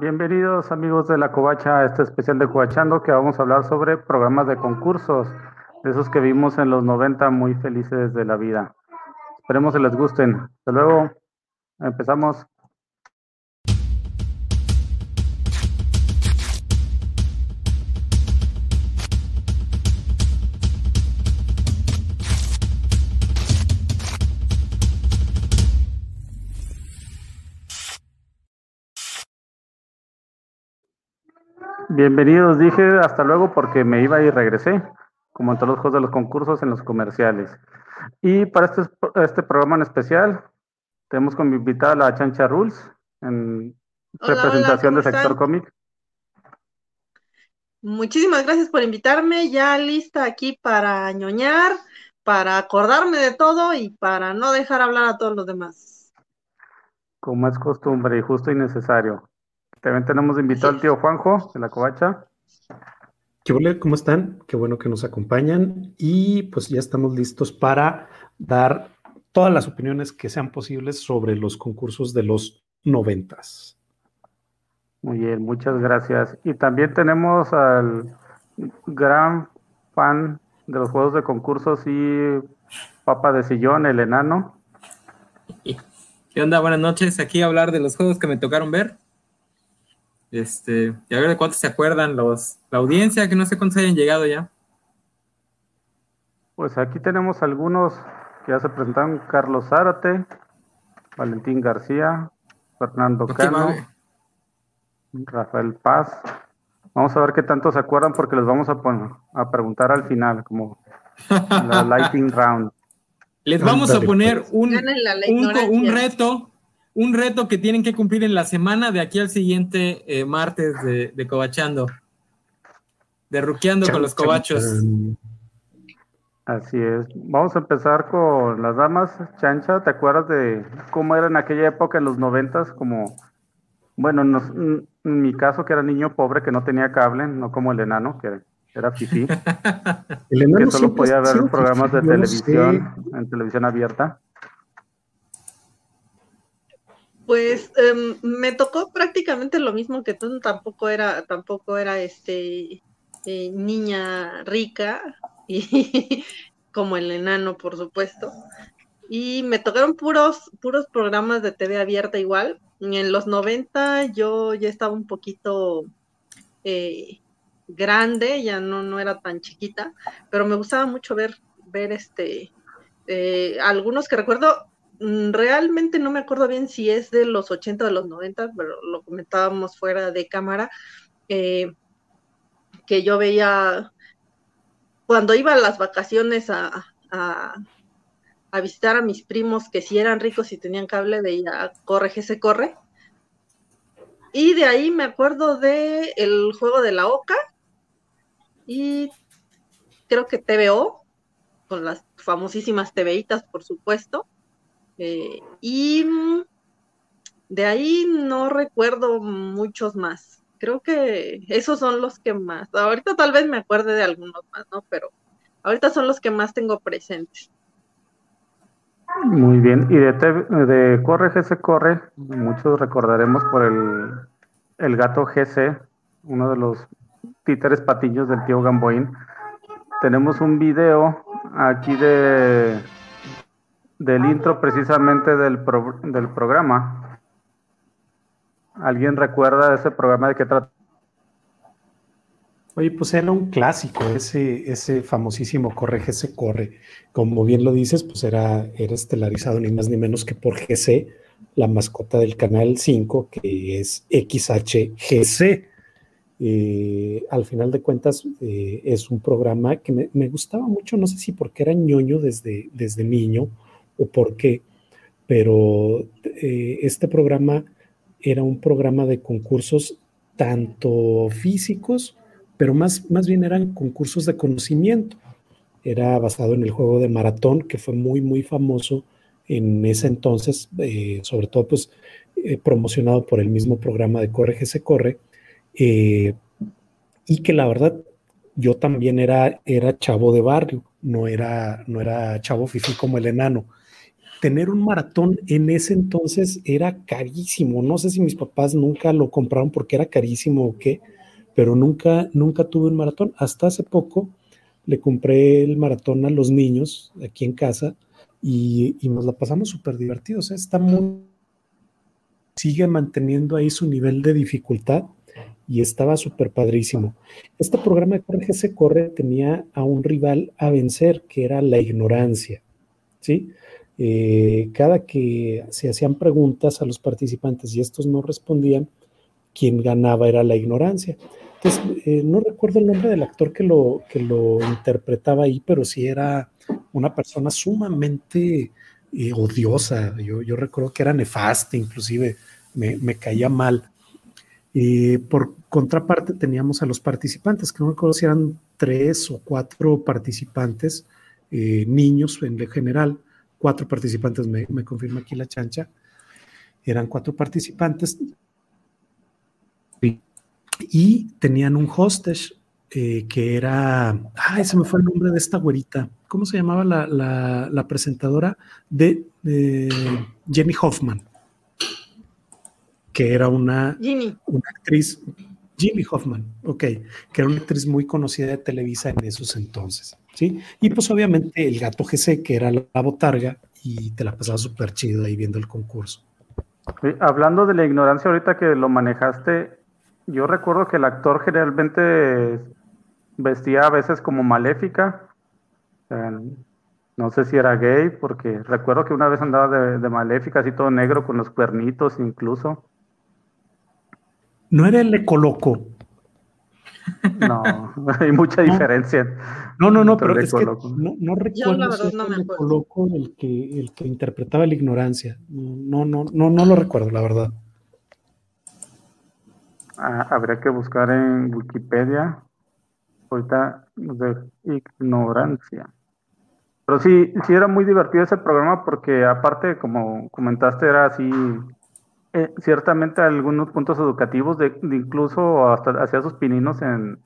Bienvenidos amigos de la Covacha a este especial de Covachando que vamos a hablar sobre programas de concursos, de esos que vimos en los 90 muy felices de la vida. Esperemos que les gusten. Hasta luego. Empezamos. Bienvenidos, dije hasta luego porque me iba y regresé, como en todos los juegos de los concursos en los comerciales. Y para este, este programa en especial, tenemos como invitada a la Chancha Rules en representación de Sector Cómic. Muchísimas gracias por invitarme, ya lista aquí para ñoñar, para acordarme de todo y para no dejar hablar a todos los demás. Como es costumbre y justo y necesario. También tenemos invitado al tío Juanjo de la Covacha. ¿Qué hola? ¿Cómo están? Qué bueno que nos acompañan y pues ya estamos listos para dar todas las opiniones que sean posibles sobre los concursos de los noventas. Muy bien, muchas gracias. Y también tenemos al gran fan de los juegos de concursos y papa de sillón, el enano. ¿Qué onda? Buenas noches. Aquí a hablar de los juegos que me tocaron ver. Este, y a ver de cuántos se acuerdan los, la audiencia, que no sé cuántos hayan llegado ya. Pues aquí tenemos algunos que ya se presentaron, Carlos Zárate, Valentín García, Fernando Cano, Rafael Paz. Vamos a ver qué tanto se acuerdan porque les vamos a, poner, a preguntar al final, como la Lighting Round. Les vamos a poner pues. un, un, un reto un reto que tienen que cumplir en la semana de aquí al siguiente eh, martes de, de Cobachando. De Ruqueando con los Cobachos. Así es. Vamos a empezar con las damas. Chancha, ¿te acuerdas de cómo era en aquella época, en los noventas? Como, bueno, en mi caso, que era niño pobre que no tenía cable, no como el enano, que era fifí. el enano que solo podía ver programas de televisión, en televisión abierta. Pues em, me tocó prácticamente lo mismo que tú, tampoco era, tampoco era este eh, niña rica y como el enano, por supuesto. Y me tocaron puros, puros programas de TV abierta igual. En los 90 yo ya estaba un poquito eh, grande, ya no, no era tan chiquita, pero me gustaba mucho ver, ver este, eh, algunos que recuerdo, realmente no me acuerdo bien si es de los 80 o los 90, pero lo comentábamos fuera de cámara, eh, que yo veía cuando iba a las vacaciones a, visitar a mis primos que si eran ricos y tenían cable, veía Corre, que se corre. Y de ahí me acuerdo de el juego de la Oca y creo que TVO, con las famosísimas TVitas, por supuesto. Eh, y mm, de ahí no recuerdo muchos más. Creo que esos son los que más. Ahorita tal vez me acuerde de algunos más, ¿no? Pero ahorita son los que más tengo presentes. Muy bien. Y de, de Corre GC Corre, muchos recordaremos por el, el gato GC, uno de los títeres patillos del tío Gamboín. Tenemos un video aquí de del intro precisamente del, del programa. ¿Alguien recuerda ese programa de qué trata? Oye, pues era un clásico, ese, ese famosísimo Corre GC Corre. Como bien lo dices, pues era, era estelarizado ni más ni menos que por GC, la mascota del canal 5, que es XHGC. Eh, al final de cuentas, eh, es un programa que me, me, gustaba mucho, no sé si porque era ñoño desde, desde niño, o por qué, pero eh, este programa era un programa de concursos tanto físicos, pero más, más bien eran concursos de conocimiento. Era basado en el juego de maratón, que fue muy, muy famoso en ese entonces, eh, sobre todo pues eh, promocionado por el mismo programa de Corre que se corre, y que la verdad yo también era, era chavo de barrio, no era, no era chavo fifí como el enano. Tener un maratón en ese entonces era carísimo. No sé si mis papás nunca lo compraron porque era carísimo o qué, pero nunca, nunca tuve un maratón. Hasta hace poco le compré el maratón a los niños aquí en casa y, nos la pasamos súper divertidos. Está muy, sigue manteniendo ahí su nivel de dificultad y estaba súper padrísimo. Este programa de Corre se corre tenía a un rival a vencer que era la ignorancia, ¿sí? Eh, cada que se hacían preguntas a los participantes y estos no respondían, quien ganaba era la ignorancia. Entonces, eh, no recuerdo el nombre del actor que lo, que lo interpretaba ahí, pero sí era una persona sumamente eh, odiosa. Yo, yo, recuerdo que era nefasta, inclusive me, caía mal. Y por contraparte teníamos a los participantes, que no recuerdo si eran tres o cuatro participantes, niños en general, cuatro participantes, me, confirma aquí la chancha, eran cuatro participantes. Y tenían un hostage eh, que era, ay, se me fue el nombre de esta güerita, ¿cómo se llamaba la, presentadora? De, Jenny Hoffman, que era una, una actriz, Jimmy Hoffman, ok, que era una actriz muy conocida de Televisa en esos entonces, ¿sí? Y pues obviamente el gato GC, que era la, botarga, y te la pasaba súper chido ahí viendo el concurso. hablando de la ignorancia, ahorita que lo manejaste, yo recuerdo que el actor generalmente vestía a veces como maléfica. no sé si era gay, porque recuerdo que una vez andaba de, de maléfica, así todo negro, con los cuernitos incluso. No era el Ecoloco. No, hay mucha diferencia. No, no, no, pero es que no, no recuerdo si el Ecoloco el que, el que interpretaba la ignorancia. No, no, no, no lo recuerdo, la verdad. Ah, habría que buscar en Wikipedia. Ahorita de ignorancia. Pero sí, sí era muy divertido ese programa porque aparte, como comentaste, era así eh, ciertamente algunos puntos educativos, de, incluso hasta hacía sus pininos en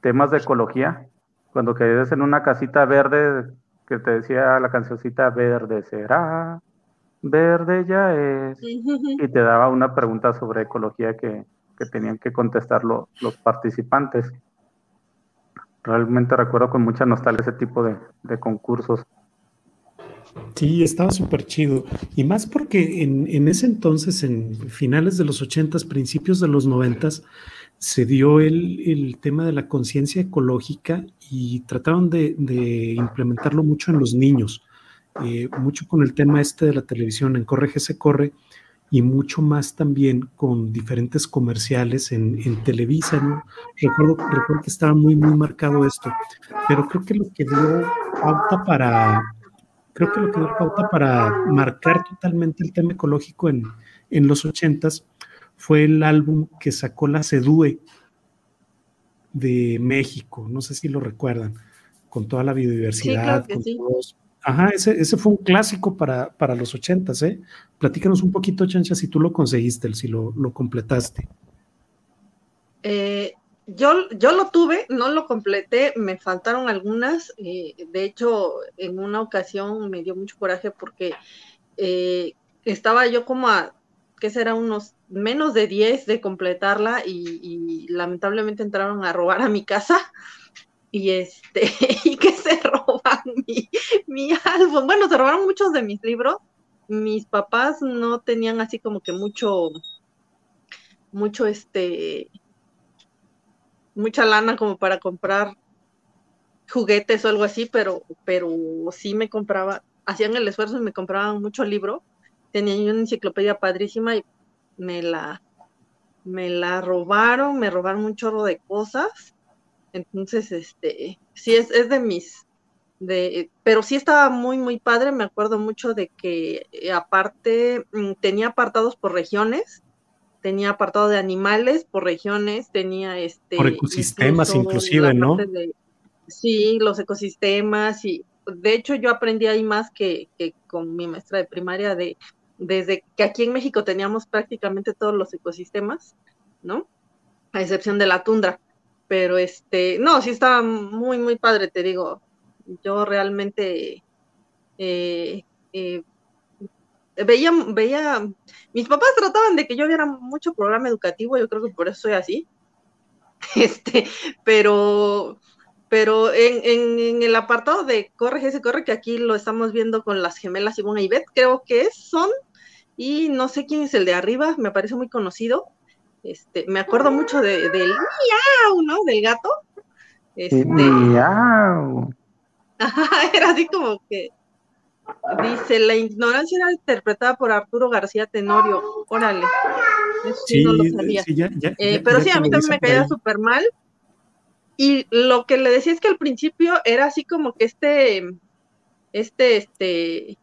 temas de ecología. Cuando quedas en una casita verde, que te decía la cancioncita verde será, verde ya es, y te daba una pregunta sobre ecología que, tenían que contestar los participantes. Realmente recuerdo con mucha nostalgia ese tipo de, de concursos. Sí, estaba súper chido. Y más porque en, ese entonces, en finales de los ochentas, principios de los noventas, se dio el, tema de la conciencia ecológica y trataron de, implementarlo mucho en los niños, eh, mucho con el tema este de la televisión, en Corre se corre, y mucho más también con diferentes comerciales en, Televisa, ¿no? Recuerdo, recuerdo que estaba muy, muy marcado esto, pero creo que lo que dio pauta para, creo que lo que dio pauta para marcar totalmente el tema ecológico en, en los ochentas fue el álbum que sacó la CEDUE de México, no sé si lo recuerdan, con toda la biodiversidad. Ajá, ese, ese, fue un clásico para, para los ochentas, ¿eh? Platícanos un poquito, Chancha, si tú lo conseguiste, si lo, lo completaste. Eh, yo, yo lo tuve, no lo completé, me faltaron algunas. Eh, de hecho, en una ocasión me dio mucho coraje porque eh, estaba yo como a, ¿qué será? Unos menos de 10 de completarla y, lamentablemente entraron a robar a mi casa y este, y que se roban mi, mi álbum. Bueno, se robaron muchos de mis libros. Mis papás no tenían así como que mucho, mucho este, mucha lana como para comprar juguetes o algo así, pero, pero sí me compraba, hacían el esfuerzo y me compraban mucho libro. Tenían una enciclopedia padrísima y me la, me la robaron, me robaron un chorro de cosas. Entonces, este, sí es, es de mis, de, pero sí estaba muy, muy padre. Me acuerdo mucho de que eh, aparte mm, tenía apartados por regiones tenía apartado de animales por regiones, tenía este... Por ecosistemas inclusive, ¿no? sí, los ecosistemas y de hecho yo aprendí ahí más que, con mi maestra de primaria de desde que aquí en México teníamos prácticamente todos los ecosistemas, ¿no? A excepción de la tundra. Pero este, no, sí estaba muy, muy padre, te digo. Yo realmente eh, eh, veía, veía, mis papás trataban de que yo viera mucho programa educativo, yo creo que por eso soy así. Este, pero, pero en, en, el apartado de Corre, se corre, que aquí lo estamos viendo con las gemelas Ivonne y Beth, creo que son, y no sé quién es el de arriba, me parece muy conocido. Este, me acuerdo mucho de, del miau, ¿no? Del gato. Este, miau. era así como que Dice, la ignorancia era interpretada por Arturo García Tenorio. Órale. sí, no lo sabía. Eh, pero sí, a mí también me caía súper mal. Y lo que le decía es que al principio era así como que este, este, este,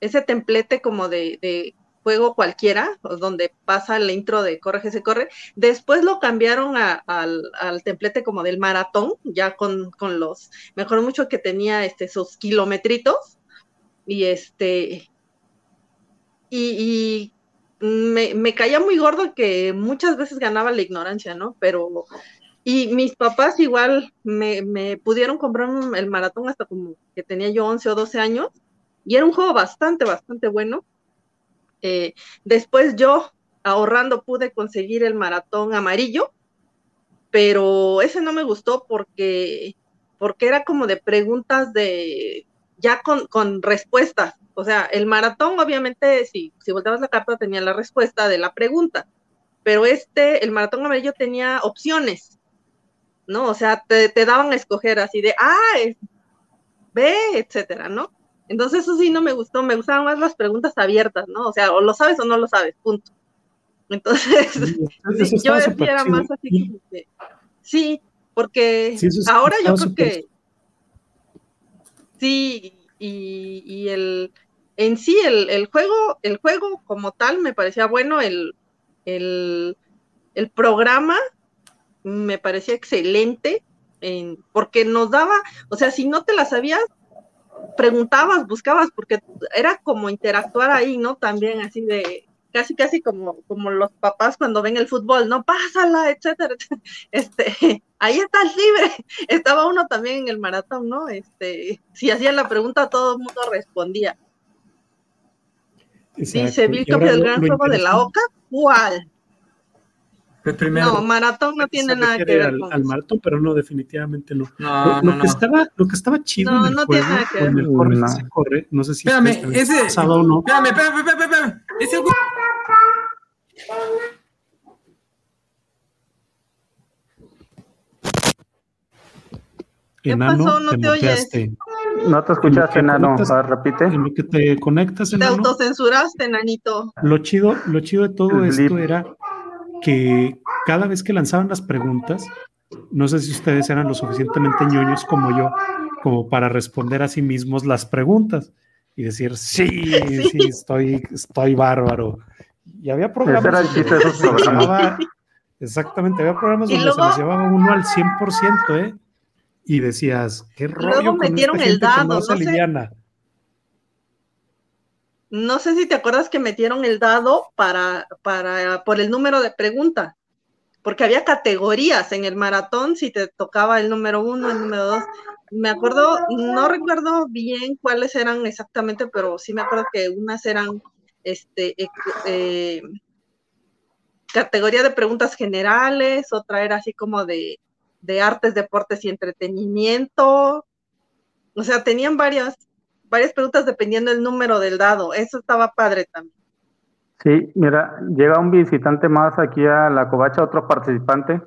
ese templete como de, juego cualquiera, donde pasa el intro de Corre, se corre. Después lo cambiaron al, al, templete como del maratón, ya con, con los, mejor mucho que tenía este, sus kilometritos y este, y, me, caía muy gordo que muchas veces ganaba la ignorancia, ¿no? Pero, y mis papás igual me, me pudieron comprar el maratón hasta como que tenía yo 11 o 12 años, y era un juego bastante, bastante bueno. Eh, después yo, ahorrando, pude conseguir el maratón amarillo, pero ese no me gustó porque, porque era como de preguntas de ya con, con respuestas. O sea, el maratón, obviamente, si, si volteabas la carta, tenía la respuesta de la pregunta, pero este, el maratón amarillo tenía opciones, ¿no? O sea, te, daban a escoger así de, ah, es B, etcétera, ¿no? Entonces, eso sí no me gustó, me gustaban más las preguntas abiertas, ¿no? O sea, o lo sabes o no lo sabes, punto. Entonces, yo decía era más así como que, sí, porque ahora yo creo que Sí, y, el en sí el, juego, el juego como tal me parecía bueno, el, el, programa me parecía excelente, porque nos daba, o sea, si no te la sabías, preguntabas, buscabas, porque era como interactuar ahí, ¿no? También así de, casi, casi como, como los papás cuando ven el fútbol, no, pásala, etcétera, Este, ahí estás libre. Estaba uno también en el maratón, ¿no? Este, si hacían la pregunta, todo el mundo respondía. Dice, ¿vi del gran juego de la OCA? ¿Cuál? No, maratón no tiene nada que ver al, con al maratón, pero no, definitivamente no. no lo, que Estaba, lo que estaba chido no, en el no juego, tiene nada que ver. el corre, se corre, no sé si espérame, ese, o no. Espérame, espérame, espérame, espérame. Ese ¿Qué pasó? No te, oyes. No te escuchaste, enano. repite. En lo que te conectas, enano. Te autocensuraste, enanito. Lo chido, lo chido de todo esto era que cada vez que lanzaban las preguntas, no sé si ustedes eran lo suficientemente ñoños como yo, como para responder a sí mismos las preguntas y decir, sí, sí, estoy, estoy bárbaro. Y había programas exactamente, había programas donde se les llevaba uno al 100%, ¿eh? Y decías, qué rollo luego metieron el dado, no, sé, no sé si te acuerdas que metieron el dado para, para, por el número de pregunta, porque había categorías en el maratón, si te tocaba el número uno, el número dos, me acuerdo, no recuerdo bien cuáles eran exactamente, pero sí me acuerdo que unas eran este eh, eh, categoría de preguntas generales, otra era así como de, artes, deportes y entretenimiento. O sea, tenían varias, varias preguntas dependiendo del número del dado. Eso estaba padre también. Sí, mira, llega un visitante más aquí a la covacha, otro participante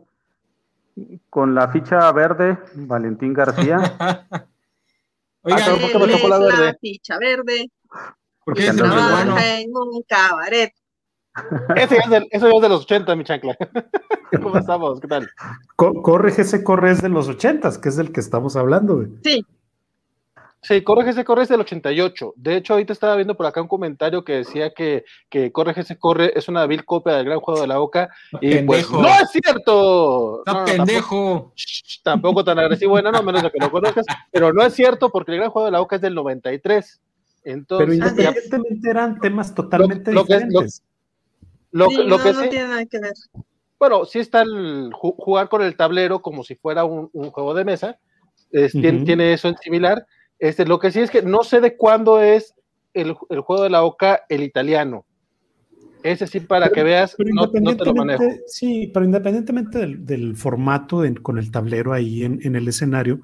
con la ficha verde, Valentín García. Oiga, ah, ¿por qué me tocó la verde? La ficha verde. Porque trabaja en un cabaret. Ese es de, eso es de los 80, mi chancla. ¿Cómo estamos? ¿Qué tal? corre, ese corre es de los 80, que es del que estamos hablando. Güey. Sí, Sí, Corre se corre es del 88. De hecho, ahorita estaba viendo por acá un comentario que decía que, que Corre se corre es una vil copia del gran juego de la Oca. Y pues, ¡no es cierto! ¡No, pendejo! Tampoco, tan agresivo, bueno, no, menos de que lo conozcas. Pero no es cierto porque el gran juego de la Oca es del 93. Entonces, pero independientemente eran temas totalmente diferentes. Lo, sí, no, tiene nada que ver. Bueno, sí está el jugar con el tablero como si fuera un, juego de mesa. tiene, tiene eso en similar este, lo que sí es que no sé de cuándo es el, juego de la OCA, el italiano. Ese sí, para que veas, no, te lo manejo. Sí, pero independientemente del, formato con el tablero ahí en, el escenario,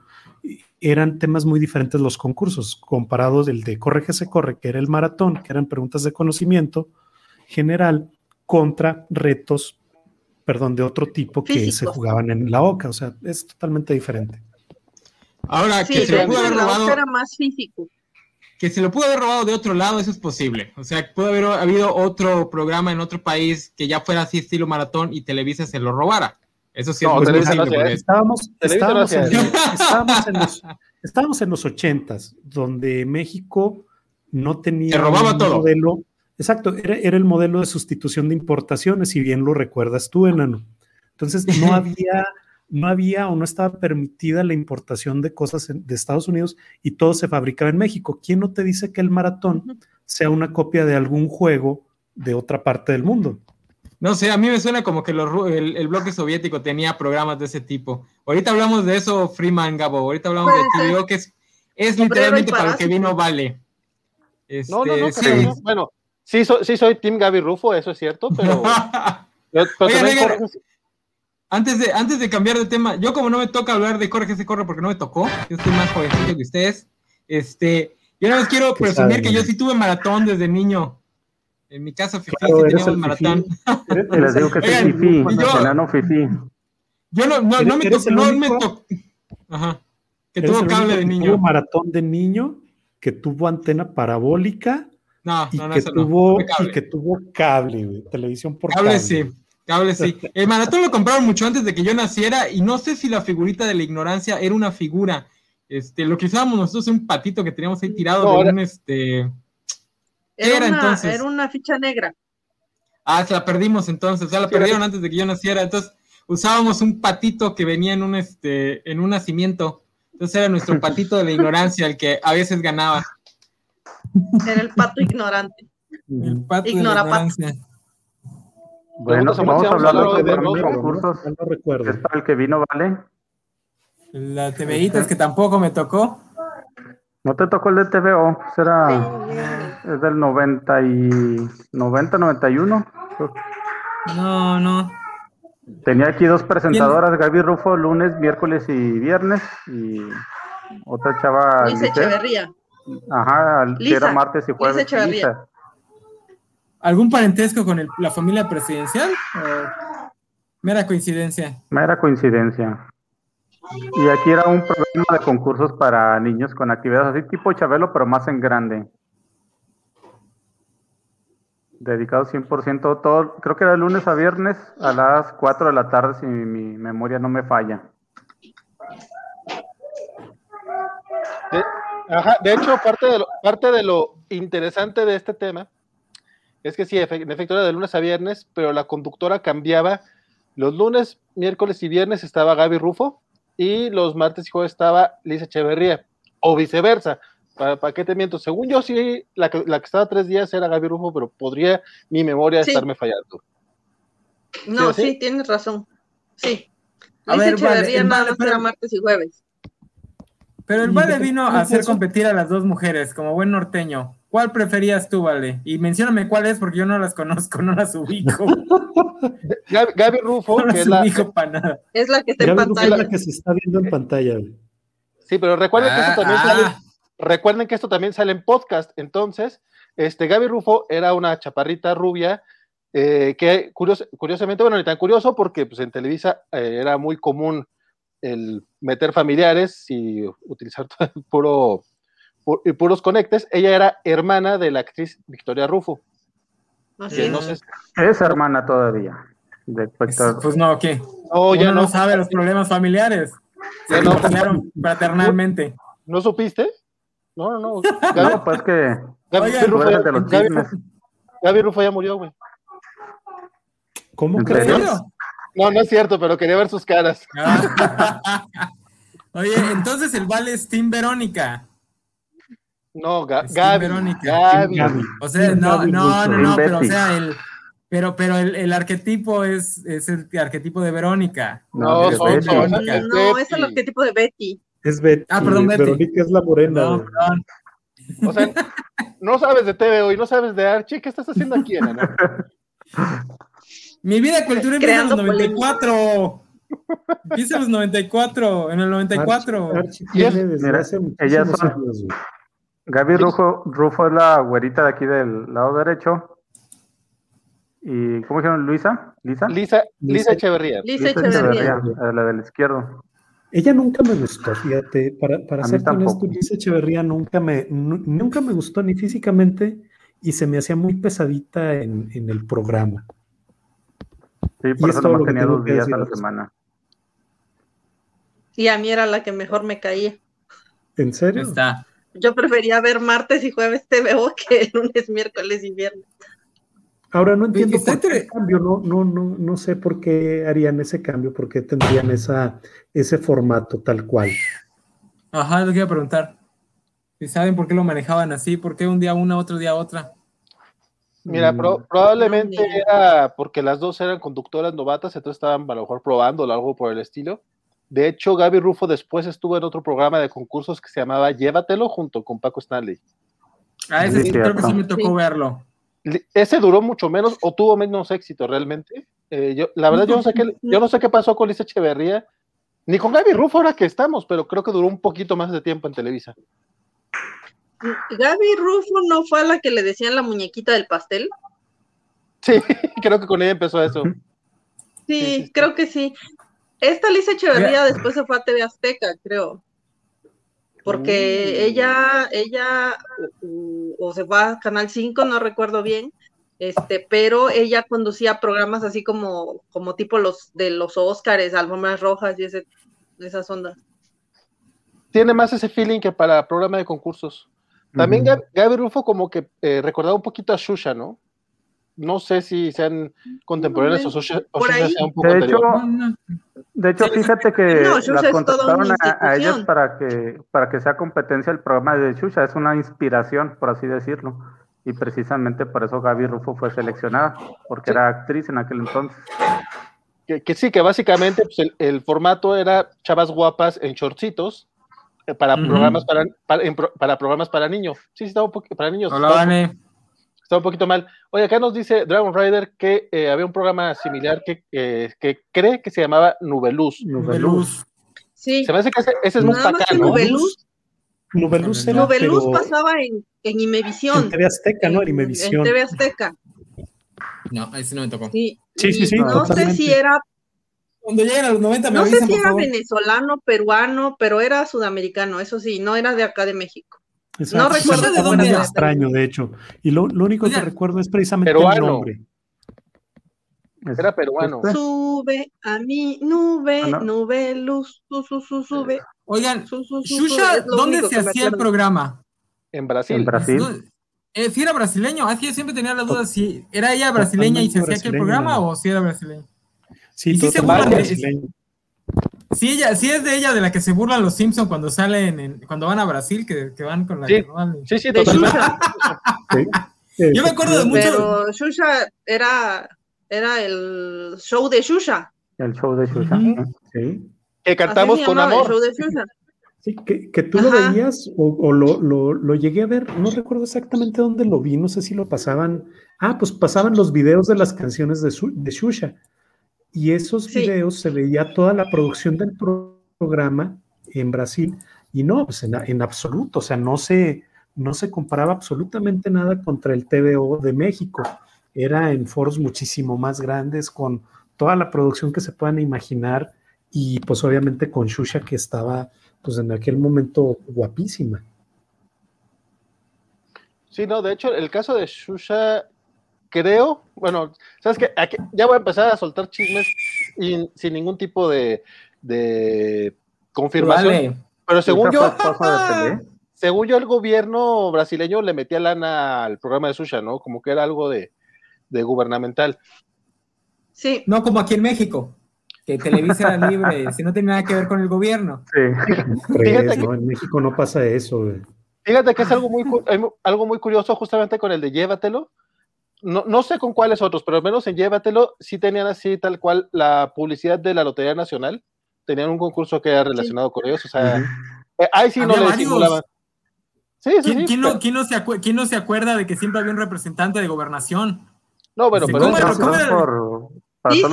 eran temas muy diferentes los concursos, comparados el de Corre que se corre, que era el maratón, que eran preguntas de conocimiento general, contra retos, perdón, de otro tipo que se jugaban en la OCA. O sea, es totalmente diferente. Ahora, que se lo pudo haber robado. Era más físico. Que se lo pudo haber robado de otro lado, eso es posible. O sea, puede haber habido otro programa en otro país que ya fuera así estilo maratón y Televisa se lo robara. Eso sí es posible. estábamos, estábamos, en, estábamos, en, los, ochentas, donde México no tenía robaba un todo. modelo. Exacto, era, era el modelo de sustitución de importaciones, si bien lo recuerdas tú, Enano. Entonces no había no había o no estaba permitida la importación de cosas de Estados Unidos y todo se fabricaba en México. ¿Quién no te dice que el maratón sea una copia de algún juego de otra parte del mundo? No sé, a mí me suena como que el, bloque soviético tenía programas de ese tipo. Ahorita hablamos de eso, Freeman Gabo. Ahorita hablamos de que que es, es literalmente para lo que vino vale. no, no, no, este, sí. Bueno, sí, sí soy Team Gaby Rufo, eso es cierto, pero. Antes de, antes de cambiar de tema, yo como no me toca hablar de Corre que se corre porque no me tocó, yo estoy más jovencito que ustedes, este, yo nada más quiero presumir que yo sí tuve maratón desde niño. En mi casa, Fifi, sí teníamos maratón. Digo que es Fifi, enano Fifi. Yo no, no, no me tocó, no me tocó. Ajá. Que tuvo cable de niño. Tuvo maratón de niño, que tuvo antena parabólica. No, y no, no, que tuvo, Y que tuvo cable, televisión por cable. Cable sí. Cable sí. El maratón lo compraron mucho antes de que yo naciera y no sé si la figurita de la ignorancia era una figura. Este, lo que usábamos nosotros es un patito que teníamos ahí tirado de un este. Era, era, entonces? Era una ficha negra. Ah, se la perdimos entonces, o sea, la perdieron antes de que yo naciera. Entonces, usábamos un patito que venía en un este, en un nacimiento. Entonces era nuestro patito de la ignorancia, el que a veces ganaba. Era el pato ignorante. El pato de la ignorancia. Bueno, vamos, a hablar de, de los concursos. No recuerdo. ¿Es para el que vino, vale? La TVI es que tampoco me tocó. No te tocó el de TVO, será es del 90 y 90 91. No, no. Tenía aquí dos presentadoras, Gaby Rufo, lunes, miércoles y viernes y otra chava Lisa Echeverría. Ajá, que era martes y jueves. Lisa Echeverría. ¿Algún parentesco con la familia presidencial? mera coincidencia? Mera coincidencia. Y aquí era un programa de concursos para niños con actividades así tipo Chabelo, pero más en grande. Dedicado 100% todo, creo que era de lunes a viernes a las 4 de la tarde, si mi, memoria no me falla. De, hecho, parte de, parte de lo interesante de este tema es que sí, en efecto era de lunes a viernes, pero la conductora cambiaba. Los lunes, miércoles y viernes estaba Gaby Rufo y los martes y jueves estaba Lisa Echeverría, o viceversa. ¿Para, qué te miento? Según yo, sí, la que, la que estaba tres días era Gaby Rufo, pero podría mi memoria estarme fallando. No, sí, tienes razón. Sí. Lisa Echeverría nada era martes y jueves. Pero el Vale vino a hacer competir a las dos mujeres, como buen norteño. ¿Cuál preferías tú, Vale? Y mencióname cuál es, porque yo no las conozco, no las ubico. Gaby, Rufo, no que es la, para nada. es la que está en pantalla. Es la que se está viendo en pantalla. Sí, pero recuerden que esto también ah. sale, recuerden que esto también sale en podcast. Entonces, este Gaby Rufo era una chaparrita rubia eh, que curiosamente, bueno, ni tan curioso porque pues, en Televisa eh, era muy común el meter familiares y utilizar puro y puros conectes, ella era hermana de la actriz Victoria Rufo. Así es. es hermana todavía. pues no, ¿qué? No, ya no, sabe los problemas familiares. Se no, fraternalmente. ¿No supiste? No, no, no. no, pues que. Gaby, Rufo, ya, Gaby, Rufo, ya murió, güey. ¿Cómo crees? No, no es cierto, pero quería ver sus caras. Oye, entonces el vale es Team Verónica. No, Gaby, Gaby. O sea, no, no, no, no, pero o sea, el, pero, pero el, el arquetipo es, es, el arquetipo de Verónica. No, no, es, Verónica. no, es el arquetipo de Betty. Es Betty. Ah, perdón, Betty. Verónica es la morena. No, perdón. O sea, no sabes de TV hoy, no sabes de Archie, ¿qué estás haciendo aquí, Ana? Mi vida cultural empieza en los 94. Empieza en los 94, en el 94. Archie, Mira, ellas son, Gaby Rufo, Rufo es la güerita de aquí del lado derecho. ¿Y cómo dijeron? ¿Luisa? ¿Lisa? Lisa, Lisa Echeverría. Lisa, Echeverría. La del izquierdo. Ella nunca me gustó, fíjate, para, para ser honesto, Lisa Echeverría nunca me, nunca me gustó ni físicamente y se me hacía muy pesadita en, en el programa. Sí, por eso nomás tenía dos días a la semana. Y a mí era la que mejor me caía. ¿En serio? Está. Yo prefería ver martes y jueves TVO que lunes, miércoles y viernes. Ahora no entiendo por qué cambio, no, no, no, no sé por qué harían ese cambio, por qué tendrían esa, ese formato tal cual. Ajá, lo que iba a preguntar. Si saben por qué lo manejaban así, por qué un día una, otro día otra. Mira, mm. probablemente era porque las dos eran conductoras novatas, entonces estaban a lo mejor probando o algo por el estilo. De hecho, Gaby Rufo después estuvo en otro programa de concursos que se llamaba Llévatelo junto con Paco Stanley. Ah, ese sí, creo que sí me tocó verlo. Ese duró mucho menos o tuvo menos éxito realmente. Eh, yo, la verdad, yo no sé qué, yo no sé qué pasó con Lisa Echeverría, ni con Gaby Rufo ahora que estamos, pero creo que duró un poquito más de tiempo en Televisa. Gaby Rufo no fue a la que le decían la muñequita del pastel. Sí, creo que con ella empezó eso. Sí, creo que sí. Esta Lisa Echeverría después se fue a TV Azteca, creo porque mm. ella, ella, o, se fue a Canal 5, no recuerdo bien, este, pero ella conducía programas así como, como tipo los de los Óscares, alfombras rojas y ese, esas ondas. Tiene más ese feeling que para programa de concursos. También Gaby Rufo como que eh, recordaba un poquito a Shusha, ¿no? No sé si sean contemporáneos o, Shusha, sea un poco de hecho, de hecho, fíjate que la contrataron a, ellos para que, para que sea competencia el programa de Xuxa, es una inspiración, por así decirlo. Y precisamente por eso Gaby Rufo fue seleccionada, porque era actriz en aquel entonces. Que, sí, que básicamente pues, el, formato era chavas guapas en shortcitos eh, para, programas para, para, programas para niños. Sí, sí, estaba un para niños. Hola, está un poquito mal. Oye, acá nos dice Dragon Rider que eh, había un programa similar que, que cree que se llamaba Nubeluz. Nubeluz. Sí. Se me hace que ese, es muy bacano. Nubeluz. Nubeluz, era, Nubeluz pasaba en, en Imevisión. En TV Azteca, ¿no? En Imevisión. En TV Azteca. No, ahí sí no me tocó. Sí, sí, sí. sí no sé si era cuando lleguen a los 90 me No sé si era venezolano, peruano, pero era sudamericano, eso sí, no era de acá de México. No recuerdo de dónde era. extraño, de hecho. Y lo, lo único que recuerdo es precisamente el nombre. Era peruano. Sube a mi nube, ah, nube, luz, su, su, su, sube. Oigan, Shusha, ¿dónde se hacía el programa? En Brasil. En Brasil. Eh, si era brasileño, así yo siempre tenía la duda si era ella brasileña y se hacía aquí el programa o si era brasileño. Sí, sí se brasileño. Sí, ella, sí es de ella de la que se burlan los Simpsons cuando salen, en, cuando van a Brasil, que, que van con la... Sí, sí, sí, totalmente. Yo me acuerdo de mucho... Pero Shusha era, era el show de Shusha. El show de Shusha, sí. Que cantamos con amor. El show de Shusha. Sí, que, que tú lo veías o, o lo, lo, lo, llegué a ver, no recuerdo exactamente dónde lo vi, no sé si lo pasaban. Ah, pues pasaban los videos de las canciones de, su, de Shusha. Y esos videos se veía toda la producción del programa en Brasil y no, pues en, absoluto, o sea, no se, no se comparaba absolutamente nada contra el TVO de México. Era en foros muchísimo más grandes con toda la producción que se puedan imaginar y pues obviamente con Shusha que estaba pues en aquel momento guapísima. Sí, no, de hecho el caso de Shusha creo, bueno, sabes que ya voy a empezar a soltar chismes sin ningún tipo de, confirmación. Pero según yo, según yo, el gobierno brasileño le metía lana al programa de Susha, ¿no? Como que era algo de, gubernamental. Sí. No como aquí en México, que Televisa era libre, si no tiene nada que ver con el gobierno. Sí. Fíjate que, en México no pasa eso. Fíjate que es algo muy, algo muy curioso justamente con el de Llévatelo, no, no, sé con cuáles otros, pero al menos en Llévatelo sí tenían así tal cual la publicidad de la Lotería Nacional. Tenían un concurso que era relacionado con ellos. O sea, eh, ahí sí no le simulaban. Sí, sí, ¿Quién, ¿quién, no, ¿quién, no se ¿Quién no se acuerda de que siempre había un representante de gobernación? No, bueno, pero... ¿Cómo era, ¿cómo era? Por, para sí,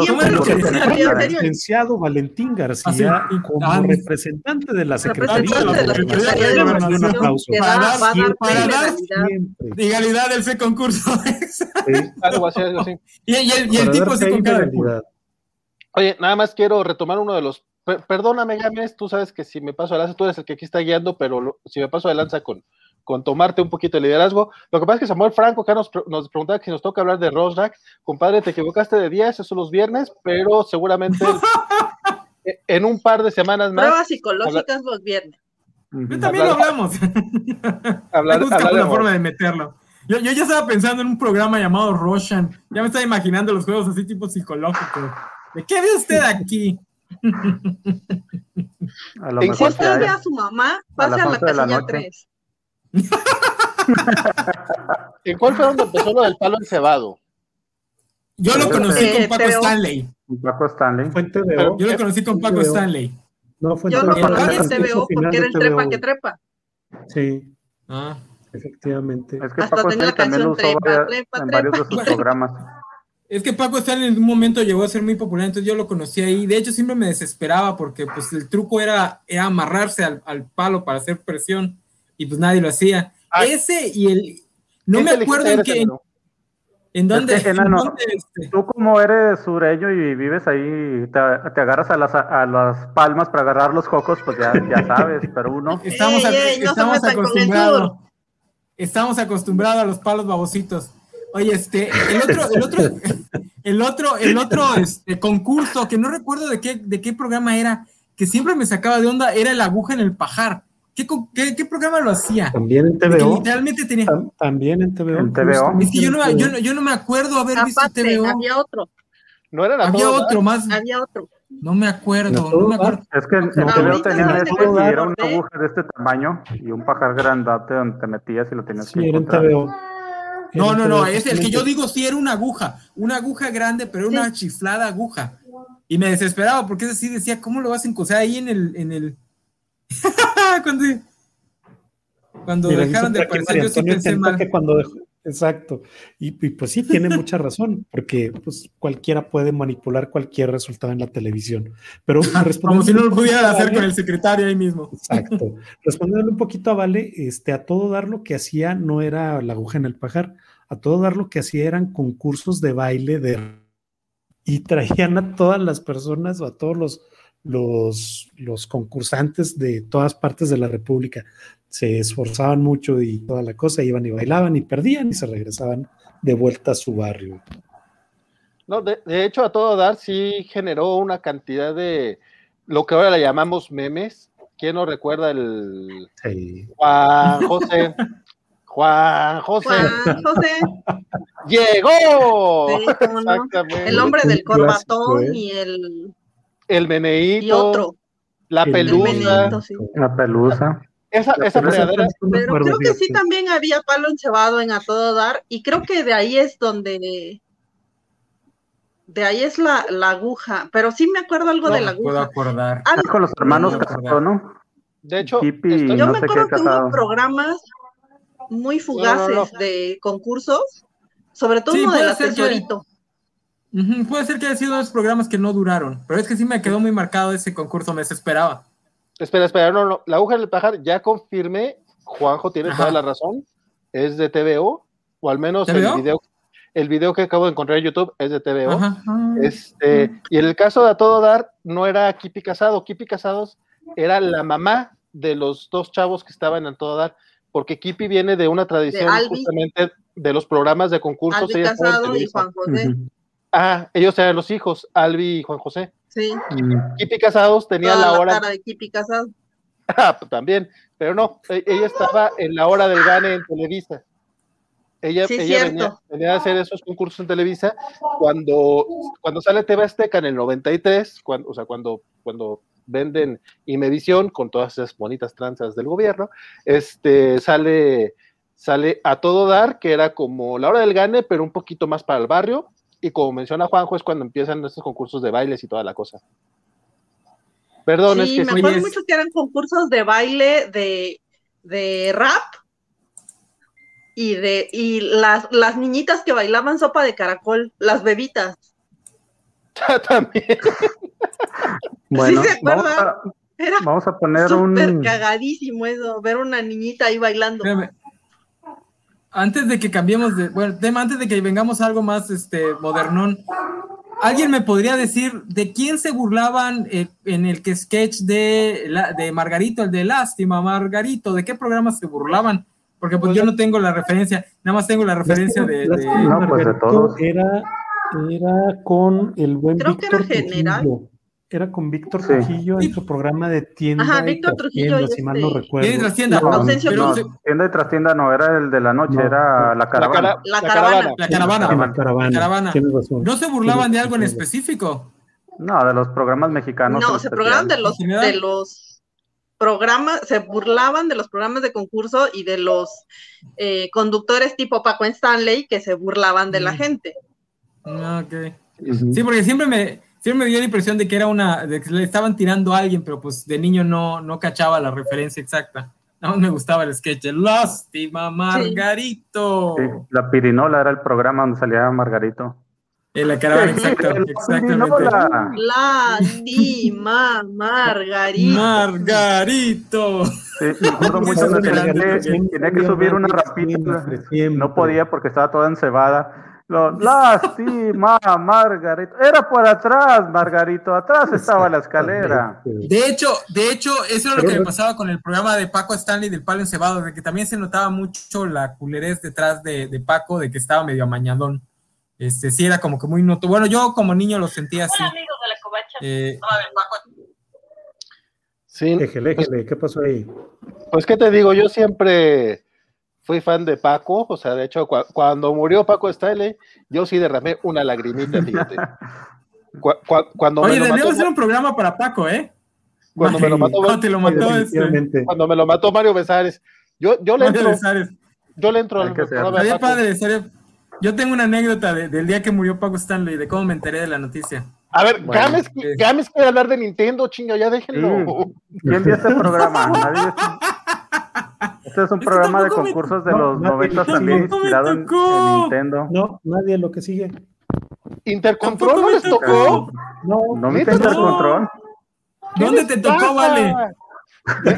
licenciado Valentín García ah, como ah, representante de la Secretaría de la Secretaría Un aplauso. Para dar legalidad. Del concurso. Algo así, algo así. Y, el, y el tipo se con cara Oye, nada más quiero retomar uno de los perdóname, Gámez, tú sabes que si me paso de lanza, tú eres el que aquí está guiando, pero si me paso de lanza con, con tomarte un poquito de liderazgo. Lo que pasa es que Samuel Franco acá nos, nos preguntaba si nos toca hablar de Rosrack. Compadre, te equivocaste de días, eso los viernes, pero seguramente en un par de semanas más. Pruebas psicológicas los viernes. también lo hablamos. hablar, me una forma de meterlo. Yo, yo, ya estaba pensando en un programa llamado Roshan. Ya me estaba imaginando los juegos así tipo psicológicos. ¿De qué ve usted aquí? A lo si usted ve a su mamá, pase a, la casilla 3. ¿En cuál fue donde empezó lo del palo encebado? Yo lo conocí con Paco Stanley. Paco Stanley. Yo lo conocí con Paco Stanley. No, fue Yo lo conocí en TVO porque era el trepa que trepa. Sí. Ah. Efectivamente. Es que Hasta Paco Stanley también lo usó trepa, trepa, en varios de sus programas. Es que Paco Stanley en un momento llegó a ser muy popular, entonces yo lo conocí ahí. De hecho, siempre me desesperaba porque pues el truco era, era amarrarse al, al palo para hacer presión y pues nadie lo hacía. Ese y el... No me acuerdo en qué... ¿En dónde? este? Tú como eres sureño y vives ahí, te, te agarras a las, a las, palmas para agarrar los cocos, pues ya, ya sabes, pero uno... Estamos, estamos acostumbrados. Estamos acostumbrados a los palos babositos. Oye, este, el otro, el otro, el otro, el otro este, concurso, que no recuerdo de qué, de qué programa era, que siempre me sacaba de onda, era el aguja en el pajar. ¿Qué, qué, qué programa lo hacía? También en TVO. literalmente tenía. También en TVO. En TVO. Es que yo no, yo, no, yo no me acuerdo haber visto TVO. Había otro. No era la Había otro más. Había otro. No me acuerdo, no, me acuerdo. Es que en TVO tenía este y era una aguja de este tamaño y un pajar grandote donde te metías y lo tenías sí, que era en TVO. No, no, no, es el que yo digo sí era una aguja, una aguja grande, pero una chiflada aguja. Y me desesperaba porque es así, decía, ¿cómo lo vas a encontrar ahí en el, en el... cuando cuando dejaron de aparecer, yo sí pensé mal. Que cuando dejó, exacto. Y, pues sí, tiene mucha razón, porque pues cualquiera puede manipular cualquier resultado en la televisión. Pero Como si no lo pudiera hacer con el secretario ahí mismo. Exacto. Respondiendo un poquito a Vale, este, a todo dar lo que hacía no era la aguja en el pajar, a todo dar lo que hacía eran concursos de baile de y traían a todas las personas o a todos los, los, los concursantes de todas partes de la República se esforzaban mucho y toda la cosa, iban y bailaban y perdían y se regresaban de vuelta a su barrio. No, de, hecho, a todo dar sí generó una cantidad de lo que ahora le llamamos memes. ¿Quién no recuerda el Juan José? Juan José. Juan José. Llegó. El hombre del corbatón y el el meneíto. Y otro. La pelusa. La pelusa. Esa, esa Pero creo que sí también había palo encebado en A Todo Dar, y creo que de ahí es donde. De ahí es la, la aguja, pero sí me acuerdo algo de la aguja. Puedo acordar. con los hermanos Castro, ¿no? De hecho, yo me acuerdo que hubo programas muy fugaces de concursos, sobre todo uno de la puede ser que haya sido dos programas que no duraron, pero es que sí me quedó muy marcado ese concurso, me desesperaba. Espera, espera, no, no. La aguja del pajar, ya confirmé. Juanjo tiene toda la razón. Es de TVO, o al menos el video, el video que acabo de encontrar en YouTube es de TVO. Este, y en el caso de A Todo Dar, no era Kipi Casado. Kipi Casados era la mamá de los dos chavos que estaban en A Todo Dar, porque Kipi viene de una tradición justamente de los programas de concursos. Albi Casado y Juan José. Ah, ellos eran los hijos, Albi y Juan José. Sí. Kipi Casados tenía la hora. La cara de Kipi Casados. Ah, pues también, pero no, e, ella estaba en la hora del gane en Televisa. Ella, ella venía, a hacer esos concursos en Televisa cuando, cuando sale TV Azteca en el 93, cuando, o sea, cuando, cuando venden Imevisión con todas esas bonitas tranzas del gobierno, este, sale, sale a todo dar, que era como la hora del gane, pero un poquito más para el barrio, y como menciona Juanjo, es cuando empiezan estos concursos de bailes y toda la cosa. Perdón, es que me acuerdo mucho que eran concursos de baile de, de rap y de y las, las niñitas que bailaban sopa de caracol, las bebitas. También. bueno, vamos a, vamos a, poner un cagadísimo eso, ver una niñita ahí bailando. Antes de que cambiemos de, bueno, tema, antes de que vengamos a algo más este modernón, ¿alguien me podría decir de quién se burlaban eh, en el que sketch de, de Margarito, el de Lástima, Margarito? ¿De qué programa se burlaban? Porque pues yo no tengo la referencia, nada más tengo la referencia de, No, pues de todos. Era, era con el buen Creo Víctor que era general. Era con Víctor Trujillo en su programa de tienda. Ajá, Víctor Trujillo. si mal no recuerdo. Tienda y trastienda. No, tienda y trastienda no, era el de la noche, era la caravana. La, caravana. La caravana. La caravana. La caravana. ¿No se burlaban de algo en específico? No, de los programas mexicanos. No, se burlaban de los, de los programas, se burlaban de los programas de concurso y de los eh, conductores tipo Paco Stanley que se burlaban de la mm. gente. Ah, ok. Sí, porque siempre me, siempre me dio la impresión de que era una, de que le estaban tirando a alguien, pero pues de niño no, no cachaba la referencia exacta. No me gustaba el sketch. Lástima, Margarito. la pirinola era el programa donde salía Margarito. En la caravana, exacto, exactamente. Lástima, Margarito. Margarito. Sí, me acuerdo mucho de que tenía que subir una rapita. No podía porque estaba toda encebada lástima, Margarito. Era por atrás, Margarito. Atrás estaba la escalera. De hecho, de hecho, eso es lo que me pasaba con el programa de Paco Stanley del Palo Encebado, de que también se notaba mucho la culerez detrás de, Paco, de que estaba medio amañadón. Este, sí, era como que muy noto. Bueno, yo como niño lo sentía así. Eh, sí. Éjele, éjele, ¿qué pasó ahí? Pues, ¿qué te digo? Yo siempre fui fan de Paco, o sea, de hecho, cuando murió Paco Stanley, yo sí derramé una lagrimita, fíjate. cuando Oye, deberíamos hacer un programa para Paco, ¿eh? Cuando me lo mató, este. cuando me lo mató Mario Besares. Yo, yo le entro. Yo le entro al programa padre, Yo tengo una anécdota del día que murió Paco Stanley, de cómo me enteré de la noticia. A ver, bueno, Games, quiere hablar de Nintendo, chinga, ya déjenlo. ¿Quién vio este programa? Nadie este es un programa de concursos de los 90 también inspirado en, Nintendo. No, nadie lo que sigue. ¿Intercontrol no les tocó? No, no me Intercontrol. ¿Dónde te tocó, Vale?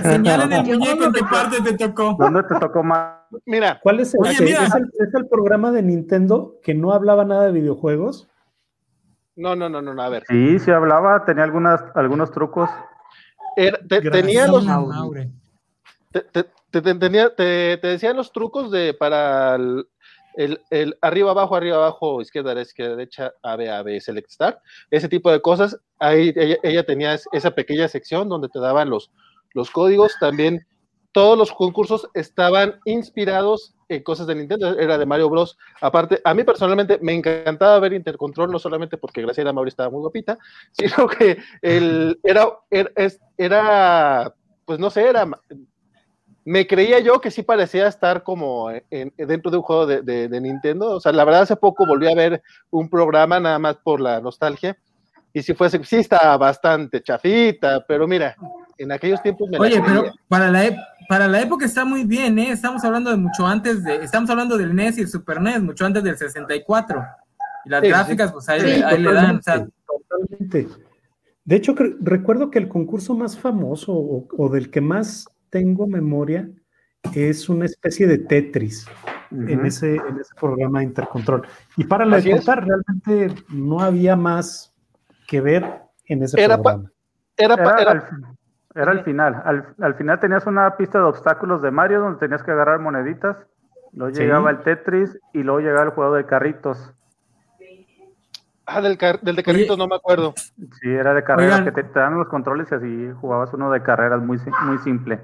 Señalen el muñeco en qué parte te tocó. ¿Dónde te tocó más? Mira. ¿Cuál es el, ¿Es, el, programa de Nintendo que no hablaba nada de videojuegos? No, no, no, no, a ver. Sí, sí hablaba, tenía algunas, algunos trucos. tenía los te, te, te, decían los trucos de para el, arriba, abajo, arriba, abajo, izquierda, izquierda, derecha, A, B, A, B, select start, ese tipo de cosas. Ahí ella, tenía esa pequeña sección donde te daban los, los códigos. También todos los concursos estaban inspirados en cosas de Nintendo, era de Mario Bros. Aparte, a mí personalmente me encantaba ver Intercontrol, no solamente porque Graciela Mauri estaba muy guapita, sino que el, era, era, era, pues no sé, era me creía yo que sí parecía estar como dentro de un juego de, Nintendo. O sea, la verdad hace poco volví a ver un programa nada más por la nostalgia. Y si fuese, sí está bastante chafita, pero mira, en aquellos tiempos me Oye, pero para la, para la época está muy bien, ¿eh? Estamos hablando de mucho antes de, estamos hablando del NES y el Super NES, mucho antes del 64. Y las gráficas, pues ahí, le dan. totalmente. De hecho, recuerdo que el concurso más famoso o del que más tengo memoria, es una especie de Tetris en, ese, en ese programa de Intercontrol. Y para la contar, realmente no había más que ver en ese programa. era, era, al, final. Al, final tenías una pista de obstáculos de Mario donde tenías que agarrar moneditas. Luego llegaba el Tetris y luego llegaba el juego de carritos. Ah, del, del de carritos no me acuerdo. Sí, era de carreras, que te, dan los controles y así jugabas uno de carreras muy, muy simple.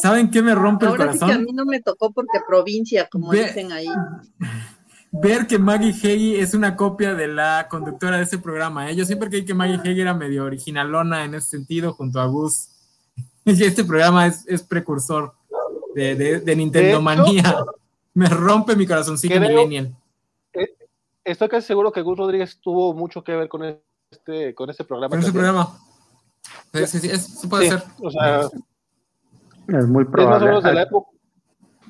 ¿Saben qué me rompe el corazón? Sí que a mí no me tocó porque provincia, como dicen ahí. Ver que Maggie Heggie es una copia de la conductora de ese programa. ¿eh? Yo siempre creí que Maggie Heggie era medio originalona en ese sentido, junto a Gus. Y este programa es, precursor de, Nintendo Manía. Me rompe mi corazoncito millennial. Eh, estoy casi seguro que Gus Rodríguez tuvo mucho que ver con este, con este programa. Con ese programa. Sí, sí, sí, eso puede ser. O sea, es muy probable. Es más o menos de la época.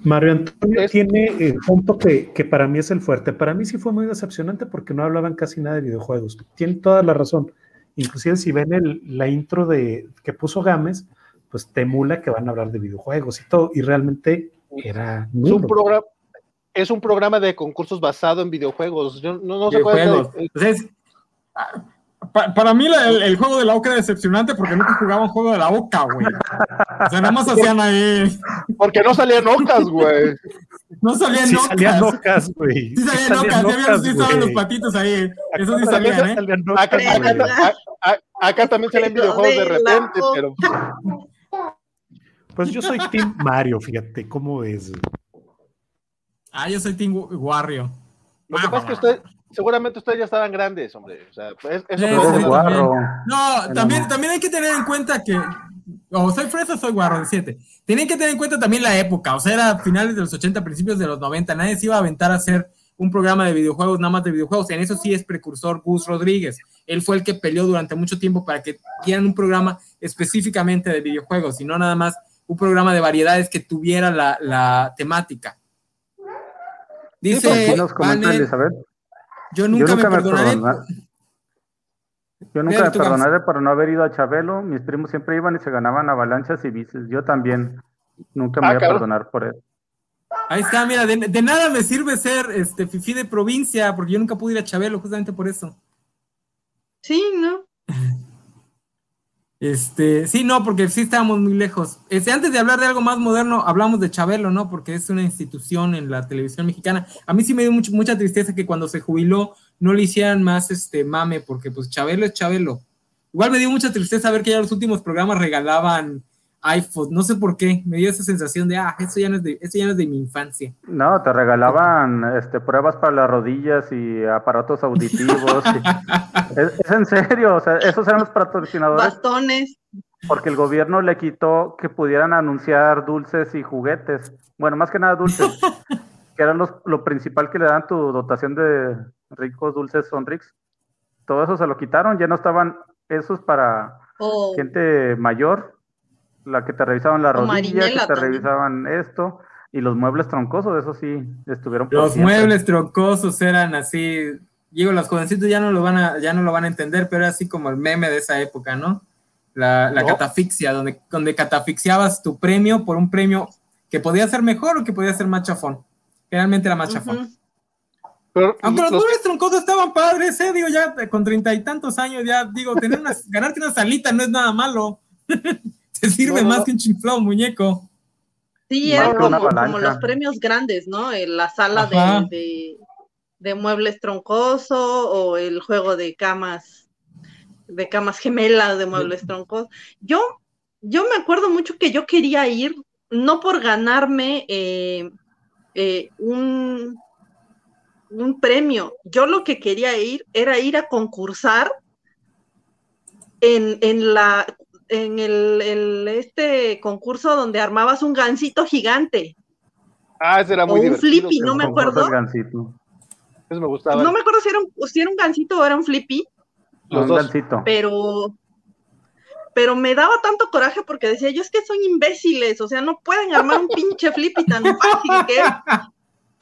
Mario Antonio tiene el punto que, que, para mí es el fuerte. Para mí sí fue muy decepcionante porque no hablaban casi nada de videojuegos. Tiene toda la razón. Inclusive si ven el, la intro de que puso Gámez, pues te emula que van a hablar de videojuegos y todo. Y realmente era... Es un, programa, es un programa de concursos basado en videojuegos. Yo no, no sé cuál es para mí el, juego de la OCA era decepcionante porque nunca jugaba un juego de la OCA, güey. O sea, nada más hacían ahí. Porque no salían ocas, güey. No salían sí, ocas. Salían ocas, güey. Sí salían ocas, sí, estaban los patitos ahí. Eso sí salían, ¿eh? acá, acá, también salen videojuegos de repente, pero. Pues yo soy Team Mario, fíjate, ¿cómo es? Ah, yo soy Team Wario. Lo que pasa es que usted, seguramente ustedes ya estaban grandes, hombre. O sea, pues, eso No, también, también hay que tener en cuenta que, o soy fresa o soy guarro de 7. Tienen que tener en cuenta también la época, o sea, era finales de los 80, principios de los 90. Nadie se iba a aventar a hacer un programa de videojuegos, nada más de videojuegos. En eso sí es precursor Gus Rodríguez. Él fue el que peleó durante mucho tiempo para que quieran un programa específicamente de videojuegos y no nada más un programa de variedades que tuviera la, la temática. Dice, nos Yo nunca, me, perdonaré. Yo nunca me perdonaré por no haber ido a Chabelo. Mis primos siempre iban y se ganaban avalanchas y bicis. Yo también. Nunca me ah, voy a perdonar por eso. Ahí está, mira, de, nada me sirve ser este fifi de provincia, porque yo nunca pude ir a Chabelo justamente por eso. Sí, ¿no? Este, sí, no, porque sí estábamos muy lejos. Este, antes de hablar de algo más moderno, hablamos de Chabelo, ¿no? Porque es una institución en la televisión mexicana. A mí sí me dio mucha tristeza que cuando se jubiló no le hicieran más este mame, porque pues Chabelo es Chabelo. Igual me dio mucha tristeza ver que ya los últimos programas regalaban iPhone, no sé por qué, me dio esa sensación de, ah, eso ya no es de, eso ya no es de mi infancia. No, te regalaban este, pruebas para las rodillas y aparatos auditivos. es, en serio, o sea, esos eran los patrocinadores. Bastones. Porque el gobierno le quitó que pudieran anunciar dulces y juguetes. Bueno, más que nada dulces, que eran los, lo principal que le dan tu dotación de ricos dulces Sonrix. Todo eso se lo quitaron, ya no estaban esos para oh. gente mayor la que te revisaban la rodilla, que te revisaban esto, y los muebles troncosos, eso sí, estuvieron Los muebles troncosos eran así, digo, los jovencitos ya no lo van a, ya no lo van a entender, pero era así como el meme de esa época, ¿no? La, catafixia, donde, donde catafixiabas tu premio por un premio que podía ser mejor o que podía ser más chafón. Generalmente era más chafón. Aunque los, muebles troncosos estaban padres, ¿eh? Digo, ya con treinta y tantos años, ya digo, tener una, ganarte una salita no es nada malo. sirve más que un chiflado muñeco. Sí, eran como, los premios grandes, ¿no? En la sala de, de, muebles troncoso o el juego de camas, de camas gemelas de muebles troncosos. Yo, yo me acuerdo mucho que yo quería ir, no por ganarme eh, eh, un, un premio, yo lo que quería ir era ir a concursar en, en la, en el, este concurso donde armabas un gansito gigante. Ah, ese era muy o un flippy, no me acuerdo. Eso me gustaba. No me acuerdo si era, un, si era un gansito o era un flippy. Los un gansito. Pero, pero me daba tanto coraje porque decía, yo es que son imbéciles, o sea, no pueden armar un pinche flippy tan fácil que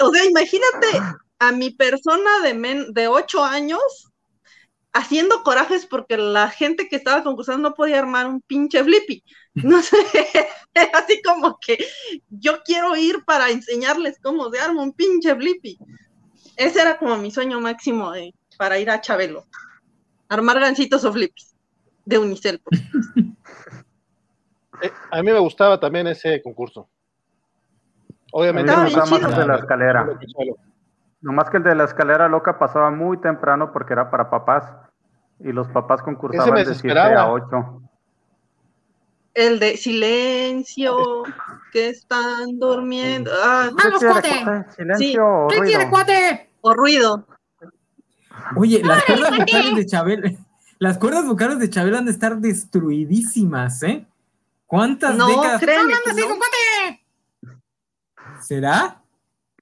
O sea, imagínate a mi persona de, men, de ocho años haciendo corajes porque la gente que estaba concursando no podía armar un pinche flippy. No sé, así como que yo quiero ir para enseñarles cómo se arma un pinche flippy. Ese era como mi sueño máximo de, para ir a Chabelo. Armar gancitos o flips de Unicel. Eh, a mí me gustaba también ese concurso. Obviamente. me gustaba más el de la escalera. Nomás que el de la escalera loca pasaba muy temprano porque era para papás y los papás concursaban de 7 a 8. El de silencio, que están durmiendo. Ah, ¡Vamos, cuate! Silencio o ¿Qué ruido? cuate? O ruido. Oye, las cuerdas vocales de Chabel, las cuerdas vocales de Chabel han de estar destruidísimas, ¿eh? ¿Cuántas no, décadas? Créeme no, cuate! ¿Será?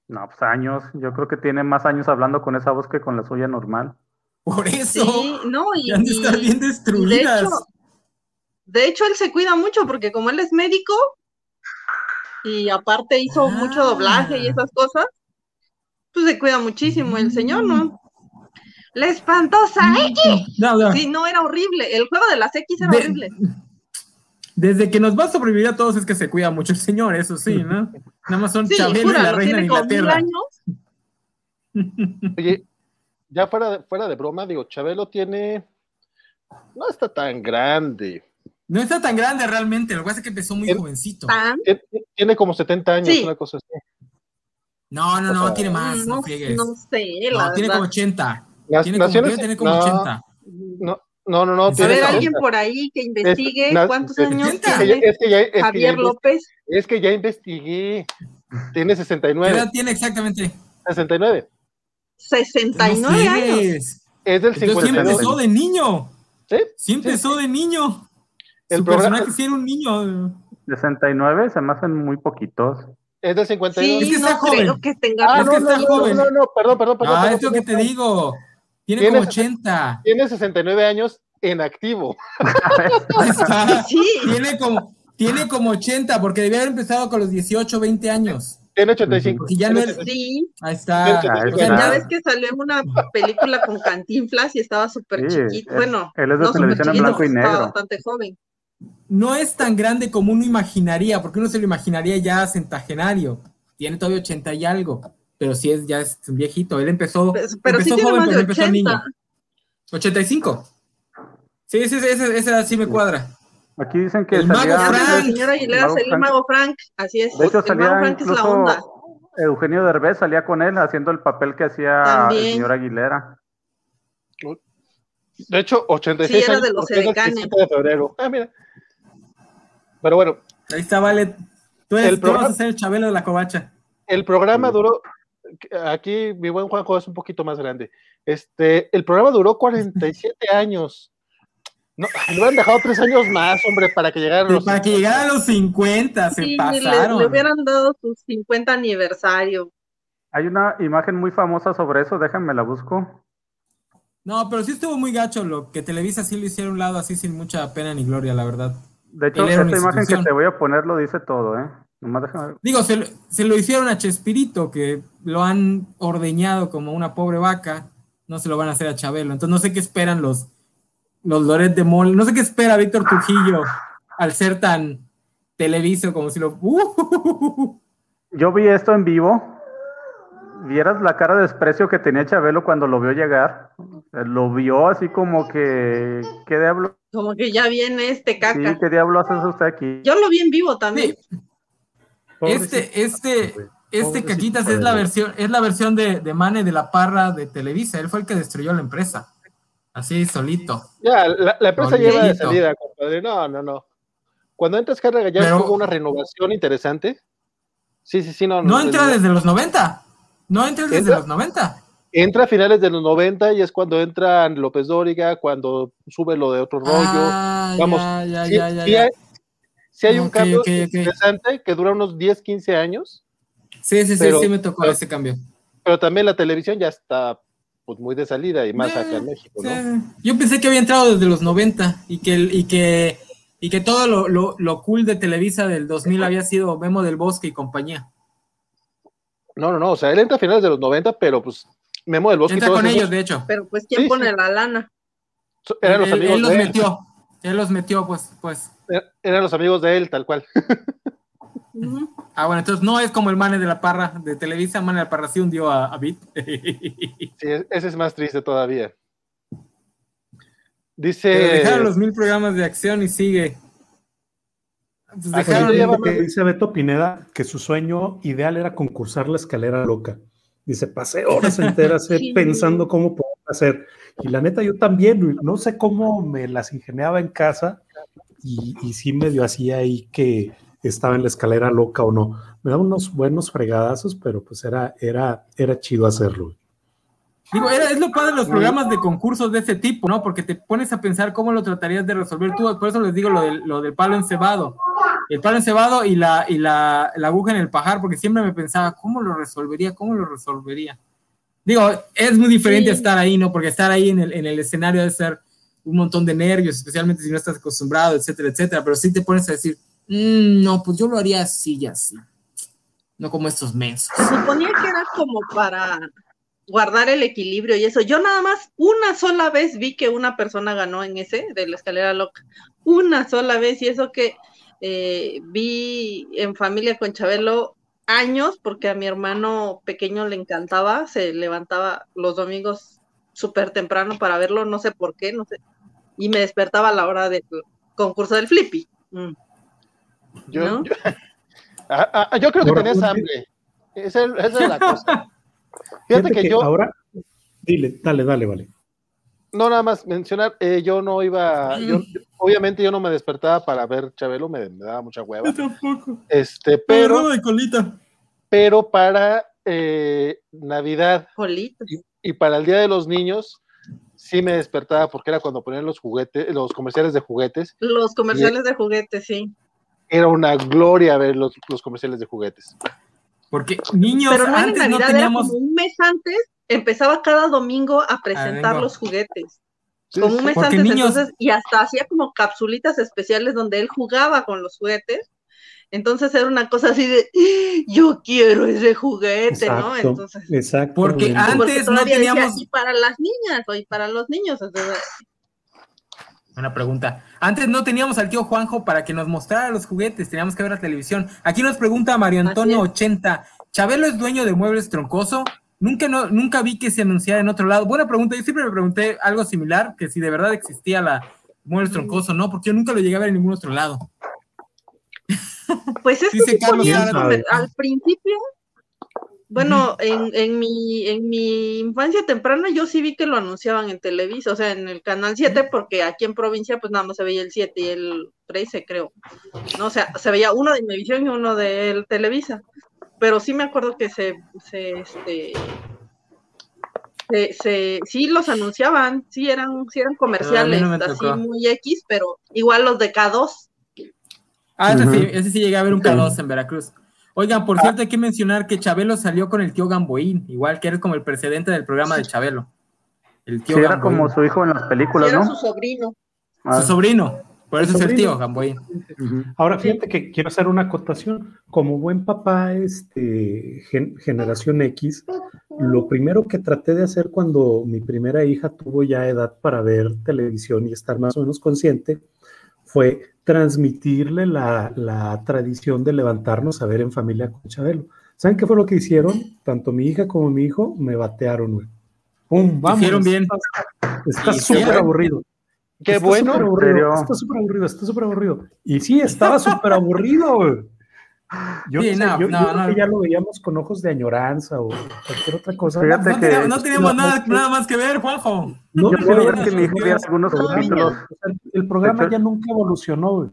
No, pues años. Yo creo que tiene más años hablando con esa voz que con la suya normal. Por eso. Sí, no, y. Han de estar bien destruidas. De hecho, él se cuida mucho porque como él es médico, y aparte hizo mucho doblaje y ah. esas cosas, pues se cuida muchísimo el señor, ¿no? La espantosa mm, X. No, Sí, no, era horrible. El juego de las X era horrible. Desde que nos va a sobrevivir a todos es que se cuida mucho el señor, eso sí, ¿no? Nada más son sí, Chabelo y la reina de Inglaterra. Años. Oye, ya fuera de, fuera de broma, digo, Chabelo tiene. No está tan grande. No está tan grande realmente, lo que pasa es que empezó muy jovencito. Tiene como 70 años, una cosa así. No, no, no, tiene más, no, no No sé, No, tiene como 80. tiene como, tiene como 80. No, no, no, no. A ver, alguien por ahí que investigue cuántos años tiene es que ya, Javier López. Es que ya investigué. Tiene 69. ¿Qué edad tiene exactamente? 69. 69 años. Es del 52. Sí empezó de niño. ¿Sí? Sí empezó de niño. El Su personaje sí era un niño. 69 se me hacen muy poquitos. Es del 52. Sí, es que está joven. Creo que tenga ah, es que está no, joven. No, no, perdón, perdón, perdón. Ah, es lo que te digo. Tiene, como 80. Tiene 69 años en activo. Sí. Tiene como, tiene como 80, porque debía haber empezado con los 18, 20 años. Tiene 85. Y ya no es... Sí. Ahí está. O sea, ya ves que salió en una película con Cantinflas y estaba súper chiquito. bueno, él es de televisión en blanco y negro. Estaba bastante joven. No es tan grande como uno imaginaría, porque uno se lo imaginaría ya centagenario. Tiene todavía 80 y algo, pero sí es, ya es un viejito. Él empezó, pero, empezó joven, pero empezó niño. 85. Sí, ese, ese, ese, sí me cuadra. Aquí dicen que el salía, mago Frank. La señora Aguilera el mago Frank, así es. De hecho, salía el mago Frank es la onda. Eugenio Derbez salía con él haciendo el papel que hacía el señor Aguilera. De hecho, 86 sí, era de los de febrero. Ah, mira. Pero bueno. Ahí está, vale. Tú, eres, el programa, vas a ser el Chabelo de la Covacha. El programa duró. Aquí mi buen Juanjo es un poquito más grande. Este, el programa duró 47 años. No, le hubieran dejado tres años más, hombre, para que llegaran los. Para que llegaran los 50, se pasaron. Le, le, hubieran dado su 50 aniversario. Hay una imagen muy famosa sobre eso, déjenme la busco. No, pero sí estuvo muy gacho lo que Televisa sí lo hicieron un lado así sin mucha pena ni gloria, la verdad. De hecho, esta imagen que te voy a poner lo dice todo, ¿eh? Digo, se, se, lo hicieron a Chespirito, que lo han ordeñado como una pobre vaca, no se lo van a hacer a Chabelo. Entonces no sé qué esperan los los Loret de Mol. No sé qué espera Víctor Trujillo al ser tan televiso como si lo. Yo vi esto en vivo. Vieras la cara de desprecio que tenía Chabelo cuando lo vio llegar. Lo vio así como que. ¿Qué diablo? Como que ya viene este caca. ¿qué diablo hace usted aquí? Yo lo vi en vivo también. Este, este, este Caquitas es la versión, es la versión de, de Mane de la Parra de Televisa. Él fue el que destruyó la empresa. Así, solito. Ya, la, empresa lleva de salida, compadre. No, no, no. Cuando entras carga ya hubo una renovación interesante. Sí, sí, sí, no. No, entra desde los 90. No entra desde los 90. Entra a finales de los 90 y es cuando entran López Dóriga, cuando sube lo de otro rollo. Ah, Vamos, ya, ya, ya, hay, hay, un cambio interesante que dura unos 10, 15 años. Sí, sí, sí, sí me tocó ese cambio. Pero también la televisión ya está pues muy de salida y más acá en México, ¿no? Yo pensé que había entrado desde los 90 y que, y que, y que todo lo, lo, cool de Televisa del 2000 había sido Memo del Bosque y compañía. No, no, no, o sea, él entra a finales de los 90, pero pues Memo del Bosque. Entra con ellos, de hecho. Pero pues, ¿quién pone la lana? Eran los amigos él los metió, él los metió, pues, pues. Eran los amigos de él, tal cual. Ah, bueno, entonces no es como el Mane de la Parra de Televisa, Mane de la Parra sí hundió a, a Bit. sí, ese es más triste todavía. Dice. dejaron los mil programas de acción y sigue. Pues dejaron... que dice Beto Pineda que su sueño ideal era concursar la escalera loca. Dice, pasé horas enteras eh, pensando cómo poder hacer. Y la neta, yo también, no sé cómo me las ingeniaba en casa y, y sí medio hacía ahí que estaba en la escalera loca o no. Me da unos buenos fregadazos, pero pues era, era, era chido hacerlo. Digo, era, es lo padre de los programas de concursos de ese tipo, ¿no? Porque te pones a pensar cómo lo tratarías de resolver tú. Por eso les digo lo del, lo del palo encebado. El palo encebado y, la, y la, la aguja en el pajar, porque siempre me pensaba, ¿cómo lo resolvería? ¿Cómo lo resolvería? Digo, es muy diferente estar ahí, ¿no? Porque estar ahí en el, en el escenario debe ser un montón de nervios, especialmente si no estás acostumbrado, etcétera, etcétera. Pero sí te pones a decir, Mm, no, pues yo lo haría así y así. No como estos mensos. Suponía que era como para guardar el equilibrio y eso. Yo nada más una sola vez vi que una persona ganó en ese de la escalera loca. Una sola vez y eso que eh, vi en familia con Chabelo años porque a mi hermano pequeño le encantaba, se levantaba los domingos súper temprano para verlo, no sé por qué, no sé, y me despertaba a la hora del concurso del Flippy. Mm. Yo, ah, ah, yo, creo que tenías hambre. Esa, es la cosa. Fíjate, que, yo. Ahora, dile, dale, dale, vale. No, nada más mencionar, eh, yo no iba, mm. obviamente yo no me despertaba para ver Chabelo, me, daba mucha hueva. Yo tampoco. Este, pero, de colita. pero para eh, Navidad y, para el Día de los Niños, sí me despertaba porque era cuando ponían los juguetes, los comerciales de juguetes. Los comerciales de juguetes, sí. Era una gloria ver los, los comerciales de juguetes. Porque niños, pero no antes Navidad, no teníamos... Era como un mes antes empezaba cada domingo a presentar los juguetes. como un mes antes, entonces, y hasta hacía como capsulitas especiales donde él jugaba con los juguetes. Entonces era una cosa así de, yo quiero ese juguete, ¿no? Entonces, exacto. Porque antes no teníamos... y para las niñas o y para los niños. Buena pregunta. Antes no teníamos al tío Juanjo para que nos mostrara los juguetes, teníamos que ver la televisión. Aquí nos pregunta Mario Antonio 80, ¿Chabelo es dueño de muebles troncoso? Nunca, no, nunca vi que se anunciara en otro lado. Buena pregunta. Yo siempre me pregunté algo similar, que si de verdad existía la muebles troncoso, ¿no? Porque yo nunca lo llegué a ver en ningún otro lado. Pues es que al principio, bueno, en, en, mi, en mi infancia temprana yo sí vi que lo anunciaban en Televisa, o sea, en el canal 7, porque aquí en provincia pues nada más se veía el 7 y el 13, creo. ¿no? O sea, se veía uno de Imevisión y uno de Televisa pero sí me acuerdo que se, se, este, se, sí los anunciaban, sí eran, sí eran comerciales, así muy X, pero igual los de K2. Ah, ese, sí, ese sí llegué a ver un K2 en Veracruz. Oigan, por ah. cierto, hay que mencionar que Chabelo salió con el tío Gamboín, igual que era como el precedente del programa de Chabelo. El tío sí, era como su hijo en las películas, ¿no? Era su sobrino. Su sobrino. Por eso es el tío, Gamboín. Ahora fíjate que quiero hacer una acotación. Como buen papá, este, generación X, lo primero que traté de hacer cuando mi primera hija tuvo ya edad para ver televisión y estar más o menos consciente, fue transmitirle la, tradición de levantarnos a ver en familia con Chabelo. ¿Saben qué fue lo que hicieron? Tanto mi hija como mi hijo me batearon, güey. ¡Pum! Vamos. Hicieron bien. Está súper aburrido. Qué bueno. está súper aburrido, está súper aburrido. Y sí, estaba súper aburrido, Yo, no, yo, creo que ya lo veíamos con ojos de añoranza o cualquier otra cosa. Fíjate no, que, no teníamos nada, nada, más que ver, Juanjo. No, yo quiero ver que mi hijo viera algunos capítulos. El programa ya nunca evolucionó, güey.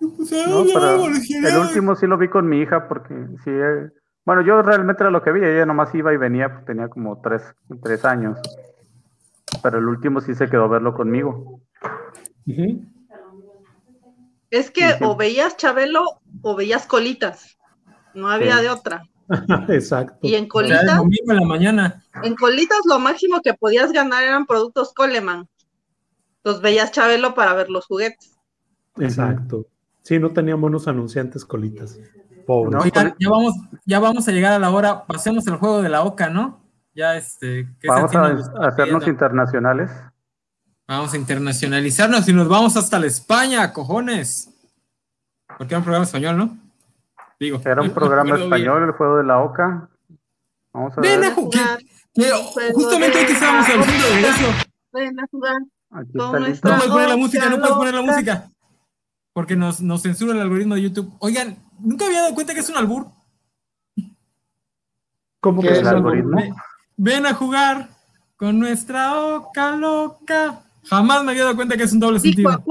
No, el último sí lo vi con mi hija porque sí, eh, bueno, yo realmente era lo que vi, ella nomás iba y venía, pues tenía como tres, tres años pero el último sí se quedó a verlo conmigo. Es que o veías Chabelo o veías Colitas, no había de otra. Exacto. Y en Colitas, en la mañana. En Colitas lo máximo que podías ganar eran productos Coleman. Los veías Chabelo para ver los juguetes. Exacto. Sí, no teníamos unos anunciantes Colitas. Pobre. ya vamos, ya vamos a llegar a la hora. Pasemos el juego de la Oca, ¿no? Ya este. Vamos a hacernos internacionales. Vamos a internacionalizarnos y nos vamos hasta la España, cojones. Porque era un programa español, ¿no? Digo. Era un programa español, el juego de la Oca. Vamos a Ven A jugar. justamente aquí estábamos hablando de eso. Ven a jugar. no puedes poner la música, no puedes poner la música. Porque nos, nos censura el algoritmo de YouTube. Oigan, nunca había dado cuenta que es un albur. ¿Cómo que es el algoritmo? Ven a jugar con nuestra oca loca. Jamás me había dado cuenta que es un doble sentido.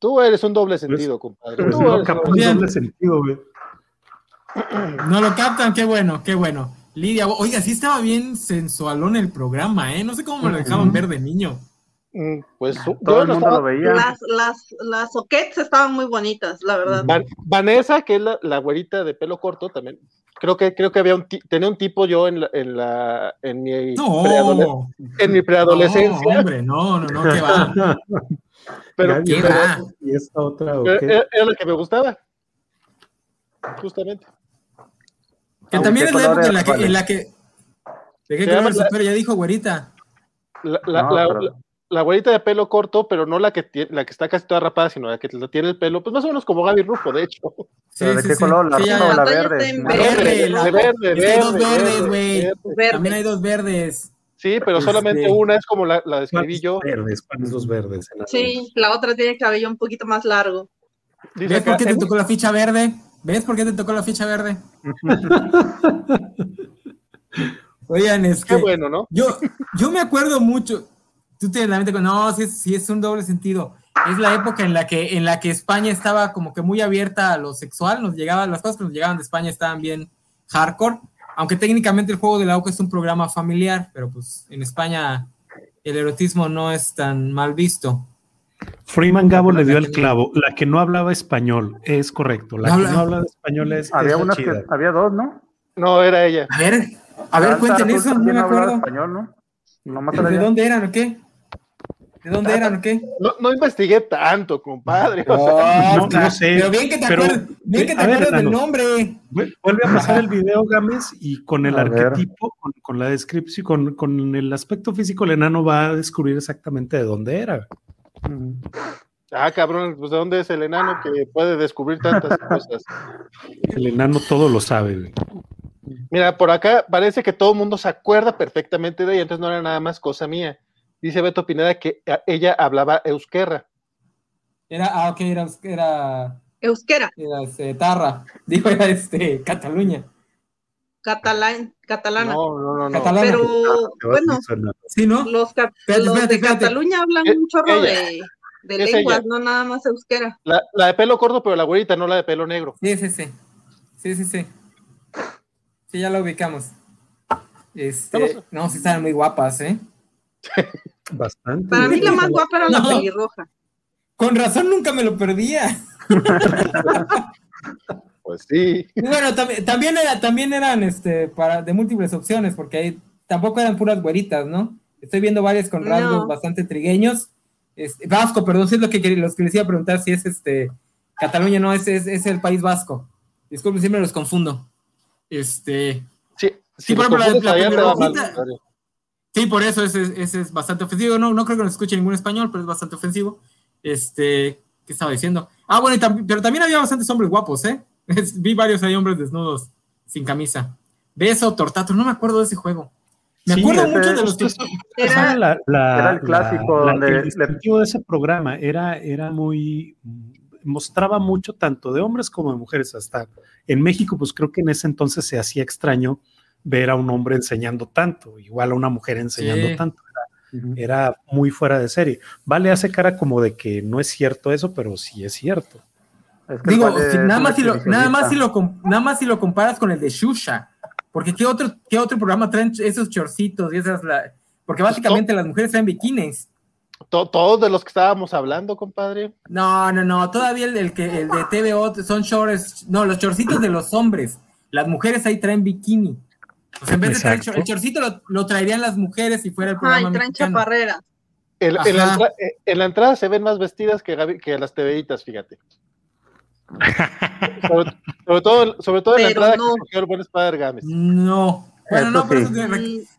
Tú eres un doble sentido, compadre. Tú no eres un doble sentido, güey. No lo captan, qué bueno, qué bueno. Lidia, oiga, sí estaba bien sensualón el programa, ¿eh? No sé cómo me lo dejaban ver de niño. Mm, pues todo el mundo lo veía. Las, las, las soquets estaban muy bonitas, la verdad. Vanessa, que es la, la güerita de pelo corto, también creo que creo que había un tenía un tipo yo en la en la en mi no, en mi preadolescencia. No, hombre, no, no, no, qué va. pero ¿Qué va? ¿Y esta otra era, era la que me gustaba. Justamente. Que también es la época en la que, en la que ¿De qué color el Ya dijo güerita. La, la, no, la, pero la güerita de pelo corto, pero no la que tiene, la que está casi toda rapada, sino la que tiene el pelo, pues más o menos como Gaby Rufo, de hecho. Sí, ¿De sí, qué sí. color? ¿La roja o la verde? La verde, la verde, verde, Hay dos verdes, güey. También hay dos verdes. Sí, pero solamente este... una es como la, la describí yo. Verdes, ¿cuáles dos verdes? Sí, la otra tiene el cabello un poquito más largo. Dice ¿Ves por qué te tocó la ficha verde? ¿Ves por qué te tocó la ficha verde? Oigan, es que. Qué bueno, ¿no? Yo, yo me acuerdo mucho tú tienes la mente con, no, sí, sí es un doble sentido. Es la época en la que en la que España estaba como que muy abierta a lo sexual, nos llegaban las cosas que nos llegaban de España estaban bien hardcore, aunque técnicamente el juego de la OCA es un programa familiar, pero pues en España el erotismo no es tan mal visto. Freeman Gabo le dio el clavo. La que no hablaba español es correcto. La no que habla... no hablaba español es. Había es una que, había dos, ¿no? No, era ella. A ver, a ver, cuenten eso, no me acuerdo. Español, ¿no? No ¿De dónde eran o qué? ¿De dónde eran o qué? No, no investigué tanto, compadre. No, o sea, no, no, sé. Pero bien que te pero, acuerdas, bien que te acuerdas del nombre. Vuelve a pasar el video, Gámez, y con el a arquetipo, con, con, la descripción, con, con, el aspecto físico, el enano va a descubrir exactamente de dónde era. Ah, cabrón, pues de dónde es el enano que puede descubrir tantas cosas. El enano todo lo sabe. Mira, por acá parece que todo el mundo se acuerda perfectamente de ella, entonces no era nada más cosa mía. Dice Beto Pineda que ella hablaba euskera. Era, ah, ok, era, era euskera. Era este, tarra. Dijo, era este, Cataluña. Catalán, catalana. No, no, no. no. Catalana. Pero, bueno, sí, ¿no? los, cap espérate, los espérate, de espérate. Cataluña hablan un chorro ella. de, de lenguas, ella. no nada más euskera. La, la, de pelo corto, pero la güerita, no la de pelo negro. Sí, sí, sí. Sí, sí, sí. Sí, ya la ubicamos. Este, no, sí estaban muy guapas, ¿eh? Bastante. Para mí la más guapa era la no. pelirroja. Con razón nunca me lo perdía. pues sí. Bueno, tam también, era, también eran este, para, de múltiples opciones, porque ahí tampoco eran puras güeritas, ¿no? Estoy viendo varias con rasgos no. bastante trigueños. Este, vasco, perdón, si es lo que, los que les iba a preguntar si es este Cataluña, no, es, es, es el país vasco. Disculpen, siempre los confundo. Este. Sí, sí, por ejemplo, la, la, la, Sí, por eso ese, ese, es bastante ofensivo. No, no creo que nos escuche ningún español, pero es bastante ofensivo. Este, ¿qué estaba diciendo? Ah, bueno, tam pero también había bastantes hombres guapos, ¿eh? Vi varios ahí hombres desnudos, sin camisa. Beso, Tortato, no me acuerdo de ese juego. Me sí, acuerdo ese, mucho de los que... Era, la, la, era el clásico. La, donde el distintivo de ese programa era, era muy... mostraba mucho tanto de hombres como de mujeres. Hasta en México, pues creo que en ese entonces se hacía extraño ver a un hombre enseñando tanto, igual a una mujer enseñando sí. tanto. Era, uh -huh. era, muy fuera de serie. Vale hace cara como de que no es cierto eso, pero sí es cierto. Es que Digo, vale, nada, más si lo, nada, más si lo, nada más si lo comparas con el de Shusha, porque ¿qué otro, qué otro programa traen esos chorcitos y esas... La, porque básicamente las mujeres traen bikinis. Todos de los que estábamos hablando, compadre. No, no, no, todavía el, el, que, el de TVO son shorts, no, los chorcitos de los hombres. Las mujeres ahí traen bikini. O sea, en vez Exacto. de traer el chorcito, lo, lo, traerían las mujeres si fuera el programa. Ay, traen chaparreras. En, en, la entrada, en, la entrada se ven más vestidas que, que las TVitas, fíjate. sobre, sobre, todo, sobre todo en la entrada no. que el buen Spider Games. No. Bueno, no, pero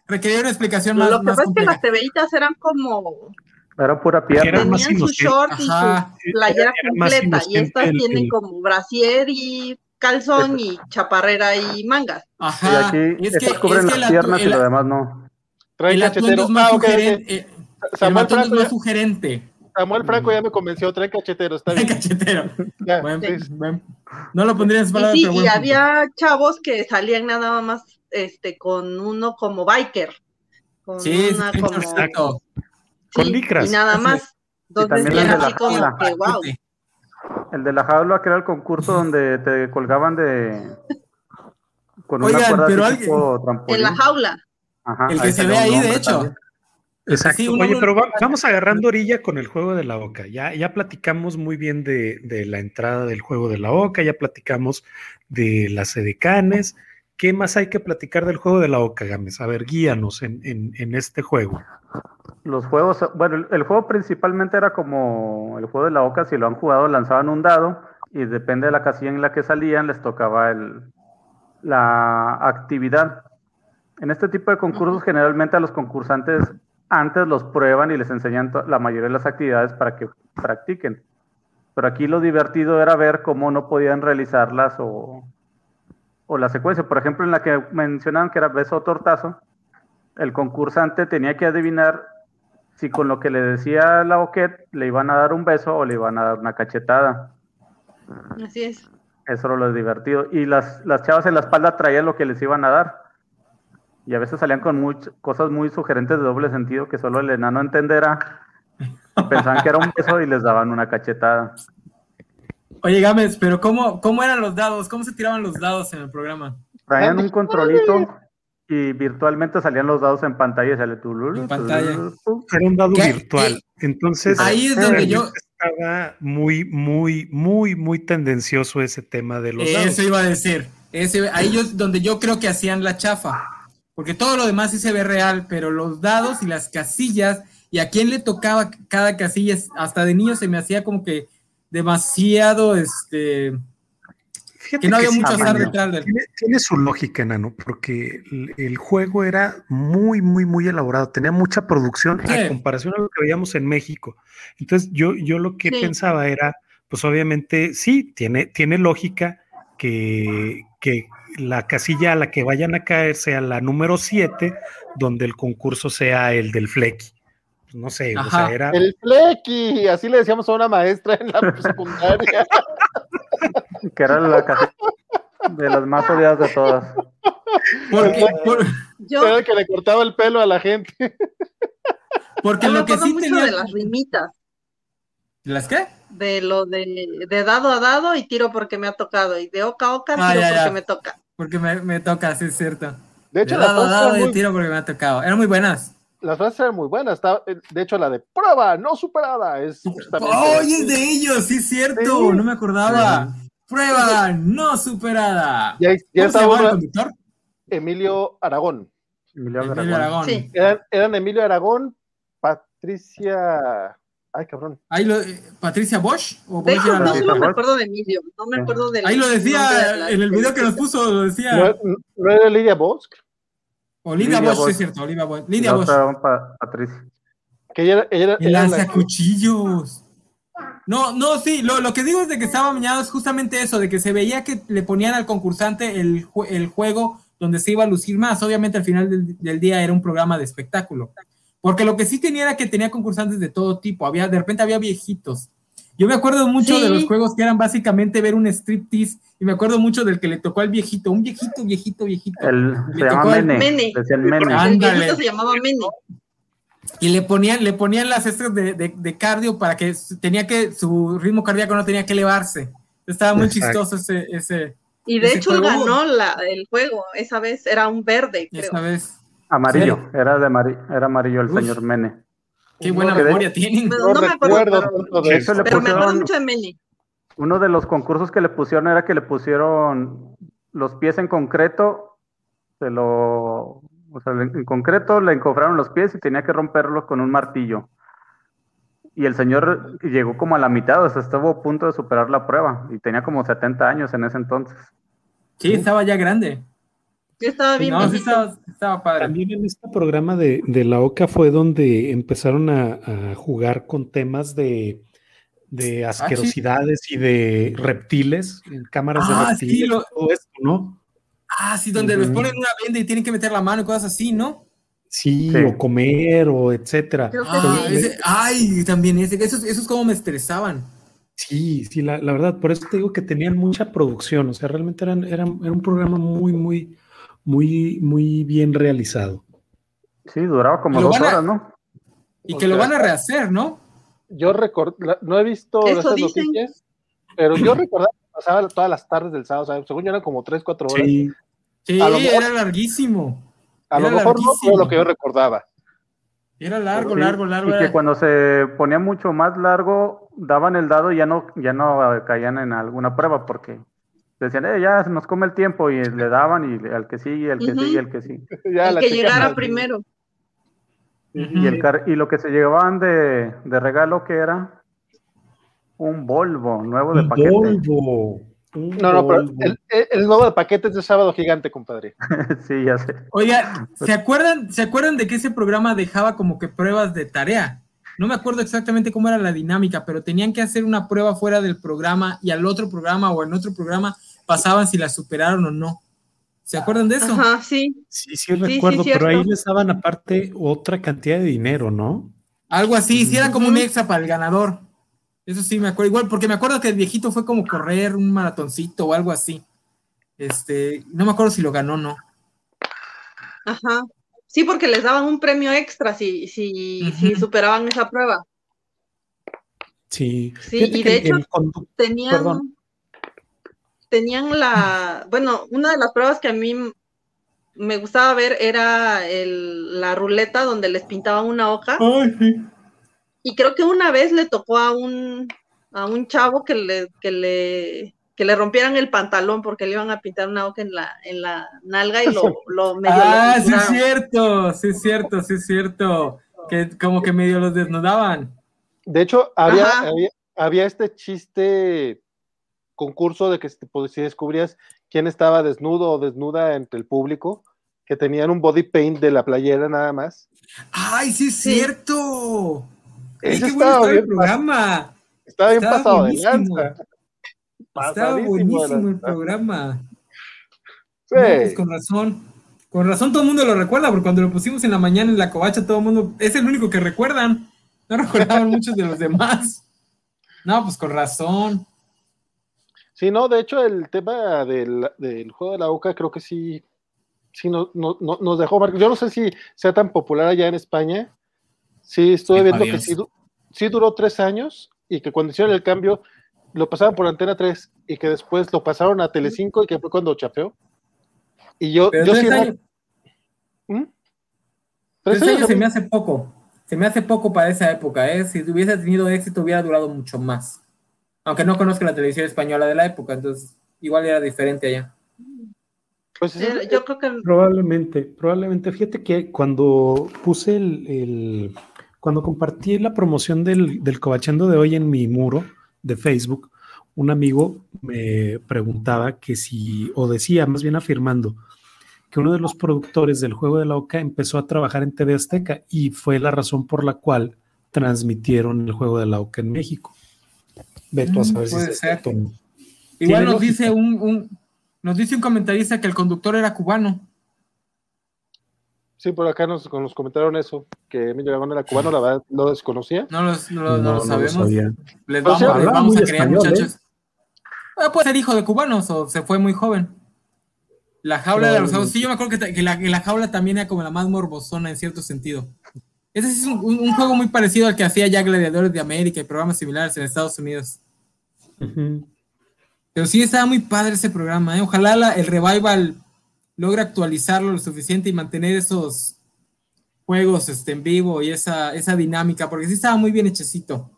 requería una explicación más. Lo que pasa es que las TVitas eran como. Era pura pierna. Tenían su short y su playera completa. Y estas el, tienen el... como brasier y calzón y chaparrera y mangas. Ajá. Y aquí es que, cubren es que las piernas el, y lo demás no. Trae el cachetero. Es más ah, okay, okay. Samuel el Franco, es más sugerente. Samuel Franco ya me convenció, trae cachetero, está bien. cachetero. Ya, bueno, sí. bueno, no lo pondría en palabras, y, sí, y había chavos que salían nada más este con uno como biker. Con sí, una como, exacto. Sí, con licras. Y nada más. Entonces era así como que wow. El de la jaula, que era el concurso donde te colgaban de. Con una Oigan, pero alguien. En la jaula. Ajá, el que se ve ahí, de hecho. También. Exacto. Sí, Oye, pero va, vamos agarrando orilla con el juego de la boca. Ya, ya platicamos muy bien de, de, la entrada del juego de la boca, ya platicamos de las edecanes. ¿qué más hay que platicar del juego de la Oca, Gámez? A ver, guíanos en, en, este juego. Los juegos, bueno, el, juego principalmente era como el juego de la Oca, si lo han jugado lanzaban un dado y depende de la casilla en la que salían les tocaba el, la actividad. En este tipo de concursos generalmente a los concursantes antes los prueban y les enseñan la mayoría de las actividades para que practiquen. Pero aquí lo divertido era ver cómo no podían realizarlas o, o la secuencia. Por ejemplo, en la que mencionaban que era beso o tortazo, el concursante tenía que adivinar si con lo que le decía la oquet le iban a dar un beso o le iban a dar una cachetada. Así es. Eso era lo divertido. Y las, las chavas en la espalda traían lo que les iban a dar. Y a veces salían con cosas muy sugerentes de doble sentido que solo el enano entenderá. Pensaban que era un beso y les daban una cachetada. Oye, Gámez, pero cómo, ¿cómo eran los dados? ¿Cómo se tiraban los dados en el programa? Traían un controlito y virtualmente salían los dados en pantalla y sale tu En pantalla. Era un dado virtual. Entonces, ahí es donde yo estaba muy, muy, muy, muy tendencioso ese tema de los dados. Eso iba a decir. Ese, ahí es donde yo creo que hacían la chafa. Porque todo lo demás sí se ve real, pero los dados y las casillas, y a quién le tocaba cada casilla, hasta de niño se me hacía como que demasiado, este, que no había mucho azar detrás del... Tiene, tiene, su lógica, Enano, porque el, juego era muy, muy, muy elaborado, tenía mucha producción a comparación a lo que veíamos en México. Entonces, yo, yo lo que pensaba era, pues obviamente, sí, tiene, tiene lógica que, que la casilla a la que vayan a caer sea la número 7, donde el concurso sea el del Flecky. Pues no sé, o sea, era. El Flecky, así le decíamos a una maestra en la secundaria. Que era la casilla de las más odiadas de todas. Porque, yo, era el que le cortaba el pelo a la gente. Porque lo que sí tenía. de las rimitas. ¿Las qué? De lo de, de, dado a dado y tiro porque me ha tocado. Y de oca a oca ah, tiro porque me toca. Porque me, me, toca, sí es cierto. De hecho, de dado a dado y tiro porque me ha tocado. Eran muy buenas. Las frases eran muy buenas. De hecho, la de prueba no superada es justamente. ¡Oh, es de ellos! Sí es cierto. No me acordaba. Prueba no superada. Ya, ya estaba el conductor? Emilio Aragón. Emilio Aragón. Sí. Eran, eran Emilio Aragón, Patricia Ay, cabrón. Ahí lo, ¿Patricia Bosch? ¿O de hecho, no me acuerdo de Emilio, no me acuerdo de Ahí lo decía, en el video que nos puso, lo decía. ¿No, era Lidia Bosch? O Lidia, Bosch, sí es cierto, Lidia Bosch. Lidia Bosch. Patricia. Que ella, ella, el lanza cuchillos. No, no, sí, lo, lo, que digo es de que estaba mañana es justamente eso, de que se veía que le ponían al concursante el, el juego donde se iba a lucir más. Obviamente al final del, del día era un programa de espectáculo. Porque lo que sí tenía era que tenía concursantes de todo tipo. Había, de repente había viejitos. Yo me acuerdo mucho de los juegos que eran básicamente ver un striptease y me acuerdo mucho del que le tocó al viejito, un viejito, viejito, viejito. El, se llama Mene. Mene. El viejito se llamaba Mene. Y le ponían, le ponían las extras de, de, cardio para que tenía que, su ritmo cardíaco no tenía que elevarse. Estaba muy chistoso ese, ese. Y de hecho ganó la, el juego, esa vez era un verde, creo. Esa vez. Amarillo, era de era amarillo el señor Mene. Qué buena memoria tienen. No, me acuerdo tanto de eso. Pero me acuerdo mucho de Mene. Uno de los concursos que le pusieron era que le pusieron los pies en concreto, se lo, o sea, en concreto le encofraron los pies y tenía que romperlos con un martillo. Y el señor llegó como a la mitad, o sea, estuvo a punto de superar la prueba y tenía como 70 años en ese entonces. Sí, estaba ya grande estaba bien. No, estaba, padre. También en este programa de, la OCA fue donde empezaron a, jugar con temas de, de ah, asquerosidades y de reptiles, en cámaras de ah, reptiles, todo esto, ¿no? Ah, sí, donde les ponen una venda y tienen que meter la mano y cosas así, ¿no? Sí, o comer, o etcétera. Ah, ay, también ese, esos, esos como me estresaban. Sí, sí, la, verdad, por eso te digo que tenían mucha producción, o sea, realmente eran, eran, era un programa muy, muy, muy, muy bien realizado. Sí, duraba como dos horas, ¿no? Y que lo van a rehacer, ¿no? Yo recuerdo, no he visto esas noticias, pero yo recordaba que pasaba todas las tardes del sábado, o sea, según yo eran como tres, cuatro horas. Sí, era larguísimo. A lo mejor no fue lo que yo recordaba. Era largo, largo, largo. Y que cuando se ponía mucho más largo, daban el dado y ya no, ya no caían en alguna prueba porque decían, eh, ya se nos come el tiempo y le daban y al que sigue, al que sigue, al que sigue. el que llegara primero. Y, el y lo que se llevaban de, de regalo que era un Volvo nuevo de paquete. Volvo. No, no, pero el, nuevo de paquete es de sábado gigante, compadre. sí, ya sé. Oiga, ¿se acuerdan, ¿se acuerdan de que ese programa dejaba como que pruebas de tarea? No me acuerdo exactamente cómo era la dinámica, pero tenían que hacer una prueba fuera del programa y al otro programa o en otro programa pasaban si la superaron o no. ¿Se acuerdan de eso? Ajá, sí. Sí, sí, recuerdo, pero ahí les daban aparte otra cantidad de dinero, ¿no? Algo así, sí, era como un extra para el ganador. Eso sí me acuerdo, igual, porque me acuerdo que el viejito fue como correr un maratoncito o algo así. Este, no me acuerdo si lo ganó o no. Ajá. Sí, porque les daban un premio extra si, si, si superaban esa prueba. Sí. Sí, y de hecho tenían, tenían la, bueno, una de las pruebas que a mí me gustaba ver era el, la ruleta donde les pintaban una hoja. Ay, sí y creo que una vez le tocó a un, a un chavo que le, que le, que le rompieran el pantalón porque le iban a pintar una hoja en la, en la nalga y lo, lo medio Ah, sí es cierto, sí es cierto, sí es cierto. Que como que medio los desnudaban. De hecho, había, había, este chiste concurso de que si descubrías quién estaba desnudo o desnuda entre el público, que tenían un body paint de la playera nada más. ¡Ay, sí es cierto! Ese qué bueno estaba el programa. Estaba bien pasado de lanza. Estaba buenísimo el programa. Sí. Pues con razón. Con razón todo el mundo lo recuerda, porque cuando lo pusimos en la mañana en la covacha, todo el mundo, es el único que recuerdan. No recordaban muchos de los demás. No, pues con razón. Sí, no, de hecho el tema del, del juego de la boca creo que sí, sí no, no, nos dejó. Yo no sé si sea tan popular allá en España, Sí, estuve viendo que sí, duró tres años y que cuando hicieron el cambio lo pasaron por Antena 3 y que después lo pasaron a Telecinco y que fue cuando chafeó. Y yo, yo sí ¿Mm? Tres años se me hace poco. Se me hace poco para esa época, ¿eh? Si hubiese tenido éxito hubiera durado mucho más. Aunque no conozco la televisión española de la época, entonces igual era diferente allá. Pues yo creo que probablemente, probablemente. Fíjate que cuando puse el cuando compartí la promoción del, del Cobachando de hoy en mi muro de Facebook, un amigo me preguntaba que si, o decía, más bien afirmando, que uno de los productores del juego de la OCA empezó a trabajar en TV Azteca y fue la razón por la cual transmitieron el juego de la OCA en México. Veto a mm, saber si es cierto. Igual nos dice un, nos dice un comentarista que el conductor era cubano. Sí, por acá nos, nos comentaron eso, que Emilio Aragón era cubano, la verdad lo desconocía. No, lo, no, lo sabemos. les vamos, vamos a creer, muchachos. ¿eh? Ah, puede ser hijo de cubanos o se fue muy joven. La jaula de los ojos. Sí, yo me acuerdo que, la, la, jaula también era como la más morbosona en cierto sentido. Ese es un, un, juego muy parecido al que hacía ya Gladiadores de América y programas similares en Estados Unidos. Pero sí estaba muy padre ese programa. ¿eh? Ojalá el revival logra actualizarlo lo suficiente y mantener esos juegos este, en vivo y esa, esa dinámica, porque sí estaba muy bien hechecito.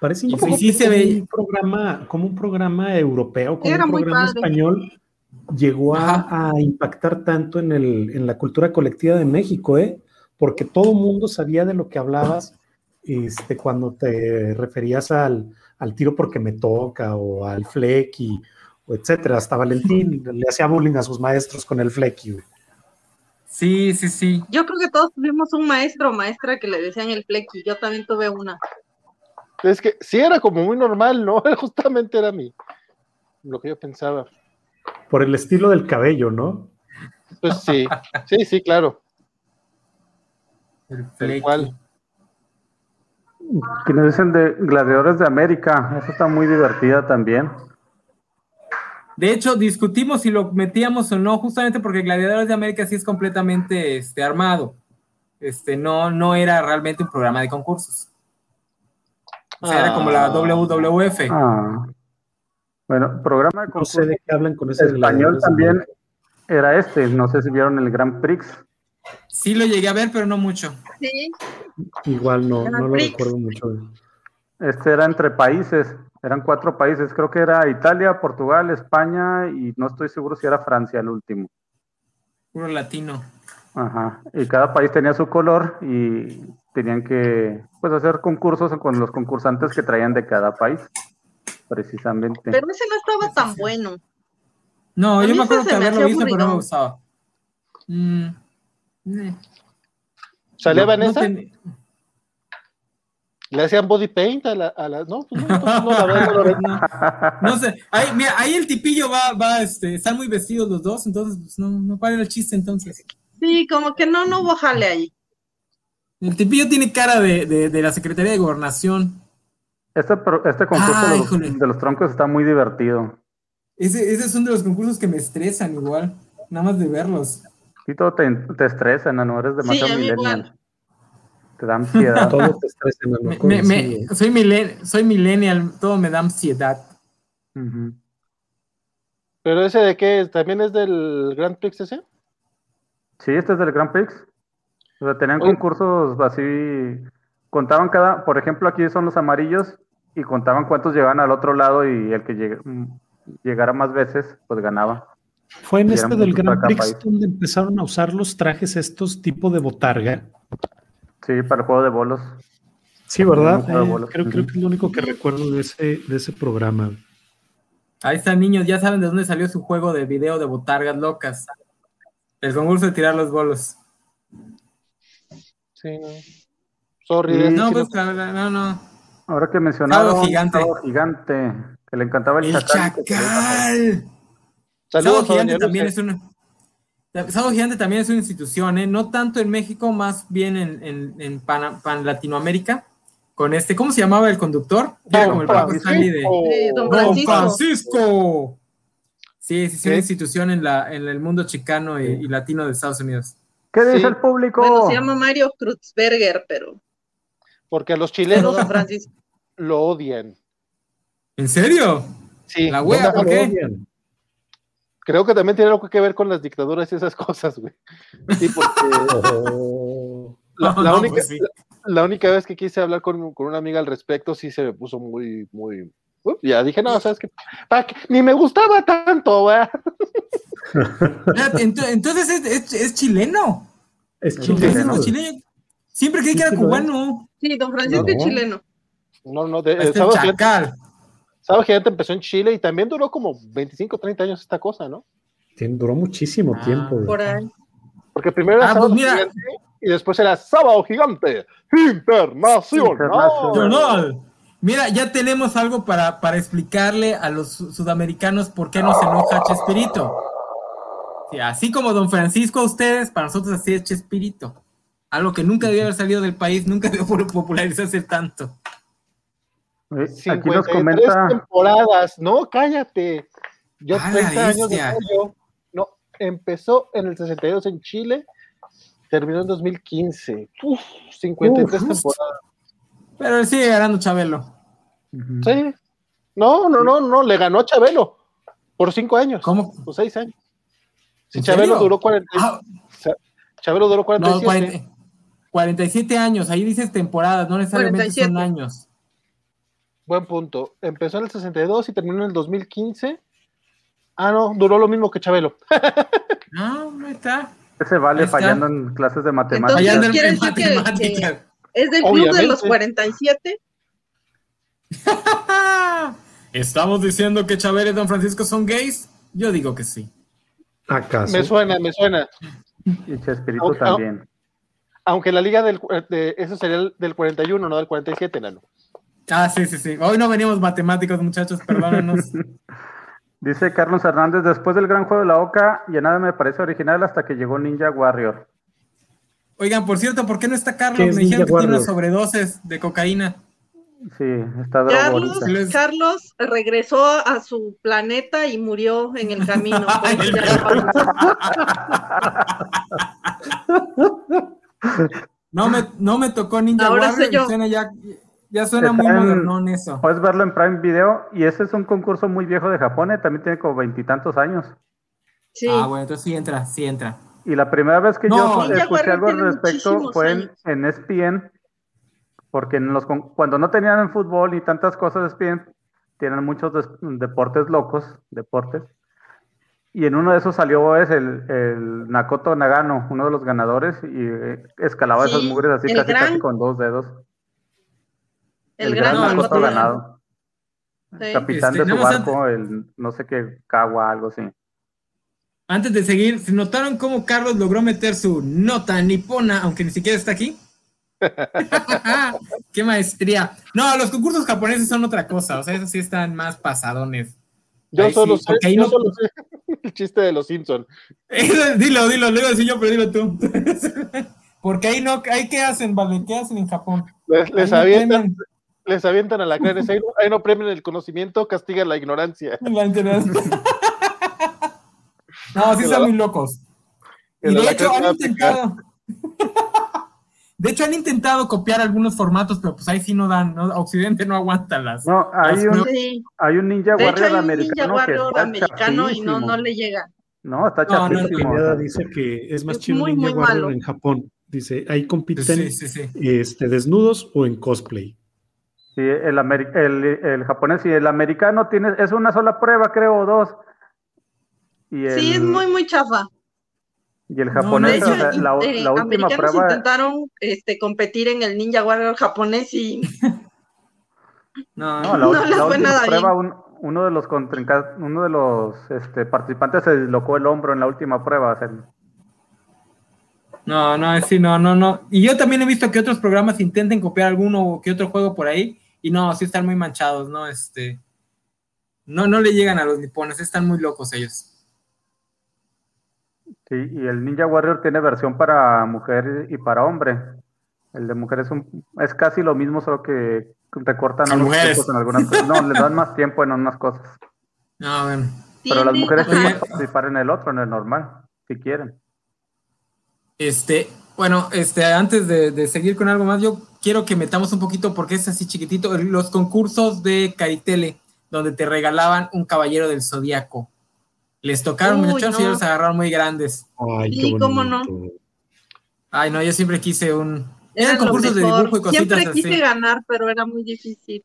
Parece un, como, un programa, como un programa europeo, como un programa español, llegó a, impactar tanto en, el, en la cultura colectiva de México, ¿eh? porque todo el mundo sabía de lo que hablabas este, cuando te referías al, al tiro porque me toca o al fleck y etcétera. Hasta Valentín le hacía bullying a sus maestros con el flequi. Sí, sí, sí. Yo creo que todos tuvimos un maestro o maestra que le decían el flequi. Yo también tuve una. Es que sí era como muy normal, ¿no? Justamente era mi lo que yo pensaba. Por el estilo del cabello, ¿no? Pues sí, sí, sí, claro. El cual. Quienes dicen de Gladiadores de América, eso está muy divertida también. De hecho, discutimos si lo metíamos o no, justamente porque Gladiadores de América sí es completamente este, armado. Este, no, no era realmente un programa de concursos. O sea, era como la ah. WWF. Ah. Bueno, programa de concursos. No sé de qué hablan con ese español también era este. No sé si vieron el Grand Prix. Sí lo llegué a ver, pero no mucho. Sí. Igual no, no lo recuerdo mucho. Este era entre países, eran cuatro países, creo que era Italia, Portugal, España y no estoy seguro si era Francia el último. Puro latino. Ajá, y cada país tenía su color y tenían que pues hacer concursos con los concursantes que traían de cada país, precisamente. Pero ese no estaba tan bueno. No, yo me acuerdo que haberlo visto, pero no me gustaba. Mm, ¿Salía Vanessa? ¿Le hacían body paint a la, a la... no? Pues no, no, la verdad, no, no, sé, ahí, mira, ahí el tipillo va, va, este, están muy vestidos los dos, entonces pues, no, no para el chiste entonces. Sí, como que no, no hubo jale ahí. El tipillo tiene cara de, de, de la Secretaría de Gobernación. Este, este concurso de, los, de, los, troncos está muy divertido. Ese, ese es uno de los concursos que me estresan igual, nada más de verlos. Sí, todo te, te estresa, no eres demasiado sí, millennial. Te da ansiedad. todo te estresa, me, me, me, soy, milen, soy millennial, todo me da ansiedad. Uh -huh. ¿Pero ese de qué? ¿También es del Grand Prix ese? Sí, este es del Grand Prix. O sea, tenían Oye. concursos así, contaban cada, por ejemplo, aquí son los amarillos y contaban cuántos llegaban al otro lado y el que lleg llegara más veces, pues ganaba. Fue en este del Grand Prix donde empezaron a usar los trajes estos tipo de botarga. Sí, para el juego de bolos. Sí, ¿verdad? Eh, creo, creo, que es lo único que recuerdo de ese, de ese programa. Ahí están, niños, ya saben de dónde salió su juego de video de botargas locas. El concurso de tirar los bolos. Sí, no. Sorry. No, pues, no, no. Ahora que mencionaba Sábado gigante. Sábado gigante, que le encantaba el, el chacal. chacal. Saludos, Sábado Gigante también es una. Sábado Gigante también es una institución, ¿eh? no tanto en México, más bien en, en, en Pan, Pan, Latinoamérica. Con este, ¿cómo se llamaba el conductor? Era como el Paco Stanley de sí, Don Francisco. Don Francisco. Sí, sí, es una institución en, la, en el mundo chicano y, y latino de Estados Unidos. ¿Qué dice sí. el público? Bueno, se llama Mario Kruzberger, pero. Porque los chilenos lo odian. ¿En serio? Sí. ¿La wea? ¿Por qué? Odian? Creo que también tiene algo que ver con las dictaduras y esas cosas, güey. Sí, porque. la, la, no, única, pues sí. la, la, única vez que quise hablar con, con, una amiga al respecto, sí se me puso muy, muy. Uh, ya dije, no, sabes que ni me gustaba tanto, güey. Entonces es, es, es, chileno. Es chileno. Es chileno. Siempre creí que era cubano. Sí, don Francisco es chileno. No, no, de, este ¿sabes? Sabes que empezó en Chile y también duró como 25, 30 años esta cosa, ¿no? Duró muchísimo ah, tiempo. Por ahí. Porque primero era ah, Sábado pues Gigante y después era Sábado Gigante Internacional. Internacional. Mira, ya tenemos algo para, para explicarle a los sudamericanos por qué nos enoja Chespirito. Sí, así como Don Francisco a ustedes, para nosotros así es Chespirito. Algo que nunca debió haber salido del país, nunca debió popularizarse tanto. Aquí nos comenta. temporadas, no, cállate. Yo 30 años de yo. No, empezó en el 62 en Chile, terminó en 2015. Uf, 53 Uf, temporadas. Pero sigue ganando Chabelo. Uh -huh. Sí. No, no, no, no, le ganó Chabelo por 5 años. ¿Cómo? Por 6 años. Si Chabelo duró 40. Ah. Chabelo duró 47. No, 40, 47 años, ahí dices temporadas, no necesariamente 47. son años. Buen punto. Empezó en el 62 y terminó en el 2015. Ah, no, duró lo mismo que Chabelo. no, no está. Ese vale está. fallando en clases de matemáticas. Entonces, ¿quiere decir que, que, es del club de los 47? ¿Estamos diciendo que Chabelo y Don Francisco son gays? Yo digo que sí. ¿Acaso? Me suena, me suena. Y Chespirito aunque, también. Aunque la liga del, de, eso sería el del 41, no del 47, Nano. Ah, sí, sí, sí. Hoy no venimos matemáticos, muchachos, perdónenos. Dice Carlos Hernández, después del gran juego de la Oca, ya nada me parece original hasta que llegó Ninja Warrior. Oigan, por cierto, ¿por qué no está Carlos? Me dijeron que Warrior? tiene unas sobredoses de cocaína. Sí, está Carlos, Carlos regresó a su planeta y murió en el camino. no, me, no me tocó Ninja Ahora Warrior. Yo. Ya, ya suena muy modernón eso. Puedes verlo en Prime Video y ese es un concurso muy viejo de Japón, ¿eh? también tiene como veintitantos años. Sí. Ah, bueno, entonces sí entra, sí entra. Y la primera vez que no, yo escuché algo al respecto fue en, en ESPN, Porque en los, cuando no tenían fútbol y tantas cosas, tienen muchos deportes locos, deportes. Y en uno de esos salió es el, el Nakoto Nagano, uno de los ganadores, y eh, escalaba esas mugres así casi, casi con dos dedos. El, gran, Nakoto ganado. Capitán este, de su barco, el no sé qué, Kawa, algo así. Antes de seguir, ¿se notaron cómo Carlos logró meter su nota nipona, aunque ni siquiera está aquí? ¡Qué maestría! No, los concursos japoneses son otra cosa, o sea, esos sí están más pasadones. Yo solo, sé, yo solo sé el chiste de los Simpsons. dilo, dilo, lo iba a decir yo, pero dilo tú. porque ahí no, ahí qué hacen, ¿vale? ¿Qué hacen en Japón? Les, avientan, les avientan a la cara, ahí no, ahí no premian el conocimiento, castigan la ignorancia. La ignorancia. no, sí son muy locos. Y de hecho han intentado... De hecho, han intentado copiar algunos formatos, pero pues ahí sí no dan, ¿no? Occidente no aguanta las. No, hay, un, hay un Ninja de Warrior hecho, hay un Ninja Warrior americano y no, no le llega. No, está chapísimo. No, dice que es más chido Ninja Warrior en Japón. Dice, ahí compiten Este, desnudos o en cosplay. Sí, el, el, el, japonés y el americano tiene, es una sola prueba, creo, o dos. Y Sí, es muy, muy chafa. Y el japonés, la, la, última prueba. intentaron este, competir en el Ninja Warrior japonés y. no, no, la, última prueba, uno de los uno de los este, participantes se dislocó el hombro en la última prueba. No, no, sí, no, no, no. Y yo también he visto que otros programas intenten copiar alguno que otro juego por ahí, y no, sí están muy manchados, ¿no? Este. No, no le llegan a los nipones, están muy locos ellos. Sí, y el Ninja Warrior tiene versión para mujer y para hombre. El de mujer es, un, es casi lo mismo, solo que recortan a mujeres. en algunas cosas. No, le dan más tiempo en unas cosas. No, bueno. Pero las mujeres pueden participar en el otro, en el normal, si quieren. Este, bueno, este, antes de, de, seguir con algo más, yo quiero que metamos un poquito, porque es así chiquitito, los concursos de Caritele, donde te regalaban un caballero del zodiaco. Les tocaron muchachos y los agarraron muy grandes. Ay, qué cómo no. Ay, no, yo siempre quise un. Eran concursos de dibujo y cositas Siempre quise ganar, pero era muy difícil.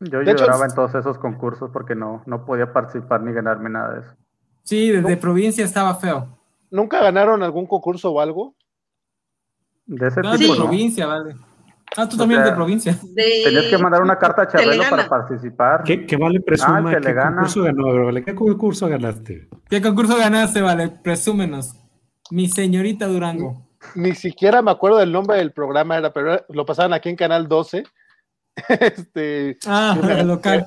Yo lloraba en todos esos concursos porque no, no podía participar ni ganarme nada de eso. Sí, desde provincia estaba feo. ¿Nunca ganaron algún concurso o algo? De ese tipo. De provincia, vale. Ah, tú también de provincia. Tenías que mandar una carta a Chabelo para participar. ¿Qué, vale presuma? Ah, ¿Qué concurso ganó? Vale? ¿Qué concurso ganaste? ¿Qué concurso ganaste, vale? Presúmenos. Mi señorita Durango. Ni, siquiera me acuerdo del nombre del programa, era, pero lo pasaban aquí en Canal 12. este, ah, local.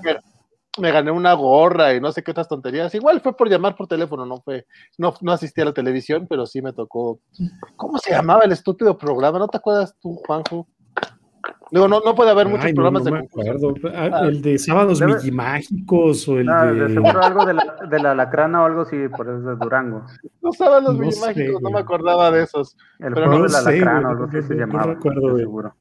Me, gané una gorra y no sé qué otras tonterías. Igual fue por llamar por teléfono, no fue, no, no asistí a la televisión, pero sí me tocó. ¿Cómo se llamaba el estúpido programa? ¿No te acuerdas tú, Juanjo? Digo, no, no puede haber muchos programas no, no de acuerdo. Ah, ah, el de sábados mágicos o el no, de... de seguro algo de la, de la lacrana o algo así, por eso de Durango. Los sábados mágicos, no me acordaba de esos. El pero juego de la lacrana o algo así se llamaba. No recuerdo, seguro.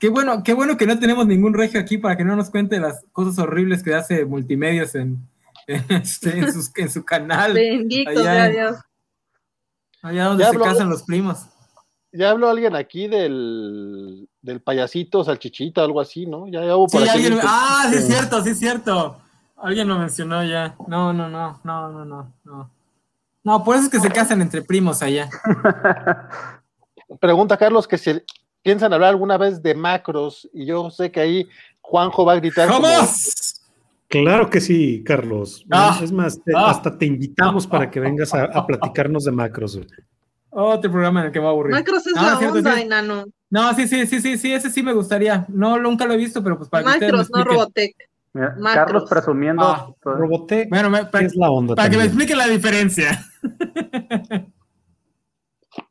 Qué bueno, qué bueno que no tenemos ningún regio aquí para que no nos cuente las cosas horribles que hace multimedios en, en, este, en, sus, en su canal. Bendito sea Dios. Allá donde se casan los primos ya habló alguien aquí del, del payasito salchichita, algo así, ¿no? Ya, hubo sí, alguien, Ah, sí es cierto, sí es cierto. Alguien lo mencionó ya. No, no, no, no, no, no, no. No, por eso es que se casan entre primos allá. Pregunta Carlos que si piensan hablar alguna vez de macros, y yo sé que ahí Juanjo va a gritar. ¡Vamos! Claro que sí, Carlos. Ah, es más, ah. hasta te invitamos para que vengas a, a platicarnos de macros. Otro programa en el que va a aburrir. Macros es la onda, enano. No, sí, sí, sí, sí, sí, ese sí me gustaría. No, nunca lo he visto, pero pues para Macros, que no Robotech. Carlos presumiendo. Ah, Robotech bueno, para, es la onda. Para que me explique la diferencia.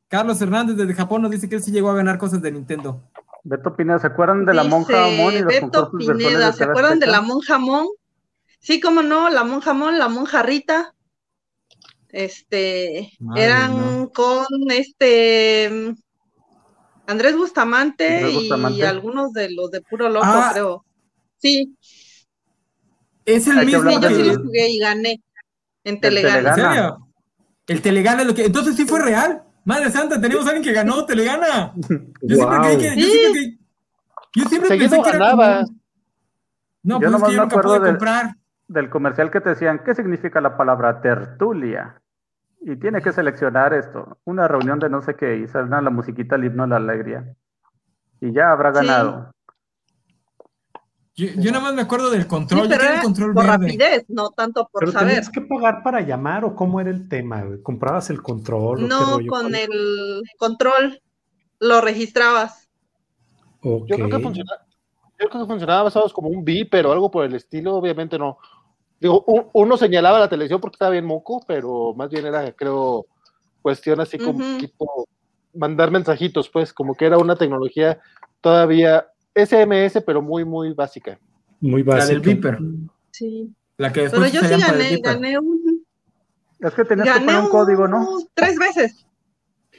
Carlos Hernández desde Japón nos dice que él sí llegó a ganar cosas de Nintendo. Beto Pineda, ¿se acuerdan de la monja Mon y los Beto Pineda, ¿se acuerdan de la monja Mon? Sí, cómo no, la monja Mon, la monja Rita. Este, eran con este Andrés Bustamante, y algunos de los de puro loco, ah. creo. Sí. Es el mismo. yo sí los jugué y gané en Telegana. ¿En serio? El Telegana lo que. Entonces sí fue real. Madre santa, tenemos a alguien que ganó, te le gana. Yo siempre creí que, yo siempre creí, yo siempre pensé que era como, No, yo pues es que yo nunca pude comprar. Del comercial que te decían, ¿qué significa la palabra tertulia? Y tiene que seleccionar esto, una reunión de no sé qué, y suena la musiquita, el himno de la alegría. Y ya habrá ganado. Yo, nada más me acuerdo del control. Sí, pero control por rapidez, no tanto por pero saber. ¿Tenías que pagar para llamar o cómo era el tema? ¿Comprabas el control? No, con el control lo registrabas. Yo creo que funcionaba. Yo creo que funcionaba basados como un B, pero algo por el estilo, obviamente no. Digo, uno señalaba la televisión porque estaba bien moco, pero más bien era, creo, cuestión así como tipo mandar mensajitos, pues, como que era una tecnología todavía SMS, pero muy, muy básica. Muy básica. La del Viper. Sí. La que pero yo sí gané, gané un. Es que tenías que poner un código, ¿no? Tres veces.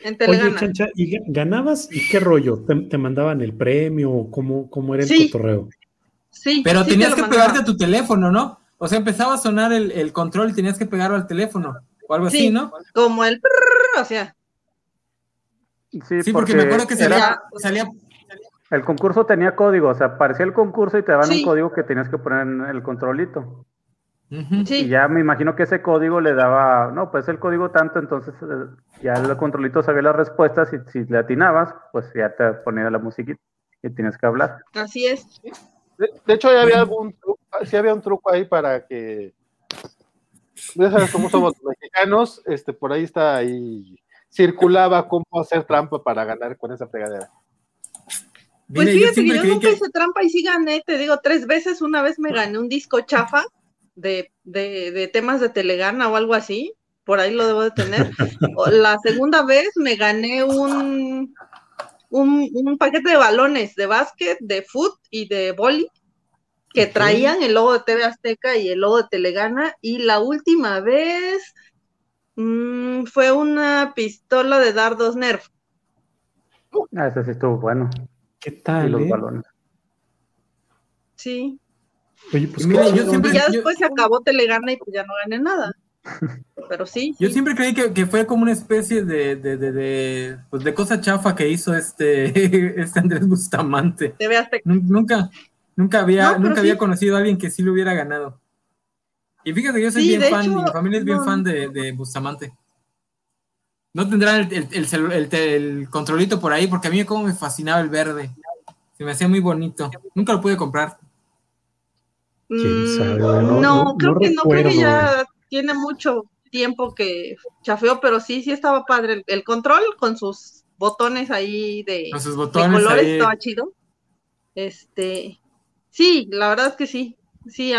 En Oye, Chancha, ¿y ganabas? ¿Y qué rollo? ¿Te, mandaban el premio? ¿Cómo, cómo era el sí. cotorreo? Sí. Pero tenías que pegarte a tu teléfono, ¿no? O sea, empezaba a sonar el, el, control y tenías que pegarlo al teléfono. O algo así, ¿no? Como el. o sea. Sí, porque, me acuerdo que salía, salía, El concurso tenía código, o sea, aparecía el concurso y te daban un código que tenías que poner en el controlito. Y ya me imagino que ese código le daba, no, pues el código tanto, entonces eh, ya el controlito sabía las respuestas y si le atinabas, pues ya te ponía la musiquita y tienes que hablar. Así es. De, hecho, ya había algún sí había un truco ahí para que ya sabes cómo somos mexicanos, este por ahí está ahí circulaba cómo hacer trampa para ganar con esa fregadera. Pues fíjate que yo nunca hice trampa y sí gané, te digo, tres veces. Una vez me gané un disco chafa de, de, temas de Telegana o algo así, por ahí lo debo de tener. La segunda vez me gané un, un, un paquete de balones de básquet, de foot y de boli que traían el logo de TV Azteca y el logo de Telegana. Y la última vez Mm, fue una pistola de dardos Nerf. Ah, ese sí estuvo bueno. ¿Qué tal? Y los eh? balones. Sí. Oye, pues y ya después se acabó Telegana y pues ya no gané nada. Pero sí. Yo siempre creí que, fue como una especie de, de, de, pues de cosa chafa que hizo este, este Andrés Bustamante. Nunca, nunca había, nunca había conocido a alguien que sí lo hubiera ganado. Y fíjate que yo soy bien fan, mi familia es bien fan de, Bustamante. No tendrán el, controlito por ahí, porque a mí como me fascinaba el verde. Se me hacía muy bonito. Nunca lo pude comprar. Mm, no, creo que no, creo que ya tiene mucho tiempo que chafeó, pero sí, sí estaba padre. El, control con sus botones ahí de, con sus botones colores estaba chido. Este, sí, la verdad es que sí. Sí,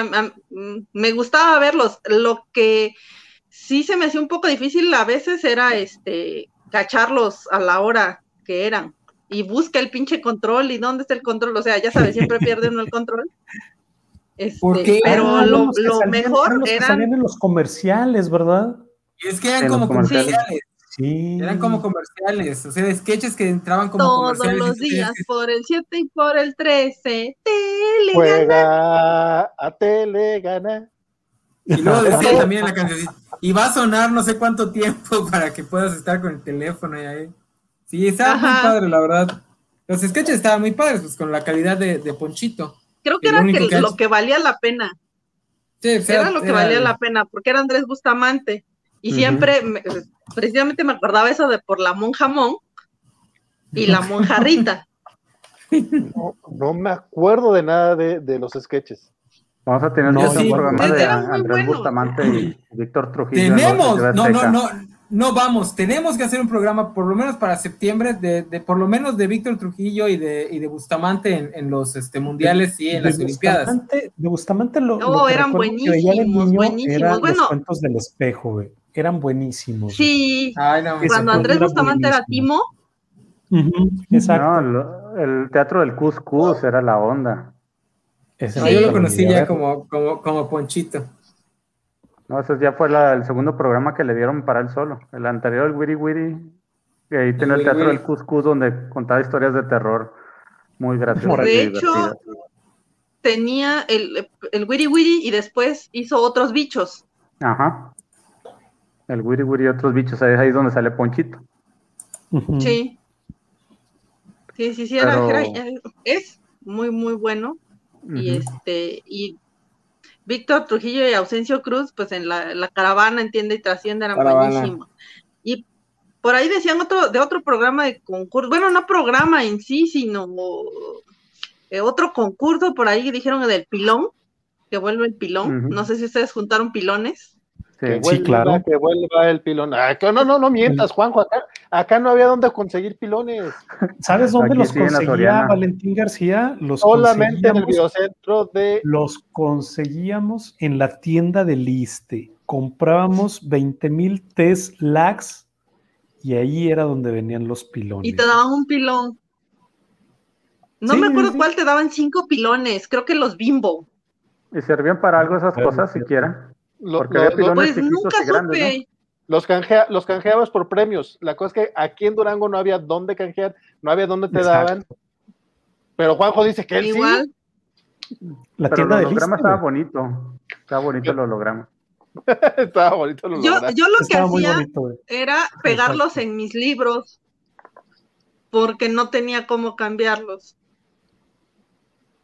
me gustaba verlos. Lo que sí se me hacía un poco difícil a veces era este cacharlos a la hora que eran. Y busca el pinche control y dónde está el control. O sea, ya sabes, siempre pierde uno el control. Este, pero lo, mejor eran los, en los comerciales, ¿verdad? Es que eran como comerciales. Sí. Eran como comerciales, o sea, sketches que entraban como Todos los días, por el 7 y por el 13, Telegana. Juega a Telegana. Y luego decía también la canción, y va a sonar no sé cuánto tiempo para que puedas estar con el teléfono y ahí. Sí, estaba muy padre, la verdad. Los sketches estaban muy padres, pues con la calidad de, Ponchito. Creo que era lo que valía la pena. Sí, era lo que valía la pena, porque era Andrés Bustamante. Y siempre, precisamente me acordaba eso de por la monja Mon y la monja Rita. No, me acuerdo de nada de, los sketches. Vamos a tener un programa de Andrés Bustamante y Víctor Trujillo. Tenemos, no, no, no, no vamos, tenemos que hacer un programa por lo menos para septiembre de, de por lo menos de Víctor Trujillo y de, y de Bustamante en, los este, mundiales y en las Olimpiadas. De Bustamante lo, no, eran buenísimos, buenísimos. Bueno, los cuentos del espejo, güey eran buenísimos. Sí, cuando Andrés Bustamante era Timo. exacto. No, el teatro del Cuscus era la onda. Yo lo conocí ya como, como, como Ponchito. No, ese ya fue el segundo programa que le dieron para él solo. El anterior, el Wiri Wiri, que ahí tenía el teatro del Cuscus donde contaba historias de terror muy graciosas. De hecho, tenía el, el Wiri Wiri y después hizo otros bichos. Ajá. El Wiri Wiri y otros bichos, ahí es donde sale Ponchito. Sí. Sí, sí, sí, era, es muy, muy bueno. Y este, y Víctor Trujillo y Ausencio Cruz, pues en la, caravana, entiende y trasciende, eran buenísimos. Y por ahí decían otro, de otro programa de concurso, bueno, no programa en sí, sino eh, otro concurso por ahí dijeron del pilón, que vuelve el pilón. No sé si ustedes juntaron pilones. Sí, claro. Que vuelva el pilón. Ah, no, no, no mientas, Juanjo. Acá, no había dónde conseguir pilones. ¿Sabes dónde los conseguía Valentín García? Los Solamente en el videocentro de. Los conseguíamos en la tienda de Liste. Comprábamos 20 mil test lags y ahí era donde venían los pilones. Y te daban un pilón. No me acuerdo cuál te daban cinco pilones, creo que los bimbo. ¿Y servían para algo esas cosas siquiera? Porque había pilones pues nunca supe. Los, canjea, los canjeabas por premios. La cosa es que aquí en Durango no había dónde canjear, no había dónde te daban. Pero Juanjo dice que él Igual. sí. La Pero el holograma estaba bonito. Estaba bonito el holograma. estaba bonito el holograma. Yo, yo lo que hacía era pegarlos en mis libros porque no tenía cómo cambiarlos.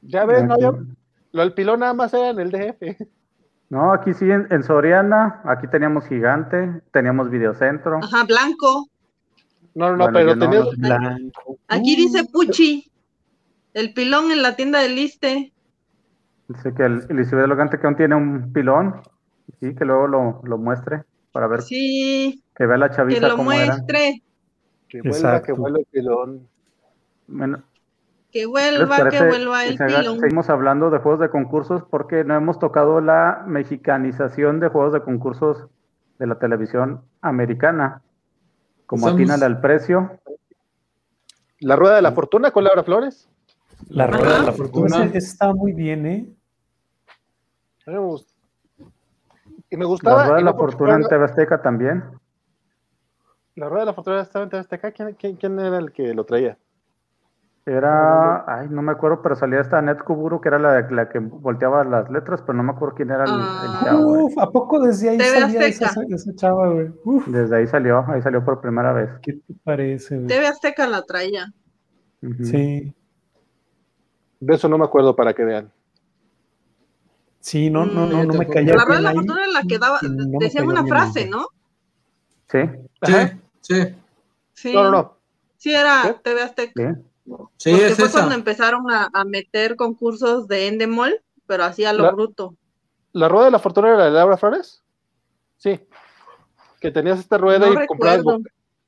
Ya ves, no, lo del pilón nada más era en el DF. No, aquí sí, en, Soriana, aquí teníamos Gigante, teníamos Videocentro. Ajá, Blanco. No, no, no, pero teníamos Blanco. Aquí dice Puchi, el pilón en la tienda de Liste. Dice que el, el Elegante que aún tiene un pilón, sí, que luego lo, lo muestre para ver. Sí. Que vea la chavita Que lo muestre. Que vuelva, que vuelva el pilón. Bueno, que vuelva, que vuelva el pilón. Seguimos hablando de juegos de concursos porque no hemos tocado la mexicanización de juegos de concursos de la televisión americana, como Atínale al precio. La Rueda de la Fortuna con Laura Flores. La Rueda de la Fortuna está muy bien, ¿eh? Y me gustaba. La Rueda de la Fortuna en TV Azteca también. La Rueda de la Fortuna estaba en TV Azteca. quién era el que lo traía? Era, ay, no me acuerdo, pero salía esta Net Kuburu, que era la, la que volteaba las letras, pero no me acuerdo quién era el, ah. chavo. Uf, ¿a poco desde ahí salía esa, esa, chava, güey? Desde ahí salió, ahí salió por primera vez. ¿Qué te parece, güey? TV Azteca la traía. Sí. De eso no me acuerdo para que vean. Sí, no, no, no, no me callé. La verdad, la fortuna en la que daba, decían una frase, ¿no? Sí. Sí, sí. No, no, no. Sí, era TV Azteca. Sí, Porque fue cuando empezaron a, meter concursos de Endemol, pero así a lo bruto. ¿La rueda de la fortuna era de Laura Flores? Sí. Que tenías esta rueda y, comprabas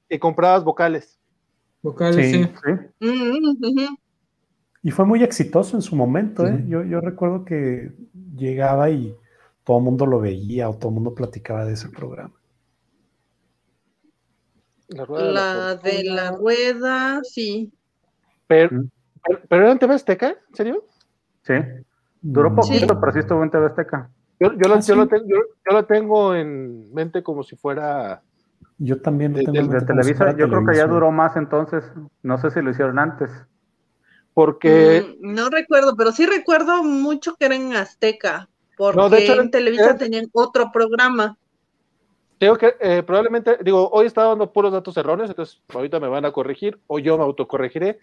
y comprabas vocales. Vocales, sí. Mm, y fue muy exitoso en su momento, ¿eh? Yo, yo recuerdo que llegaba y todo el mundo lo veía o todo el mundo platicaba de ese programa. La, de la rueda, sí. Pero, pero, era en TV Azteca, ¿en serio? Sí. Duró poquito, pero sí estuvo en TV Azteca. Yo, yo, lo, ¿Ah, yo, tengo, yo, lo, tengo, en mente como si fuera. Yo también de, tengo de, Televisa. yo creo que ya duró más entonces. No sé si lo hicieron antes. Porque. Mm, no recuerdo, pero sí recuerdo mucho que era en Azteca. Porque en Televisa tenían otro programa. Tengo que, eh, probablemente, digo, hoy está dando puros datos erróneos, entonces ahorita me van a corregir o yo me autocorregiré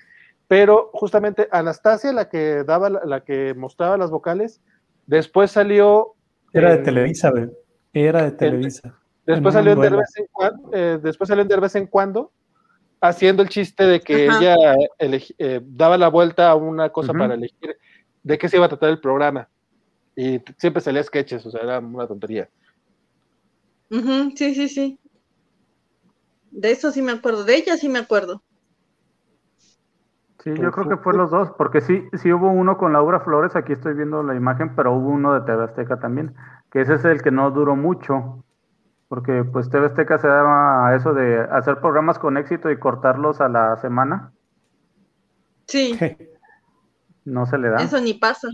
pero justamente Anastasia, la que daba, la que mostraba las vocales, después salió. Era de Televisa, Era de Televisa. después salió, de vez en cuando, eh, después salió de vez en cuando, haciendo el chiste de que ella eh, daba la vuelta a una cosa para elegir de qué se iba a tratar el programa. Y siempre salía sketches, o sea, era una tontería. sí, sí, sí. De eso sí me acuerdo, de ella sí me acuerdo. Sí, yo creo que fue los dos, porque sí, sí hubo uno con Laura Flores, aquí estoy viendo la imagen, pero hubo uno de TV Azteca también, que ese es el que no duró mucho, porque pues TV Azteca se daba a eso de hacer programas con éxito y cortarlos a la semana. Sí. No se le da. Eso ni pasa.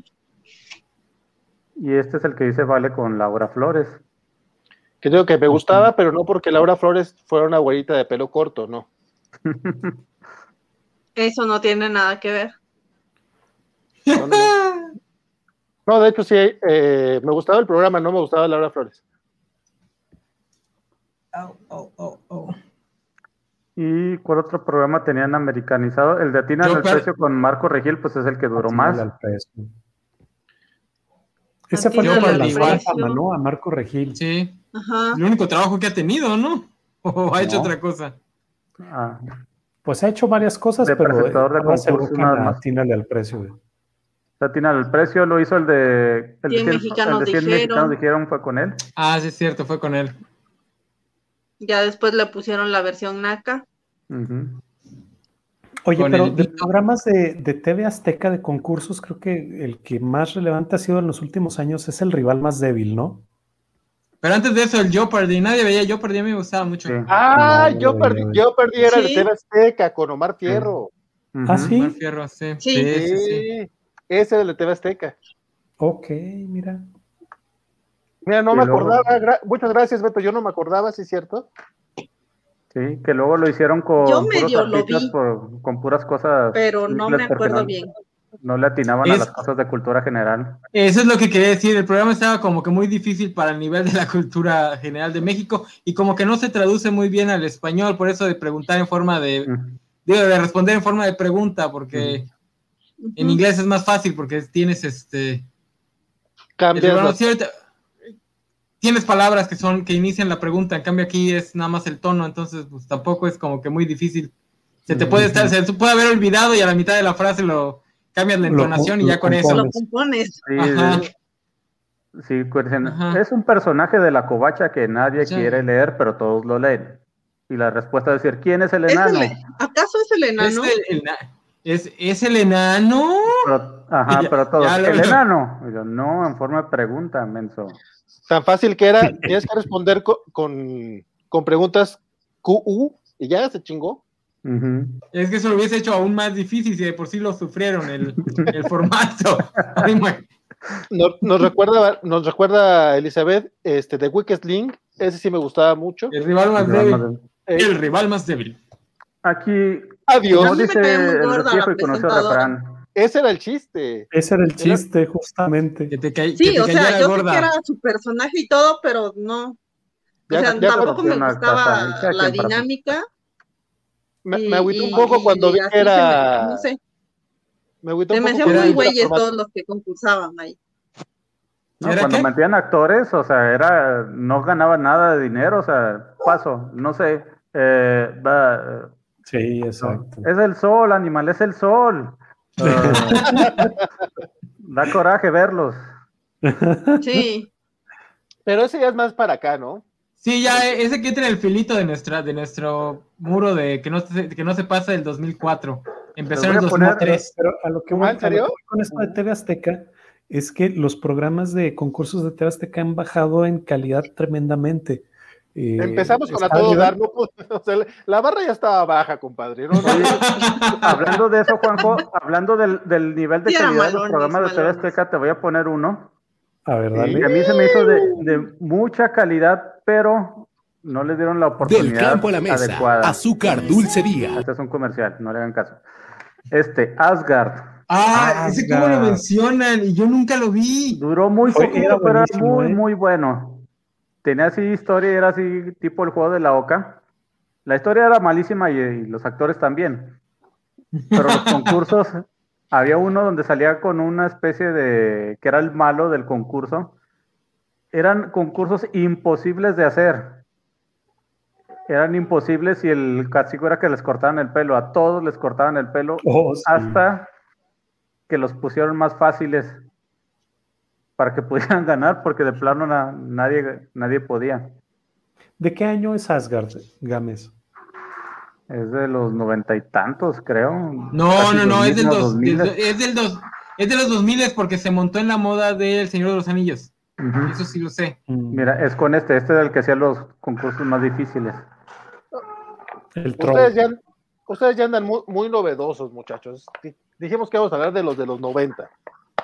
Y este es el que dice Vale con Laura Flores. Que digo que me gustaba, pero no porque Laura Flores fuera una güerita de pelo corto, no. Eso no tiene nada que ver. No, de hecho sí, eh, me gustaba el programa, no me gustaba Laura Flores. Oh, oh, oh, ¿Y cuál otro programa tenían americanizado? El de Atina al precio con Marco Regil, pues es el que duró más. Ese fue el de la fama, ¿no? A Marco Regil. Sí. Ajá. El único trabajo que ha tenido, ¿no? ¿O ha hecho otra cosa? Ah. Pues ha hecho varias cosas, de pero presentador de concursos Atínale al precio. Güey. Atínale al precio lo hizo el de... El 100 mexicanos, el de 100 mexicanos dijeron fue con él. Ah, sí es cierto, fue con él. Ya después le pusieron la versión NACA. Oye, pero de programas de, TV Azteca de concursos, creo que el que más relevante ha sido en los últimos años es el rival más débil, ¿no? Pero antes de eso, el Yo Perdí, nadie veía Yo Perdí, a mí me gustaba mucho. Ah, yo, perdí, yo perdí era de TV Azteca con Omar Fierro. ¿Ah, sí? Omar Fierro, sí. Sí, sí, sí. Ese de la TV Azteca. Ok, mira. Mira, no me acordaba. Muchas gracias, Beto. Yo no me acordaba, ¿sí es cierto? Sí, que luego lo hicieron con, Yo medio lo vi, con puras cosas. Pero no me acuerdo bien. No le atinaban a las cosas de cultura general. Eso es lo que quería decir. El programa estaba como que muy difícil para el nivel de la cultura general de México y como que no se traduce muy bien al español, por eso de preguntar en forma de. Digo, de responder en forma de pregunta, porque en inglés es más fácil porque tienes este. Cambias tienes palabras que son que inician la pregunta, en cambio aquí es nada más el tono, entonces pues tampoco es como que muy difícil. Se te puede estar, se puede haber olvidado y a la mitad de la frase lo cambias la entonación y ya con eso lo compones. Sí, es un personaje de la covacha que nadie quiere leer, pero todos lo leen. Y la respuesta es decir, ¿quién es el enano? ¿Acaso es el enano? ¿Es el, el, enano? ajá, pero todos, ¿el enano? no, en forma de pregunta, menso. Tan fácil que era, tienes que responder con, con, preguntas QU y ya se chingó. Es que eso lo hubiese hecho aún más difícil si de por sí lo sufrieron el, el formato. nos, recuerda, nos recuerda Elizabeth, este, de Weakest Link, ese sí me gustaba mucho. El rival más débil. El rival más débil. Aquí. Adiós. dice el ese era el chiste. Ese era el chiste, justamente. sí, o sea, yo sé que era su personaje y todo, pero no. O sea, tampoco me gustaba la dinámica. Me, me agüité un poco cuando vi que era. no sé. Me agüité un poco. muy güeyes todos los que concursaban ahí. cuando metían actores, o sea, era, no ganaba nada de dinero, o sea, paso, no sé, eh, va, sí, exacto. es el sol, animal, es el sol. da coraje verlos. Sí. Pero ese ya es más para acá, ¿no? Sí, ya ese que entra en el filito de nuestra, de nuestro muro de que no se, que no se pasa del 2004. Empezó en el 2003. pero a lo que voy, con esto de TV Azteca es que los programas de concursos de TV Azteca han bajado en calidad tremendamente. Eh, Empezamos con a todo dar, la barra ya estaba baja, compadre. hablando de eso, Juanjo, hablando del, nivel de calidad de los programas de TV Azteca, te voy a poner uno. A ver, dale. a mí se me hizo de, mucha calidad, pero no le dieron la oportunidad Del campo a la mesa, adecuada. azúcar dulce día. Este es un comercial, no le hagan caso. Este, Asgard. Ah, ese cómo lo mencionan y yo nunca lo vi. Duró muy poquito, pero era muy, ¿eh? muy bueno tenía así historia, era así tipo el juego de la oca. La historia era malísima y, los actores también. Pero los concursos, había uno donde salía con una especie de, que era el malo del concurso. Eran concursos imposibles de hacer. Eran imposibles y el castigo era que les cortaban el pelo. A todos les cortaban el pelo oh, hasta que los pusieron más fáciles para que pudieran ganar, porque de plano nadie, nadie podía. ¿De qué año es Asgard, Gámez? Es de los noventa y tantos, creo. No, no, no, es del, dos, es del dos, es de los dos miles porque se montó en la moda del Señor de los Anillos. Eso sí lo sé. Mm. Mira, es con este, este es el que hacía los concursos más difíciles. ustedes, ya, ustedes ya andan muy, muy novedosos, muchachos. Dijimos que vamos a hablar de los de los 90.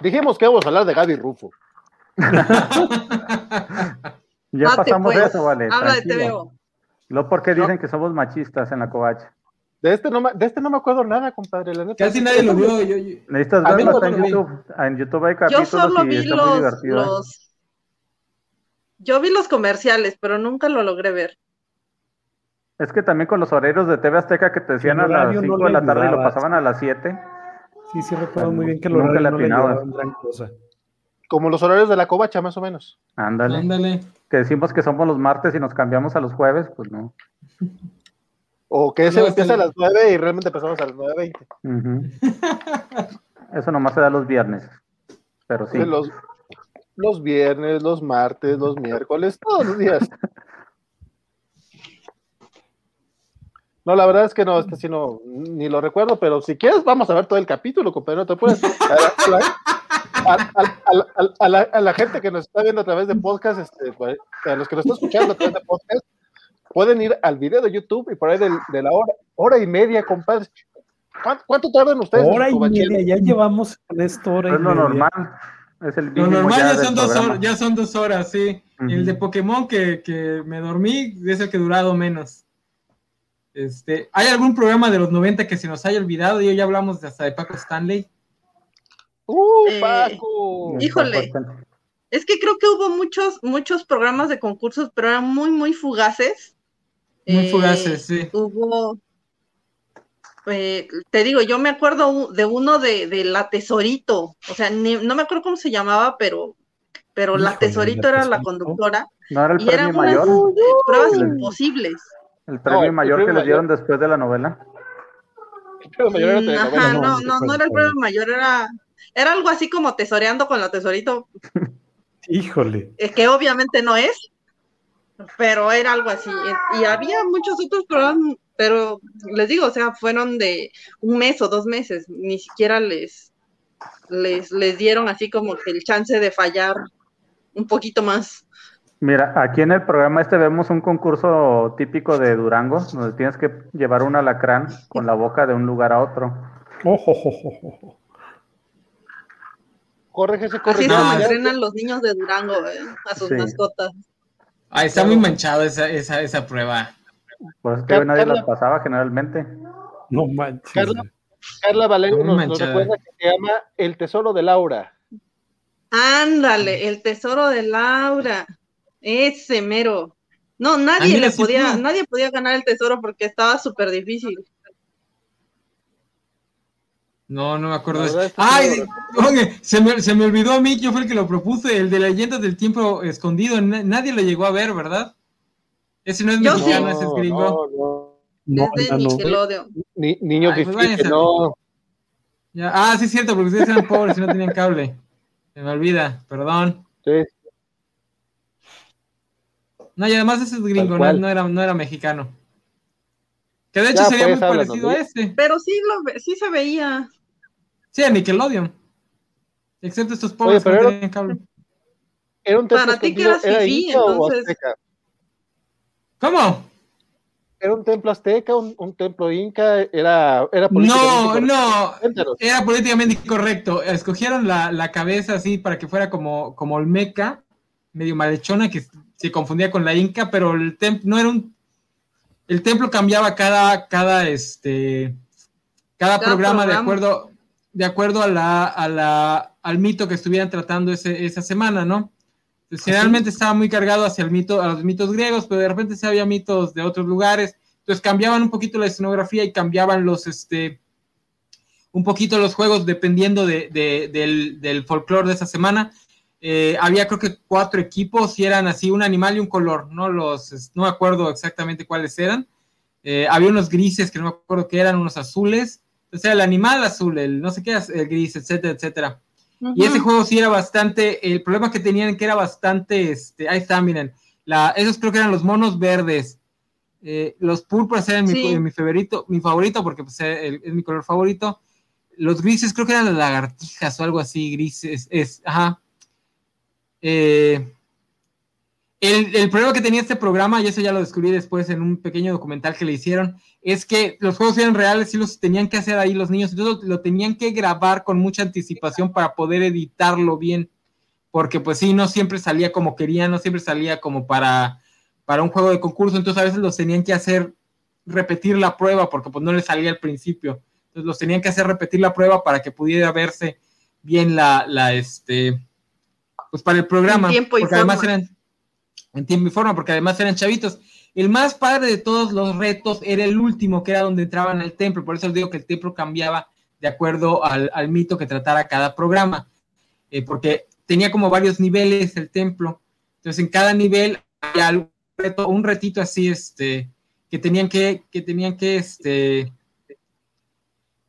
Dijimos que vamos a hablar de Gaby Rufo. ya pasamos de eso, vale. Habla de TVO. No porque dicen que somos machistas en la covacha. De este no, de este no me acuerdo nada, compadre. Casi nadie lo vio. Necesitas verlo, en YouTube. En YouTube hay capítulos yo solo vi los. Yo vi los comerciales, pero nunca lo logré ver. Es que también con los horarios de TV Azteca que te decían a las 5 de la tarde y lo pasaban a las 7. Sí, sí recuerdo muy bien que lo nunca le gran cosa. Como los horarios de la covacha, más o menos. Ándale. Ándale. Que decimos que somos los martes y nos cambiamos a los jueves, pues no. O que ese empieza a las 9 y realmente empezamos a las 9.20. Eso nomás se da los viernes. Pero sí. Los, los viernes, los martes, los miércoles, todos los días. No, la verdad es que no, este sí no, ni lo recuerdo, pero si quieres vamos a ver todo el capítulo, compañero, te puedes. A la, gente que nos está viendo a través de podcast, este, pues, a los que nos están escuchando a través de podcast, pueden ir al video de YouTube y por ahí de, la hora, hora y media, compadre. ¿Cuánto, tardan ustedes? Hora y media, ya llevamos con esto hora Es lo normal. Es el lo normal ya, son dos horas, ya son dos horas, sí. El de Pokémon que, que me dormí es el que ha durado menos. Este, ¿Hay algún programa de los 90 que se nos haya olvidado? Yo ya hablamos de hasta de Paco Stanley. ¡Uh, eh, Paco! híjole. Es que creo que hubo muchos, muchos programas de concursos, pero eran muy, muy fugaces. Muy eh, fugaces, sí. Hubo, eh, te digo, yo me acuerdo de uno de, La Tesorito, o sea, no me acuerdo cómo se llamaba, pero, pero La Tesorito era la conductora. No era el y eran mayor. pruebas imposibles. El premio mayor que le dieron después de la novela. El premio mayor era mm, Ajá, no, no, no era el premio mayor, era, era algo así como tesoreando con la tesorito. Híjole. Es que obviamente no es, pero era algo así. Y había muchos otros programas, pero les digo, o sea, fueron de un mes o dos meses, ni siquiera les, les, les dieron así como el chance de fallar un poquito más. Mira, aquí en el programa este vemos un concurso típico de Durango, donde tienes que llevar un alacrán con la boca de un lugar a otro. Oh, Corre, Así entrenan los niños de Durango eh, a sus mascotas. Ah, está muy manchado esa, esa, esa prueba. Pues que nadie las pasaba generalmente. No manches. Carla, Carla Valero nos, recuerda que se llama El Tesoro de Laura. Ándale, el tesoro de Laura. Ese mero. No, nadie le podía, nadie podía ganar el tesoro porque estaba súper difícil. No, no me acuerdo de eso. Ay, oye, se me, se me, olvidó a mí, yo fue el que lo propuse, el de leyendas del tiempo escondido. Nadie lo llegó a ver, ¿verdad? Ese no es mexicano, ese es gringo. No, no. de. Ni, niños pues no. ah, sí es cierto, porque ustedes eran pobres y no tenían cable. Se me olvida, perdón. Sí. No, y además ese es gringo, no, era, no era mexicano. Que de hecho sería pues, muy parecido a ese. Pero sí, lo, sí se veía. Sí, a Nickelodeon. Excepto estos pobres que no tenían cable. Era un Para ti que eras fifí, entonces. ¿Cómo? Era un templo azteca, un, templo inca, era, era políticamente No, no, era políticamente incorrecto. Escogieron la, la, cabeza así para que fuera como, como Olmeca, medio malhechona, que se confundía con la Inca, pero el templo no era un. El templo cambiaba cada, cada, este, cada, programa, de acuerdo, de acuerdo a la, a la, al mito que estuvieran tratando ese, esa semana, ¿no? generalmente estaba muy cargado hacia el mito, a los mitos griegos, pero de repente se había mitos de otros lugares. Entonces cambiaban un poquito la escenografía y cambiaban los, este, un poquito los juegos dependiendo de, del, del folclore de esa semana. Eh, había creo que cuatro equipos y eran así un animal y un color, no los, no me acuerdo exactamente cuáles eran. Eh, había unos grises que no me acuerdo qué eran, unos azules. O sea, el animal azul, el no sé qué, el gris, etcétera, etcétera. Y ese juego sí era bastante, el problema que tenían que era bastante, este, ahí está, miren, la, esos creo que eran los monos verdes. Eh, los púrpuras eran mi, favorito, mi favorito porque pues, es mi color favorito. Los grises creo que eran las lagartijas o algo así, grises, es, ajá. Eh, el, problema que tenía este programa, y eso ya lo descubrí después en un pequeño documental que le hicieron, es que los juegos eran reales y los tenían que hacer ahí los niños, entonces lo, tenían que grabar con mucha anticipación para poder editarlo bien, porque pues sí, no siempre salía como querían, no siempre salía como para, para un juego de concurso, entonces a veces los tenían que hacer repetir la prueba porque pues no les salía al principio, entonces los tenían que hacer repetir la prueba para que pudiera verse bien la, la este, pues para el programa. Tiempo y porque además eran en tiempo y forma, porque además eran chavitos. El más padre de todos los retos era el último, que era donde entraban al templo. Por eso les digo que el templo cambiaba de acuerdo al, mito que tratara cada programa. Eh, porque tenía como varios niveles el templo. Entonces, en cada nivel había un, reto, un retito así, este, que tenían que, que tenían que, este,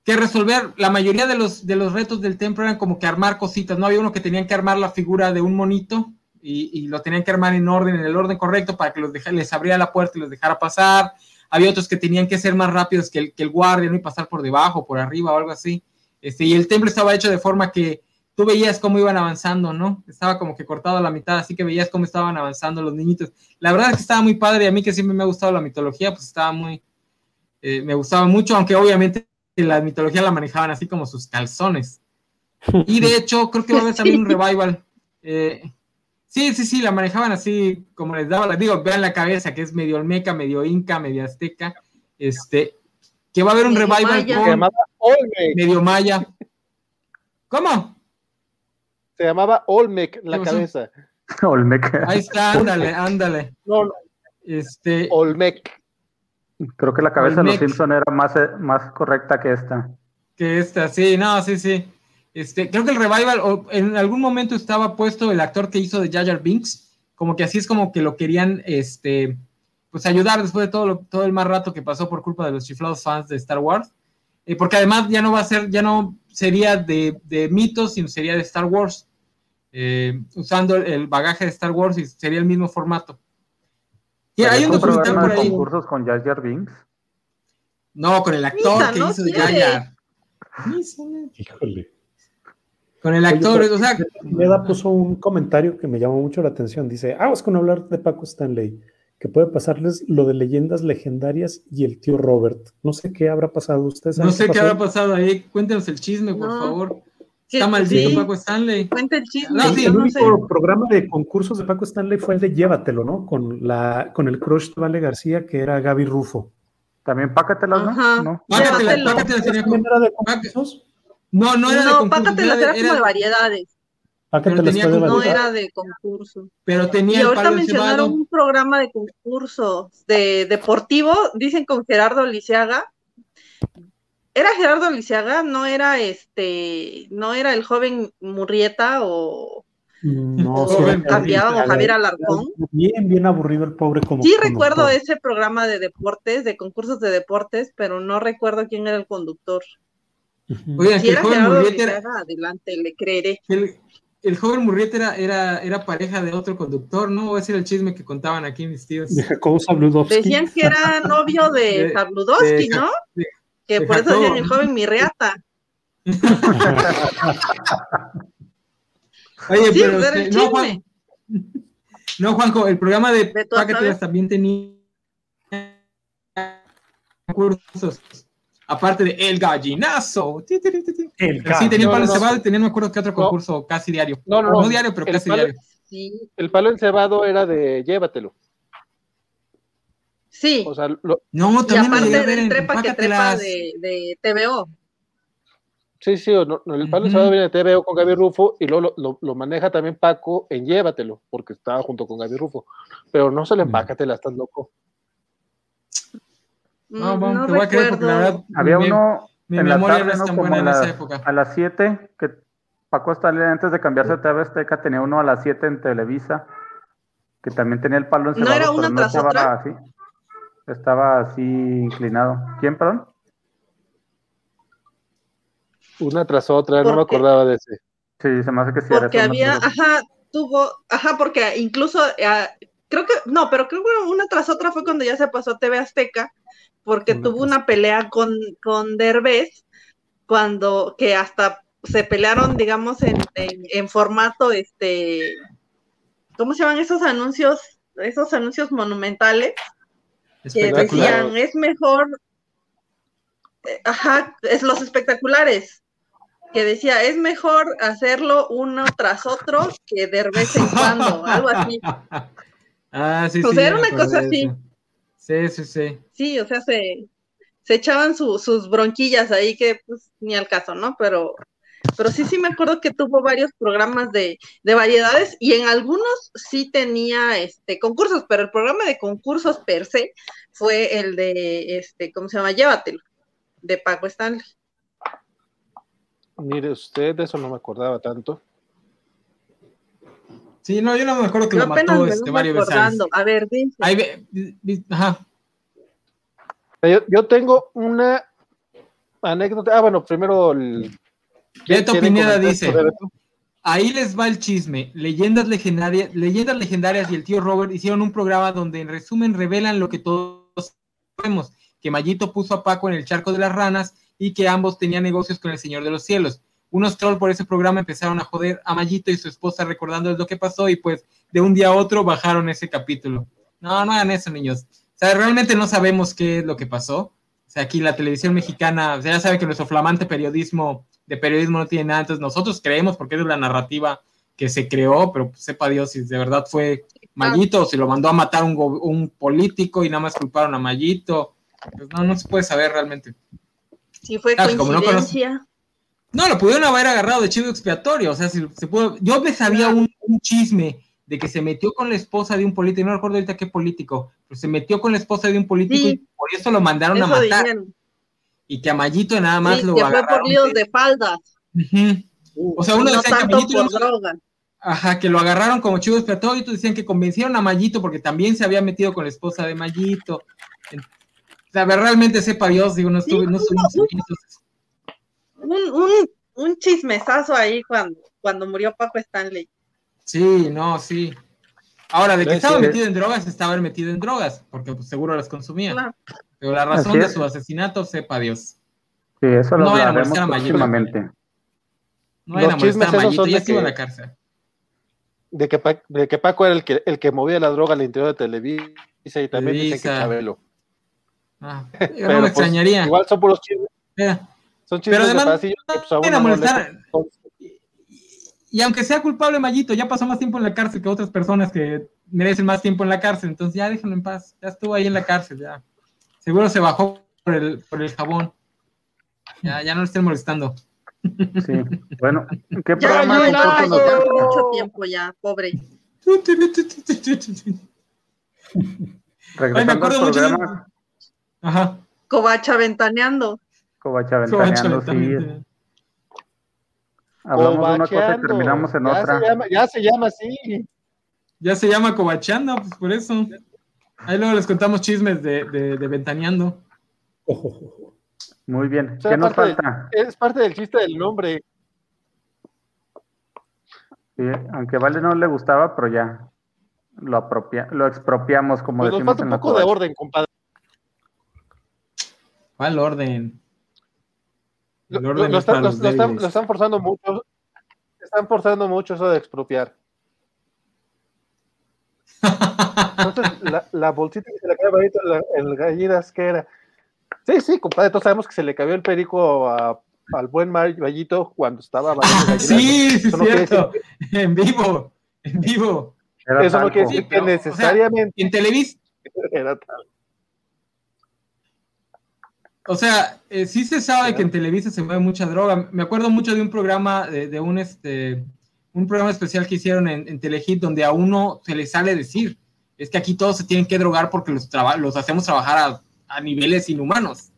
que resolver. La mayoría de los, de los retos del templo eran como que armar cositas. No había uno que tenían que armar la figura de un monito y, lo tenían que armar en orden, en el orden correcto para que los les abriera la puerta y los dejara pasar. Había otros que tenían que ser más rápidos que el, que el guardia, ¿no? y pasar por debajo, por arriba o algo así. Este, y el templo estaba hecho de forma que tú veías cómo iban avanzando, ¿no? Estaba como que cortado a la mitad, así que veías cómo estaban avanzando los niñitos. La verdad es que estaba muy padre y a mí que siempre me ha gustado la mitología, pues estaba muy, eh, me gustaba mucho, aunque obviamente la mitología la manejaban así como sus calzones. Y de hecho, creo que va a haber también un revival. Eh, Sí, sí, sí, la manejaban así como les daba, les digo, vean la cabeza, que es medio olmeca, medio inca, medio azteca, este, que va a haber un revival con medio maya. ¿Cómo? Se llamaba Olmec la cabeza. Olmec. Ahí está, ándale, ándale. No, no. Este, Olmec. Creo que la cabeza de los Simpson era más, más correcta que esta. Que esta, sí, no, sí, sí. Este, creo que el revival, en algún momento estaba puesto el actor que hizo de Jar Jar Binks, como que así es como que lo querían, este, pues ayudar después de todo, todo el más rato que pasó por culpa de los chiflados fans de Star Wars, eh, porque además ya no va a ser, ya no sería de, mitos, sino sería de Star Wars, eh, usando el bagaje de Star Wars y sería el mismo formato. Y hay un documental por ahí. concursos con Jar Jar Binks? No, con el actor que hizo de Jar Jar. Híjole. Con el actor, o sea. Meda puso un comentario que me llamó mucho la atención. Dice: Aguas con hablar de Paco Stanley, que puede pasarles lo de leyendas legendarias y el tío Robert. No sé qué habrá pasado. ¿Ustedes no sé qué, habrá pasado ahí. Cuéntenos el chisme, por favor. Está maldito Paco Stanley. Cuenta el chisme. el único programa de concursos de Paco Stanley fue el de Llévatelo, ¿no? Con, la, con el crush de Vale García, que era Gaby Rufo. También Pácatelas, ¿no? ¿No? Pácatelas, Pácatelas de concursos? No, no era de concurso. Pácatelas era, como de variedades. Pero tenía, no era de concurso. Pero tenía y ahorita mencionaron un programa de concurso de deportivo, dicen con Gerardo Lisiaga. ¿Era Gerardo Lisiaga? ¿No era este, no era el joven Murrieta o, no, cambiaba o Javier Alarcón? Bien, bien aburrido el pobre como. Sí recuerdo ese programa de deportes, de concursos de deportes, pero no recuerdo quién era el conductor. Oigan, que el joven Murrieta era, adelante, le creeré. El, joven Murrieta era, era, era, pareja de otro conductor, ¿no? Ese era el chisme que contaban aquí mis tíos. ¿Cómo Decían que era novio de, de ¿no? que por eso decían el joven Mirriata. Oye, pero este, no, Juan, no, Juanjo, el programa de, de también tenía cursos aparte de El Gallinazo. El sí, tenía el palo encebado y tenía, no me acuerdo qué otro concurso casi diario. No, no, no. diario, pero casi diario. Sí. El palo encebado era de llévatelo. Sí. O sea, No, también y aparte del trepa que trepa de, de TVO. Sí, sí, no, el palo encebado viene de TVO con Gaby Rufo y luego lo, lo, maneja también Paco en Llévatelo, porque estaba junto con Gaby Rufo. Pero no se le empácatela, estás loco. No, no te voy a creer porque la verdad. Había uno. Mi en memoria la tarde, no es tan buena en esa época. A las 7, que Paco Stanley antes de cambiarse a TV Azteca tenía uno a las 7 en Televisa, que también tenía el palo encerrado. ¿No era una tras estaba otra? Así, estaba así inclinado. ¿Quién, perdón? Una tras otra, no me acordaba de ese. Sí, se me hace que sí. Porque había, ajá, tuvo, ajá, porque incluso, uh, creo que, no, pero creo que una tras otra fue cuando ya se pasó a TV Azteca porque tuvo una pelea con, con Derbez, cuando que hasta se pelearon, digamos, en, formato, este, ¿cómo se llaman esos anuncios? Esos anuncios monumentales que decían, es mejor, ajá, es los espectaculares, que decía, es mejor hacerlo uno tras otro que de vez en cuando, algo así. Ah, sí, o sea, era una cosa así. Sí, sí, sí. Sí, o sea, se, se echaban sus bronquillas ahí que pues ni al caso, ¿no? Pero pero sí, sí me acuerdo que tuvo varios programas de, variedades y en algunos sí tenía este concursos, pero el programa de concursos per se fue el de, este, ¿cómo se llama? Llévatelo, de Paco Stanley. Mire usted, de eso no me acordaba tanto. Sí, no, yo no me acuerdo que lo mató este Mario Besares. A ver, dice. ajá. Yo, tengo una anécdota. Ah, bueno, primero el. Beto Pineda dice. Ahí les va el chisme. Leyendas legendarias, leyendas legendarias y el tío Robert hicieron un programa donde en resumen revelan lo que todos sabemos, que Mayito puso a Paco en el charco de las ranas y que ambos tenían negocios con el Señor de los Cielos. Unos trolls por ese programa empezaron a joder a Mayito y su esposa recordándoles lo que pasó y pues de un día a otro bajaron ese capítulo. No, no hagan eso, niños. O sea, realmente no sabemos qué es lo que pasó. O sea, aquí la televisión mexicana, o sea, ya sabe que nuestro flamante periodismo de periodismo no tiene nada, entonces nosotros creemos porque es la narrativa que se creó, pero pues, sepa Dios si de verdad fue Mayito o si lo mandó a matar un, un político y nada más culparon a Mayito. Pues no, no se puede saber realmente. Sí, fue coincidencia. No, lo pudieron haber agarrado de chivo expiatorio. O sea, si se pudo. Yo me sabía un, chisme de que se metió con la esposa de un político, no recuerdo ahorita qué político, pero se metió con la esposa de un político y por eso lo mandaron a matar. Y que a Mayito nada más lo que fue por líos de faldas. o sea, uno decía que Mayito Ajá, que lo agarraron como chivo expiatorio y otros decían que convencieron a Mayito porque también se había metido con la esposa de Mayito. O realmente sepa Dios, digo, no estuve, no un, un, un, chismesazo ahí cuando, cuando murió Paco Stanley. Sí, no, sí. Ahora, de que estaba metido en drogas, estaba metido en drogas, porque pues, seguro las consumía. Pero la razón de su asesinato, sepa Dios. Sí, eso lo no vayan a molestar a próximamente. No vayan a molestar a Mayito, ya estuvo en la cárcel. De que, de que Paco era el que, el que movía la droga al interior de Televisa y también dice que Chabelo. Ah, yo no me pues, extrañaría. Igual son puros chismes. Son chismes Pero además, de pues, y, aunque sea culpable Mayito, ya pasó más tiempo en la cárcel que otras personas que merecen más tiempo en la cárcel. Entonces ya déjenlo en paz. Ya estuvo ahí en la cárcel, ya. Seguro se bajó por el, por el jabón. Ya, ya no lo estén molestando. Sí, bueno, ¿qué ya, programa? Ya, ya, mucho tiempo ya, pobre. Regresando Ay, me acuerdo al programa, Ajá. Covacha ventaneando. Covacha ventaneando, sí. Hablamos de una cosa y terminamos en otra. ya se llama así. Ya se llama Covachando, pues por eso. Ahí luego les contamos chismes de, de, ventaneando. Muy bien. ¿Qué nos falta? es parte del chiste del nombre. Sí, aunque Vale no le gustaba, pero ya lo, apropia, lo expropiamos, como pues decimos nos falta un poco de orden, compadre. ¿Cuál orden? Lo, están, forzando mucho. Están forzando mucho eso de expropiar. Entonces, la, bolsita que se le cae ahorita en el gallinas, ¿qué era? Sí, sí, compadre, todos sabemos que se le cayó el perico al buen Vallito cuando estaba gallinas. Sí, sí, cierto. En vivo, en vivo. eso no quiere decir que necesariamente. en Televisa. Era tal. O sea, eh, sí se sabe que en Televisa se mueve mucha droga. Me acuerdo mucho de un programa, de, un, este, un programa especial que hicieron en, Telehit donde a uno se le sale decir, es que aquí todos se tienen que drogar porque los, los hacemos trabajar a, niveles inhumanos.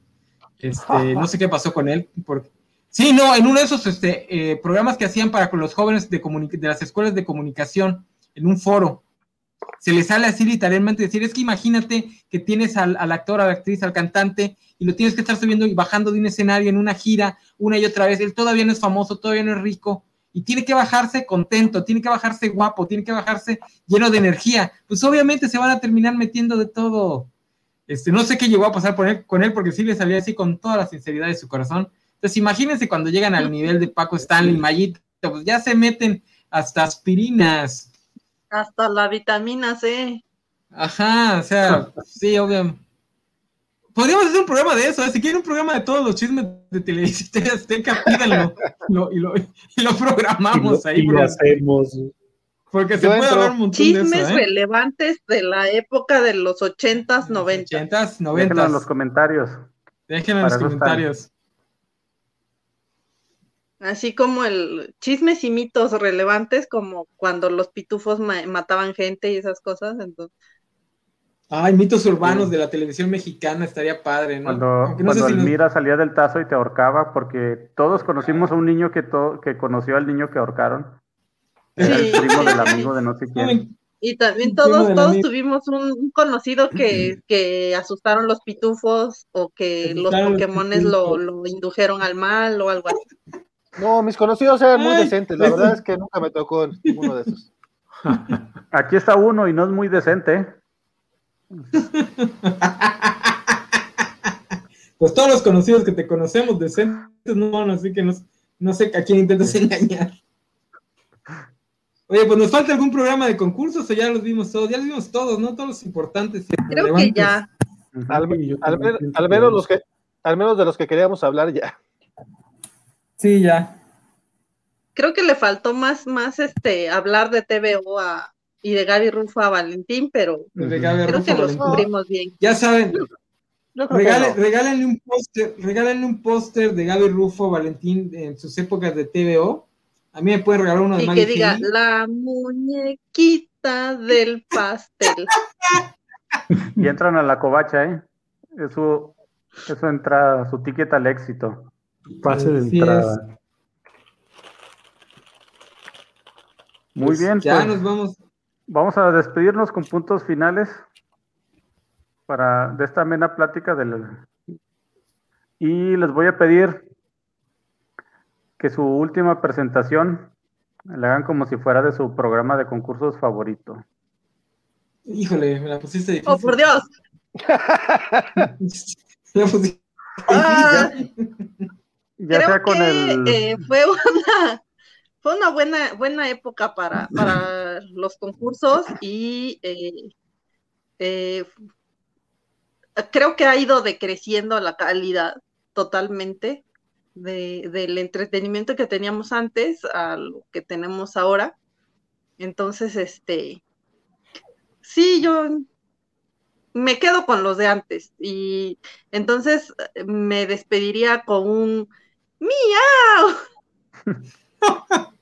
Este, no sé qué pasó con él. Porque... Sí, no, en uno de esos este, eh, programas que hacían para con los jóvenes de, de las escuelas de comunicación, en un foro, se le sale así literalmente decir, es que imagínate que tienes al, actor, a la actriz, al cantante, y lo tienes que estar subiendo y bajando de un escenario en una gira una y otra vez, él todavía no es famoso, todavía no es rico, y tiene que bajarse contento, tiene que bajarse guapo, tiene que bajarse lleno de energía, pues obviamente se van a terminar metiendo de todo. Este, no sé qué llegó a pasar con él, con él porque sí le salía así con toda la sinceridad de su corazón. Entonces imagínense cuando llegan al nivel de Paco Stanley, Mayito, pues ya se meten hasta aspirinas, hasta la vitamina C. Ajá, o sea, sí, obvio. Podríamos hacer un programa de eso, ¿eh? si quieren un programa de todos los chismes de televisión azteca, pídanlo y, lo, y lo programamos ahí. Y lo hacemos. Porque se puede hablar un montón Chismes de eso, ¿eh? relevantes de la época de los ochentas, noventas. Ochentas, noventas. Déjenlo en los comentarios. Déjenlo en los comentarios. Así como el chismes y mitos relevantes, como cuando los pitufos mataban gente y esas cosas. Entonces. Ay, mitos urbanos de la televisión mexicana estaría padre, ¿no? Cuando, cuando Elmira salía del tazo y te ahorcaba, porque todos conocimos a un niño que, que conoció al niño que ahorcaron. Era el primo del amigo de no sé quién. Y también todos, todos tuvimos un conocido que, que asustaron los pitufos o que los Pokémones lo, lo, indujeron al mal o algo así. No, mis conocidos eran muy decentes, la verdad es que nunca me tocó ninguno de esos. Aquí está uno y no es muy decente. Pues todos los conocidos que te conocemos decentes no, así que no, no sé a quién intentas engañar. Oye, pues nos falta algún programa de concursos o ya los vimos todos, ya los vimos todos, ¿no? Todos los importantes. Creo que ya. Al, menos los que, al menos de los que queríamos hablar ya. Sí, ya. Creo que le faltó más, más este hablar de TVO a, y de Gaby Rufo a Valentín, pero creo que los cubrimos bien. Ya saben, regálenle un póster, regálenle un póster de Gaby Rufo a Valentín en sus épocas de TVO a mí me pueden regalar uno de Y que diga, la muñequita del pastel. y entran a la covacha, ¿eh? Eso, eso entra, su ticket al éxito. Pase de entrada. Muy pues bien. Ya pues, nos vamos. Vamos a despedirnos con puntos finales para de esta amena plática del y les voy a pedir que su última presentación la hagan como si fuera de su programa de concursos favorito. Híjole, me la pusiste difícil. ¡Oh, por Dios! me la pusiste ah, ya Creo con que, el... Eh, fue una fue una buena buena época para, para los concursos y eh, eh, creo que ha ido decreciendo la calidad totalmente de, del entretenimiento que teníamos antes a lo que tenemos ahora. Entonces, este, sí, yo me quedo con los de antes y entonces me despediría con un miau.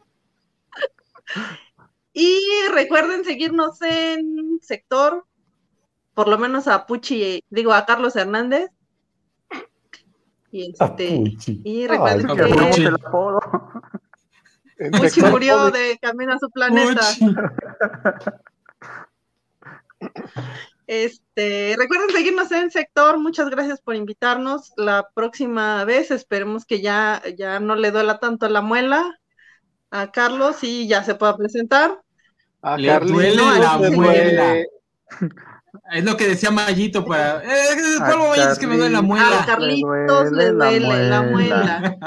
y recuerden seguirnos en sector, por lo menos a Puchi, digo a Carlos Hernández, y este, y recuerden que Puchi. Murió de camino a su planeta. Este, recuerden seguirnos en sector. Muchas gracias por invitarnos. La próxima vez esperemos que ya, ya no le duela tanto la muela a Carlos y ya se pueda presentar. A le duele la muela. Es lo que decía Mayito para. Eh, ¿Cuál es que me duele la muela? A Carlitos le duele, la, muela.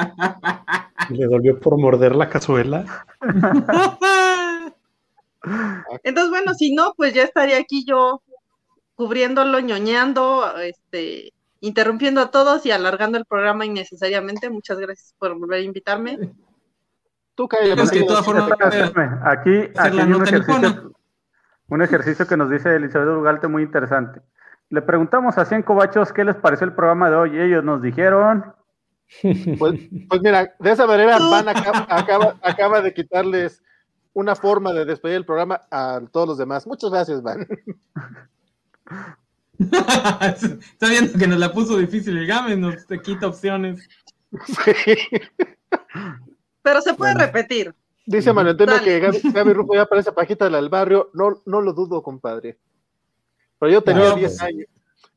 ¿Le dolió por morder la cazuela? Entonces, bueno, si no, pues ya estaría aquí yo cubriéndolo, ñoñando, este, interrumpiendo a todos y alargando el programa innecesariamente. Muchas gracias por volver a invitarme. Tú cállate. Aquí, aquí hay un ejercicio un ejercicio que nos dice Elizabeth Ugalte muy interesante. Le preguntamos a 100 cobachos qué les pareció el programa de hoy y ellos nos dijeron... Pues, pues mira, de esa manera Van acaba, acaba, de quitarles una forma de despedir el programa a todos los demás. Muchas gracias, Van. Está viendo que nos la puso difícil el game, nos te quita opciones. Pero se puede repetir. Dice Manuel que Gaby, Rufo ya parece pajita del barrio. No, no lo dudo, compadre. Pero yo tenía 10 pues. años.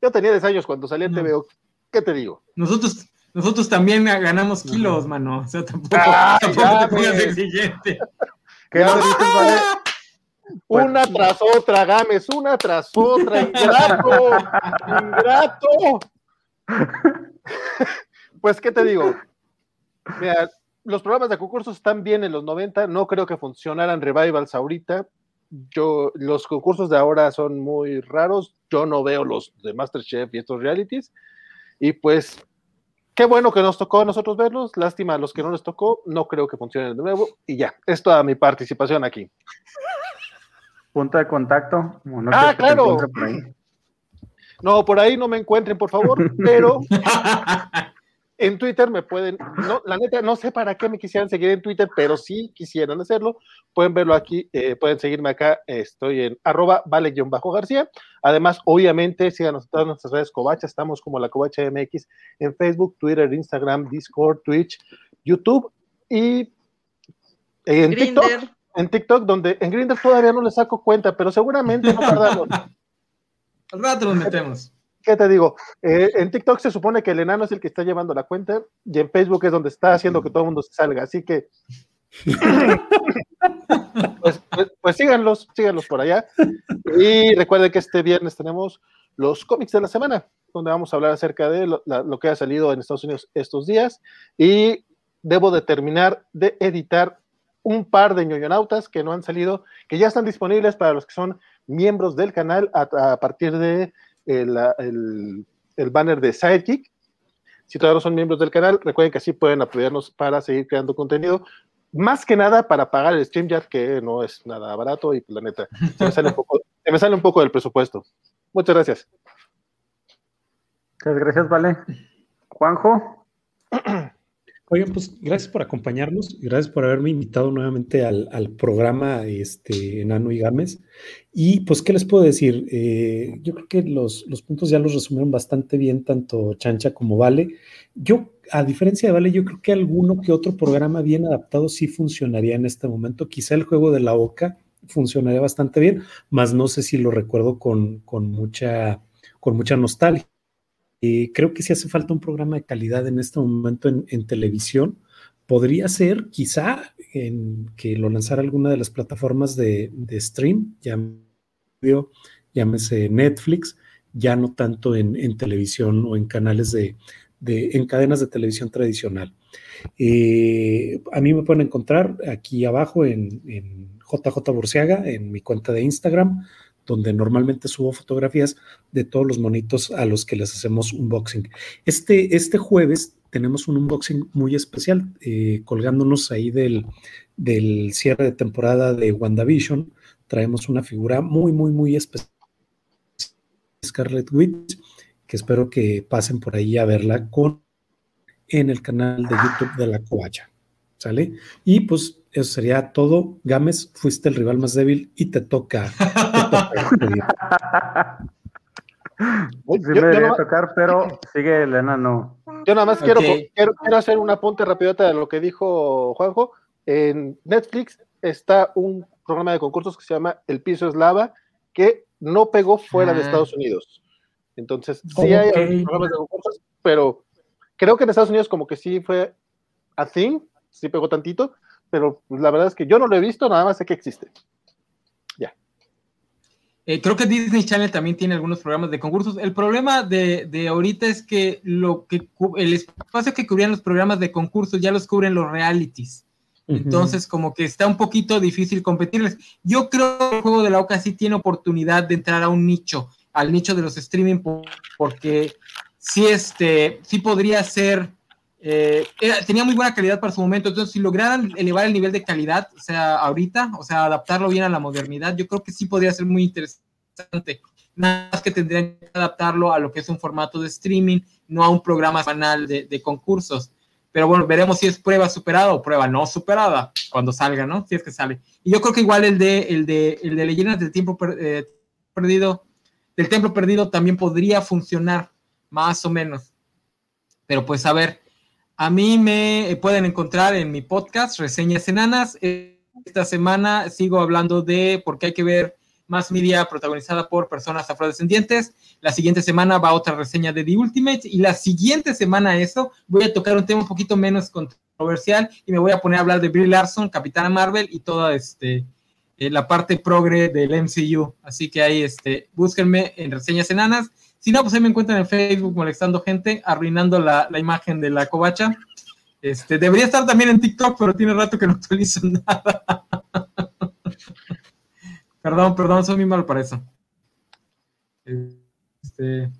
Yo tenía 10 años cuando salí en TVO. ¿Qué te digo? Nosotros, nosotros también ganamos kilos, mano. O sea, tampoco, ah, te pongas exigente. ¿Qué Una pues, tras otra, Gámez, una tras otra, ingrato, ingrato. pues, ¿qué te digo? Mira, los programas de concursos están bien en los 90, no creo que funcionaran revivals ahorita. Yo, los concursos de ahora son muy raros, yo no veo los de Masterchef y estos realities. Y pues, qué bueno que nos tocó a nosotros verlos, lástima a los que no les tocó, no creo que funcionen de nuevo. Y ya, es toda mi participación aquí. Punto de contacto. ah, claro. No, por ahí no me encuentren, por favor, pero en Twitter me pueden, no, la neta, no sé para qué me quisieran seguir en Twitter, pero si quisieran hacerlo, pueden verlo aquí, eh, pueden seguirme acá, estoy en arroba vale-garcía. Además, obviamente, síganos en todas nuestras redes Covacha, estamos como la Covacha MX en Facebook, Twitter, Instagram, Discord, Twitch, YouTube y en TikTok. En TikTok, donde en Grindr todavía no le saco cuenta, pero seguramente no tardamos. Al rato nos metemos. ¿Qué te digo? Eh, en TikTok se supone que el enano es el que está llevando la cuenta y en Facebook es donde está haciendo que todo el mundo salga. Así que. Pues, pues, pues, síganlos, síganlos por allá. Y recuerden que este viernes tenemos los cómics de la semana, donde vamos a hablar acerca de lo, lo que ha salido en Estados Unidos estos días. Y debo de terminar de editar un par de ñoñonautas que no han salido, que ya están disponibles para los que son miembros del canal a partir de el, banner de Sidekick. Si todavía no son miembros del canal, recuerden que así pueden apoyarnos para seguir creando contenido. Más que nada para pagar el StreamYard, que no es nada barato y la neta, se me sale un poco, me sale un poco del presupuesto. Muchas gracias. Muchas gracias, Vale. Juanjo. Oigan, pues gracias por acompañarnos, gracias por haberme invitado nuevamente al, programa este, Enano y Gámez. Y pues, ¿qué les puedo decir? Eh, yo creo que los, los, puntos ya los resumieron bastante bien, tanto Chancha como Vale. Yo, a diferencia de Vale, yo creo que alguno que otro programa bien adaptado sí funcionaría en este momento. Quizá el juego de la Oca funcionaría bastante bien, más no sé si lo recuerdo con, con mucha, con mucha nostalgia. Eh, creo que si hace falta un programa de calidad en este momento en, televisión. Podría ser, quizá, en, que lo lanzara alguna de las plataformas de, stream, llámese Netflix, ya no tanto en, televisión o en canales de, en cadenas de televisión tradicional. Eh, a mí me pueden encontrar aquí abajo en, en JJ Burciaga, en mi cuenta de Instagram, donde normalmente subo fotografías de todos los monitos a los que les hacemos unboxing. Este, este jueves tenemos un unboxing muy especial, eh, colgándonos ahí del, del cierre de temporada de WandaVision. Traemos una figura muy, muy, muy especial. Scarlet Witch, que espero que pasen por ahí a verla con en el canal de YouTube de la Coacha. ¿Sale? Y pues eso sería todo. Gámez, fuiste el rival más débil y te toca. sí me debería tocar, pero sigue el enano. Yo nada más quiero, quiero, hacer un apunte rapidota de lo que dijo Juanjo. En Netflix está un programa de concursos que se llama El Piso es Lava, que no pegó fuera de ah. Estados Unidos. Entonces, sí hay programas de concursos, pero creo que en Estados Unidos como que sí fue a thing, sí pegó tantito, pero pues, la verdad es que yo no lo he visto, nada más sé que existe. Ya. Eh, creo que Disney Channel también tiene algunos programas de concursos. El problema de, de, ahorita es que lo que el espacio que cubrían los programas de concursos ya los cubren los realities. Entonces, como que está un poquito difícil competirles. Yo creo que el juego de la OCA sí tiene oportunidad de entrar a un nicho, al nicho de los streaming, porque sí, este, sí podría ser eh, tenía muy buena calidad para su momento, entonces si lograran elevar el nivel de calidad, o sea, ahorita, o sea, adaptarlo bien a la modernidad, yo creo que sí podría ser muy interesante. Nada más que tendrían que adaptarlo a lo que es un formato de streaming, no a un programa semanal de, concursos. Pero bueno, veremos si es prueba superada o prueba no superada cuando salga, ¿no? Si es que sale. Y yo creo que igual el de, el de, el de Leyendas del Tiempo eh, Perdido, del Templo Perdido también podría funcionar, más o menos. Pero pues a ver, a mí me pueden encontrar en mi podcast, Reseñas Enanas. Esta semana sigo hablando de por qué hay que ver más media protagonizada por personas afrodescendientes. La siguiente semana va otra reseña de The Ultimate y la siguiente semana eso voy a tocar un tema un poquito menos controversial y me voy a poner a hablar de Brie Larson, Capitana Marvel y toda este eh, la parte progre del MCU. Así que ahí este búsquenme en Reseñas Enanas si no, pues ahí me encuentran en Facebook molestando gente, arruinando la, imagen de la covacha. Este, debería estar también en TikTok, pero tiene rato que no actualizo nada. perdón, perdón, soy muy malo para eso. Este,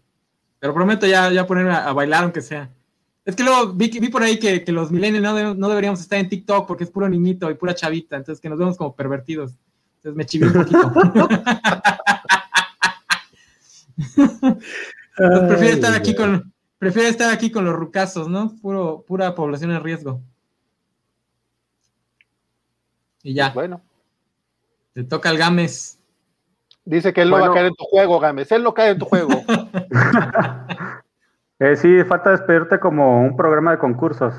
pero prometo ya, ya ponerme a, bailar, aunque sea. Es que luego vi, por ahí que, los millennials no, deberíamos estar en TikTok porque es puro niñito y pura chavita, entonces que nos vemos como pervertidos. Entonces me chiví un poquito. prefiero estar aquí con, prefiere estar aquí con los rucasos, ¿no? Puro, pura población en riesgo. Y ya. Bueno. Te toca el Games. Dice que él no va a caer en tu juego, Games. Él no cae en tu juego. eh, sí, falta despedirte como un programa de concursos.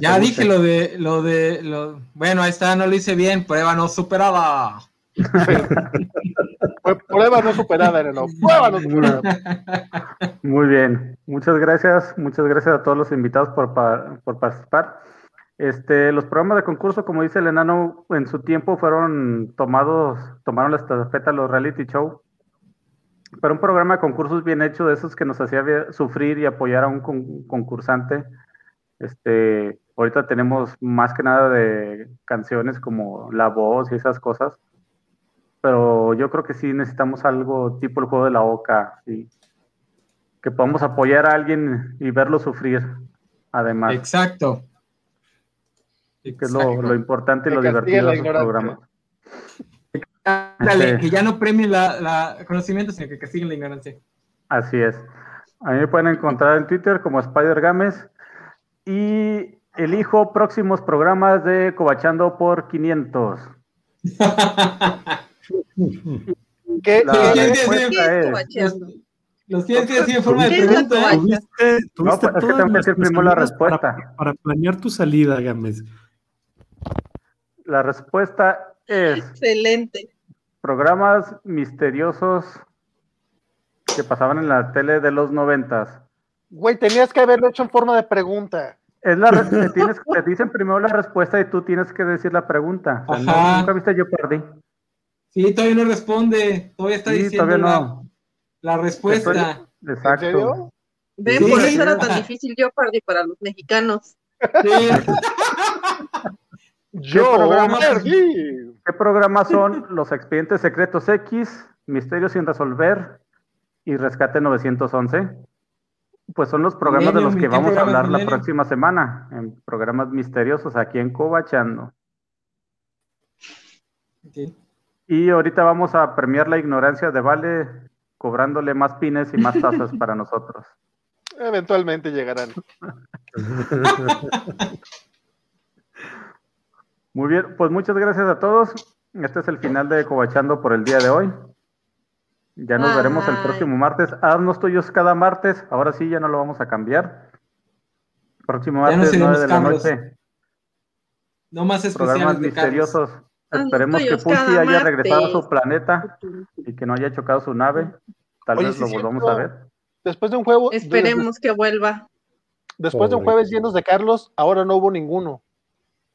Ya dije lo de, lo de, lo... bueno, ahí está, no lo hice bien, prueba no superada. prueba no superada, no, prueba no superada. Muy bien, muchas gracias, muchas gracias a todos los invitados por, por participar. Este, los programas de concurso, como dice el enano, en su tiempo fueron tomados, tomaron la estafeta los reality show. Pero un programa de concursos bien hecho, de esos que nos hacía sufrir y apoyar a un concursante. Este, ahorita tenemos más que nada de canciones como La Voz y esas cosas. Pero yo creo que sí necesitamos algo tipo el juego de la Oca, que podamos apoyar a alguien y verlo sufrir, además. Exacto que es lo, importante y lo divertido de los programas. Dale, que ya no premien la, conocimiento, sino que castiguen la ignorancia. Así es. A mí me pueden encontrar en Twitter como Spider Games y elijo próximos programas de Cobachando por 500. ¿Qué, es? Los tienes que decir en forma de pregunta. no, pues, es que tengo que decir primero la respuesta. Para, para, planear tu salida, Games. La respuesta es. Excelente. Programas misteriosos que pasaban en la tele de los noventas. Güey, tenías que haberlo hecho en forma de pregunta. Es la te, tienes, te dicen primero la respuesta y tú tienes que decir la pregunta. nunca viste yo perdí. Sí, todavía no responde. Todavía está diciendo la, respuesta. exacto. ¿Ven por eso era tan difícil yo perdí para los mexicanos? Sí. Yo, ¿Qué programas, son los expedientes secretos X, Misterios sin resolver y Rescate 911? Pues son los programas de los que vamos a hablar la próxima semana, en programas misteriosos aquí en Cobachando. Y ahorita vamos a premiar la ignorancia de Vale cobrándole más pines y más tazas para nosotros. Eventualmente llegarán. Muy bien, pues muchas gracias a todos. Este es el final de Cobachando por el día de hoy. Ya nos veremos el próximo martes. Haznos tuyos cada martes. Ahora sí, ya no lo vamos a cambiar. Próximo martes, 9 de la noche. No más especiales Programas misteriosos. Esperemos que Pulsi haya regresado a su planeta y que no haya chocado su nave. Tal vez lo volvamos a ver. Después de un juego. Esperemos que vuelva. Después de un jueves llenos de Carlos, ahora no hubo ninguno.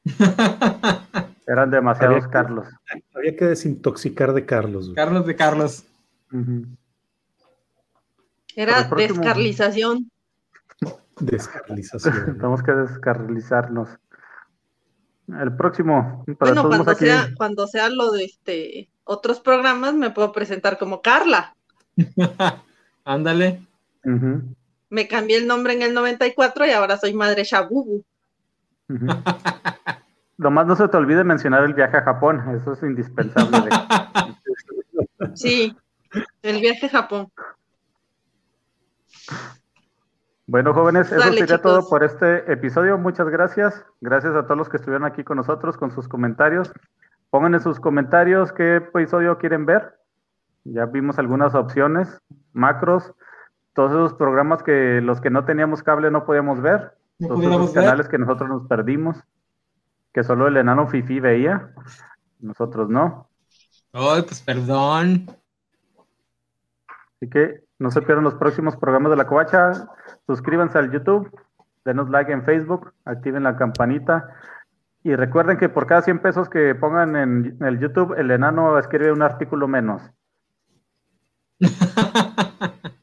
Eran demasiados Carlos. Había que desintoxicar de Carlos. Carlos de Carlos. Era descarlización. Descarlización. Tenemos que descarlizarnos. El próximo. bueno, cuando sea, cuando sea lo de este otros programas, me puedo presentar como Carla. Ándale. Me cambié el nombre en el 94 y ahora soy madre Shabubu. Nomás no se te olvide mencionar el viaje a Japón, eso es indispensable. sí, el viaje a Japón. Bueno, jóvenes, eso sería todo por este episodio. Muchas gracias. Gracias a todos los que estuvieron aquí con nosotros con sus comentarios. Pongan en sus comentarios qué episodio quieren ver. Ya vimos algunas opciones, macros, todos esos programas que los que no teníamos cable no podíamos ver, todos esos canales que nosotros nos perdimos que solo el enano Fifi veía, nosotros no. Ay, pues perdón. Así que no se pierdan los próximos programas de la covacha. Suscríbanse al YouTube, denos like en Facebook, activen la campanita. Y recuerden que por cada 100 pesos que pongan en el YouTube, el enano escribe un artículo menos.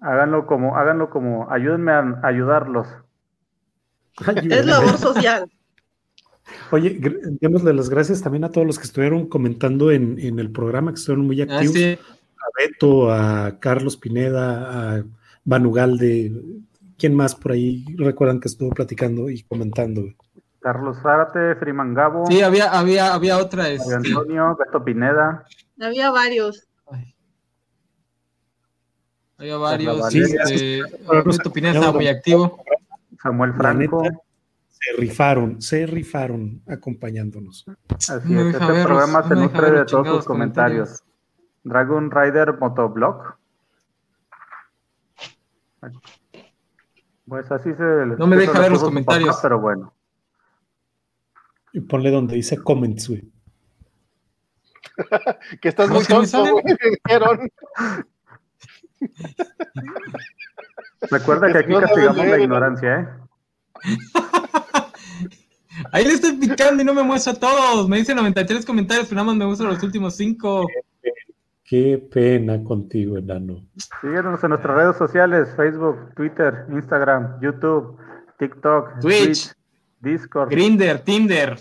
háganlo como, háganlo como, ayúdenme a ayudarlos. Es labor social. Oye, démosle las gracias también a todos los que estuvieron comentando en, el programa, que estuvieron muy activos. A Beto, a Carlos Pineda, a Vanugalde, ¿quién más por ahí recuerdan que estuvo platicando y comentando? Carlos Zárate, Freeman Gabo. Sí, había, había, había otra. Este... Antonio, Beto Pineda. Había varios. Había varios. Sí, este, Augusto Pineda estaba muy activo. Samuel Franco. Se rifaron, se rifaron acompañándonos. Así es, este programa se nutre de todos sus comentarios. Dragon Rider Motoblog. Pues así se. No me deja ver los comentarios. pero bueno. Y ponle donde dice comments, güey. que estás muy tonto, güey, Recuerda que aquí castigamos la ignorancia, ¿eh? Ahí le estoy picando y no me muestro a todos. Me dicen 93 comentarios, pero nada más me muestro los últimos 5. Qué pena contigo, enano. Síguenos en nuestras redes sociales: Facebook, Twitter, Instagram, YouTube, TikTok, Twitch, Discord, Grinder, Tinder.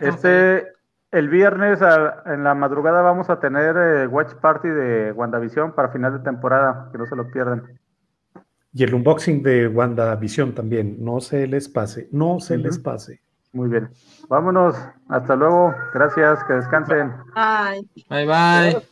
Este, el viernes en la madrugada vamos a tener eh, Watch Party de WandaVision para final de temporada, que no se lo pierdan. Y el unboxing de WandaVision también, no se les pase, no se les pase. Muy bien. Vámonos, hasta luego, gracias, que descansen. Bye. Bye bye.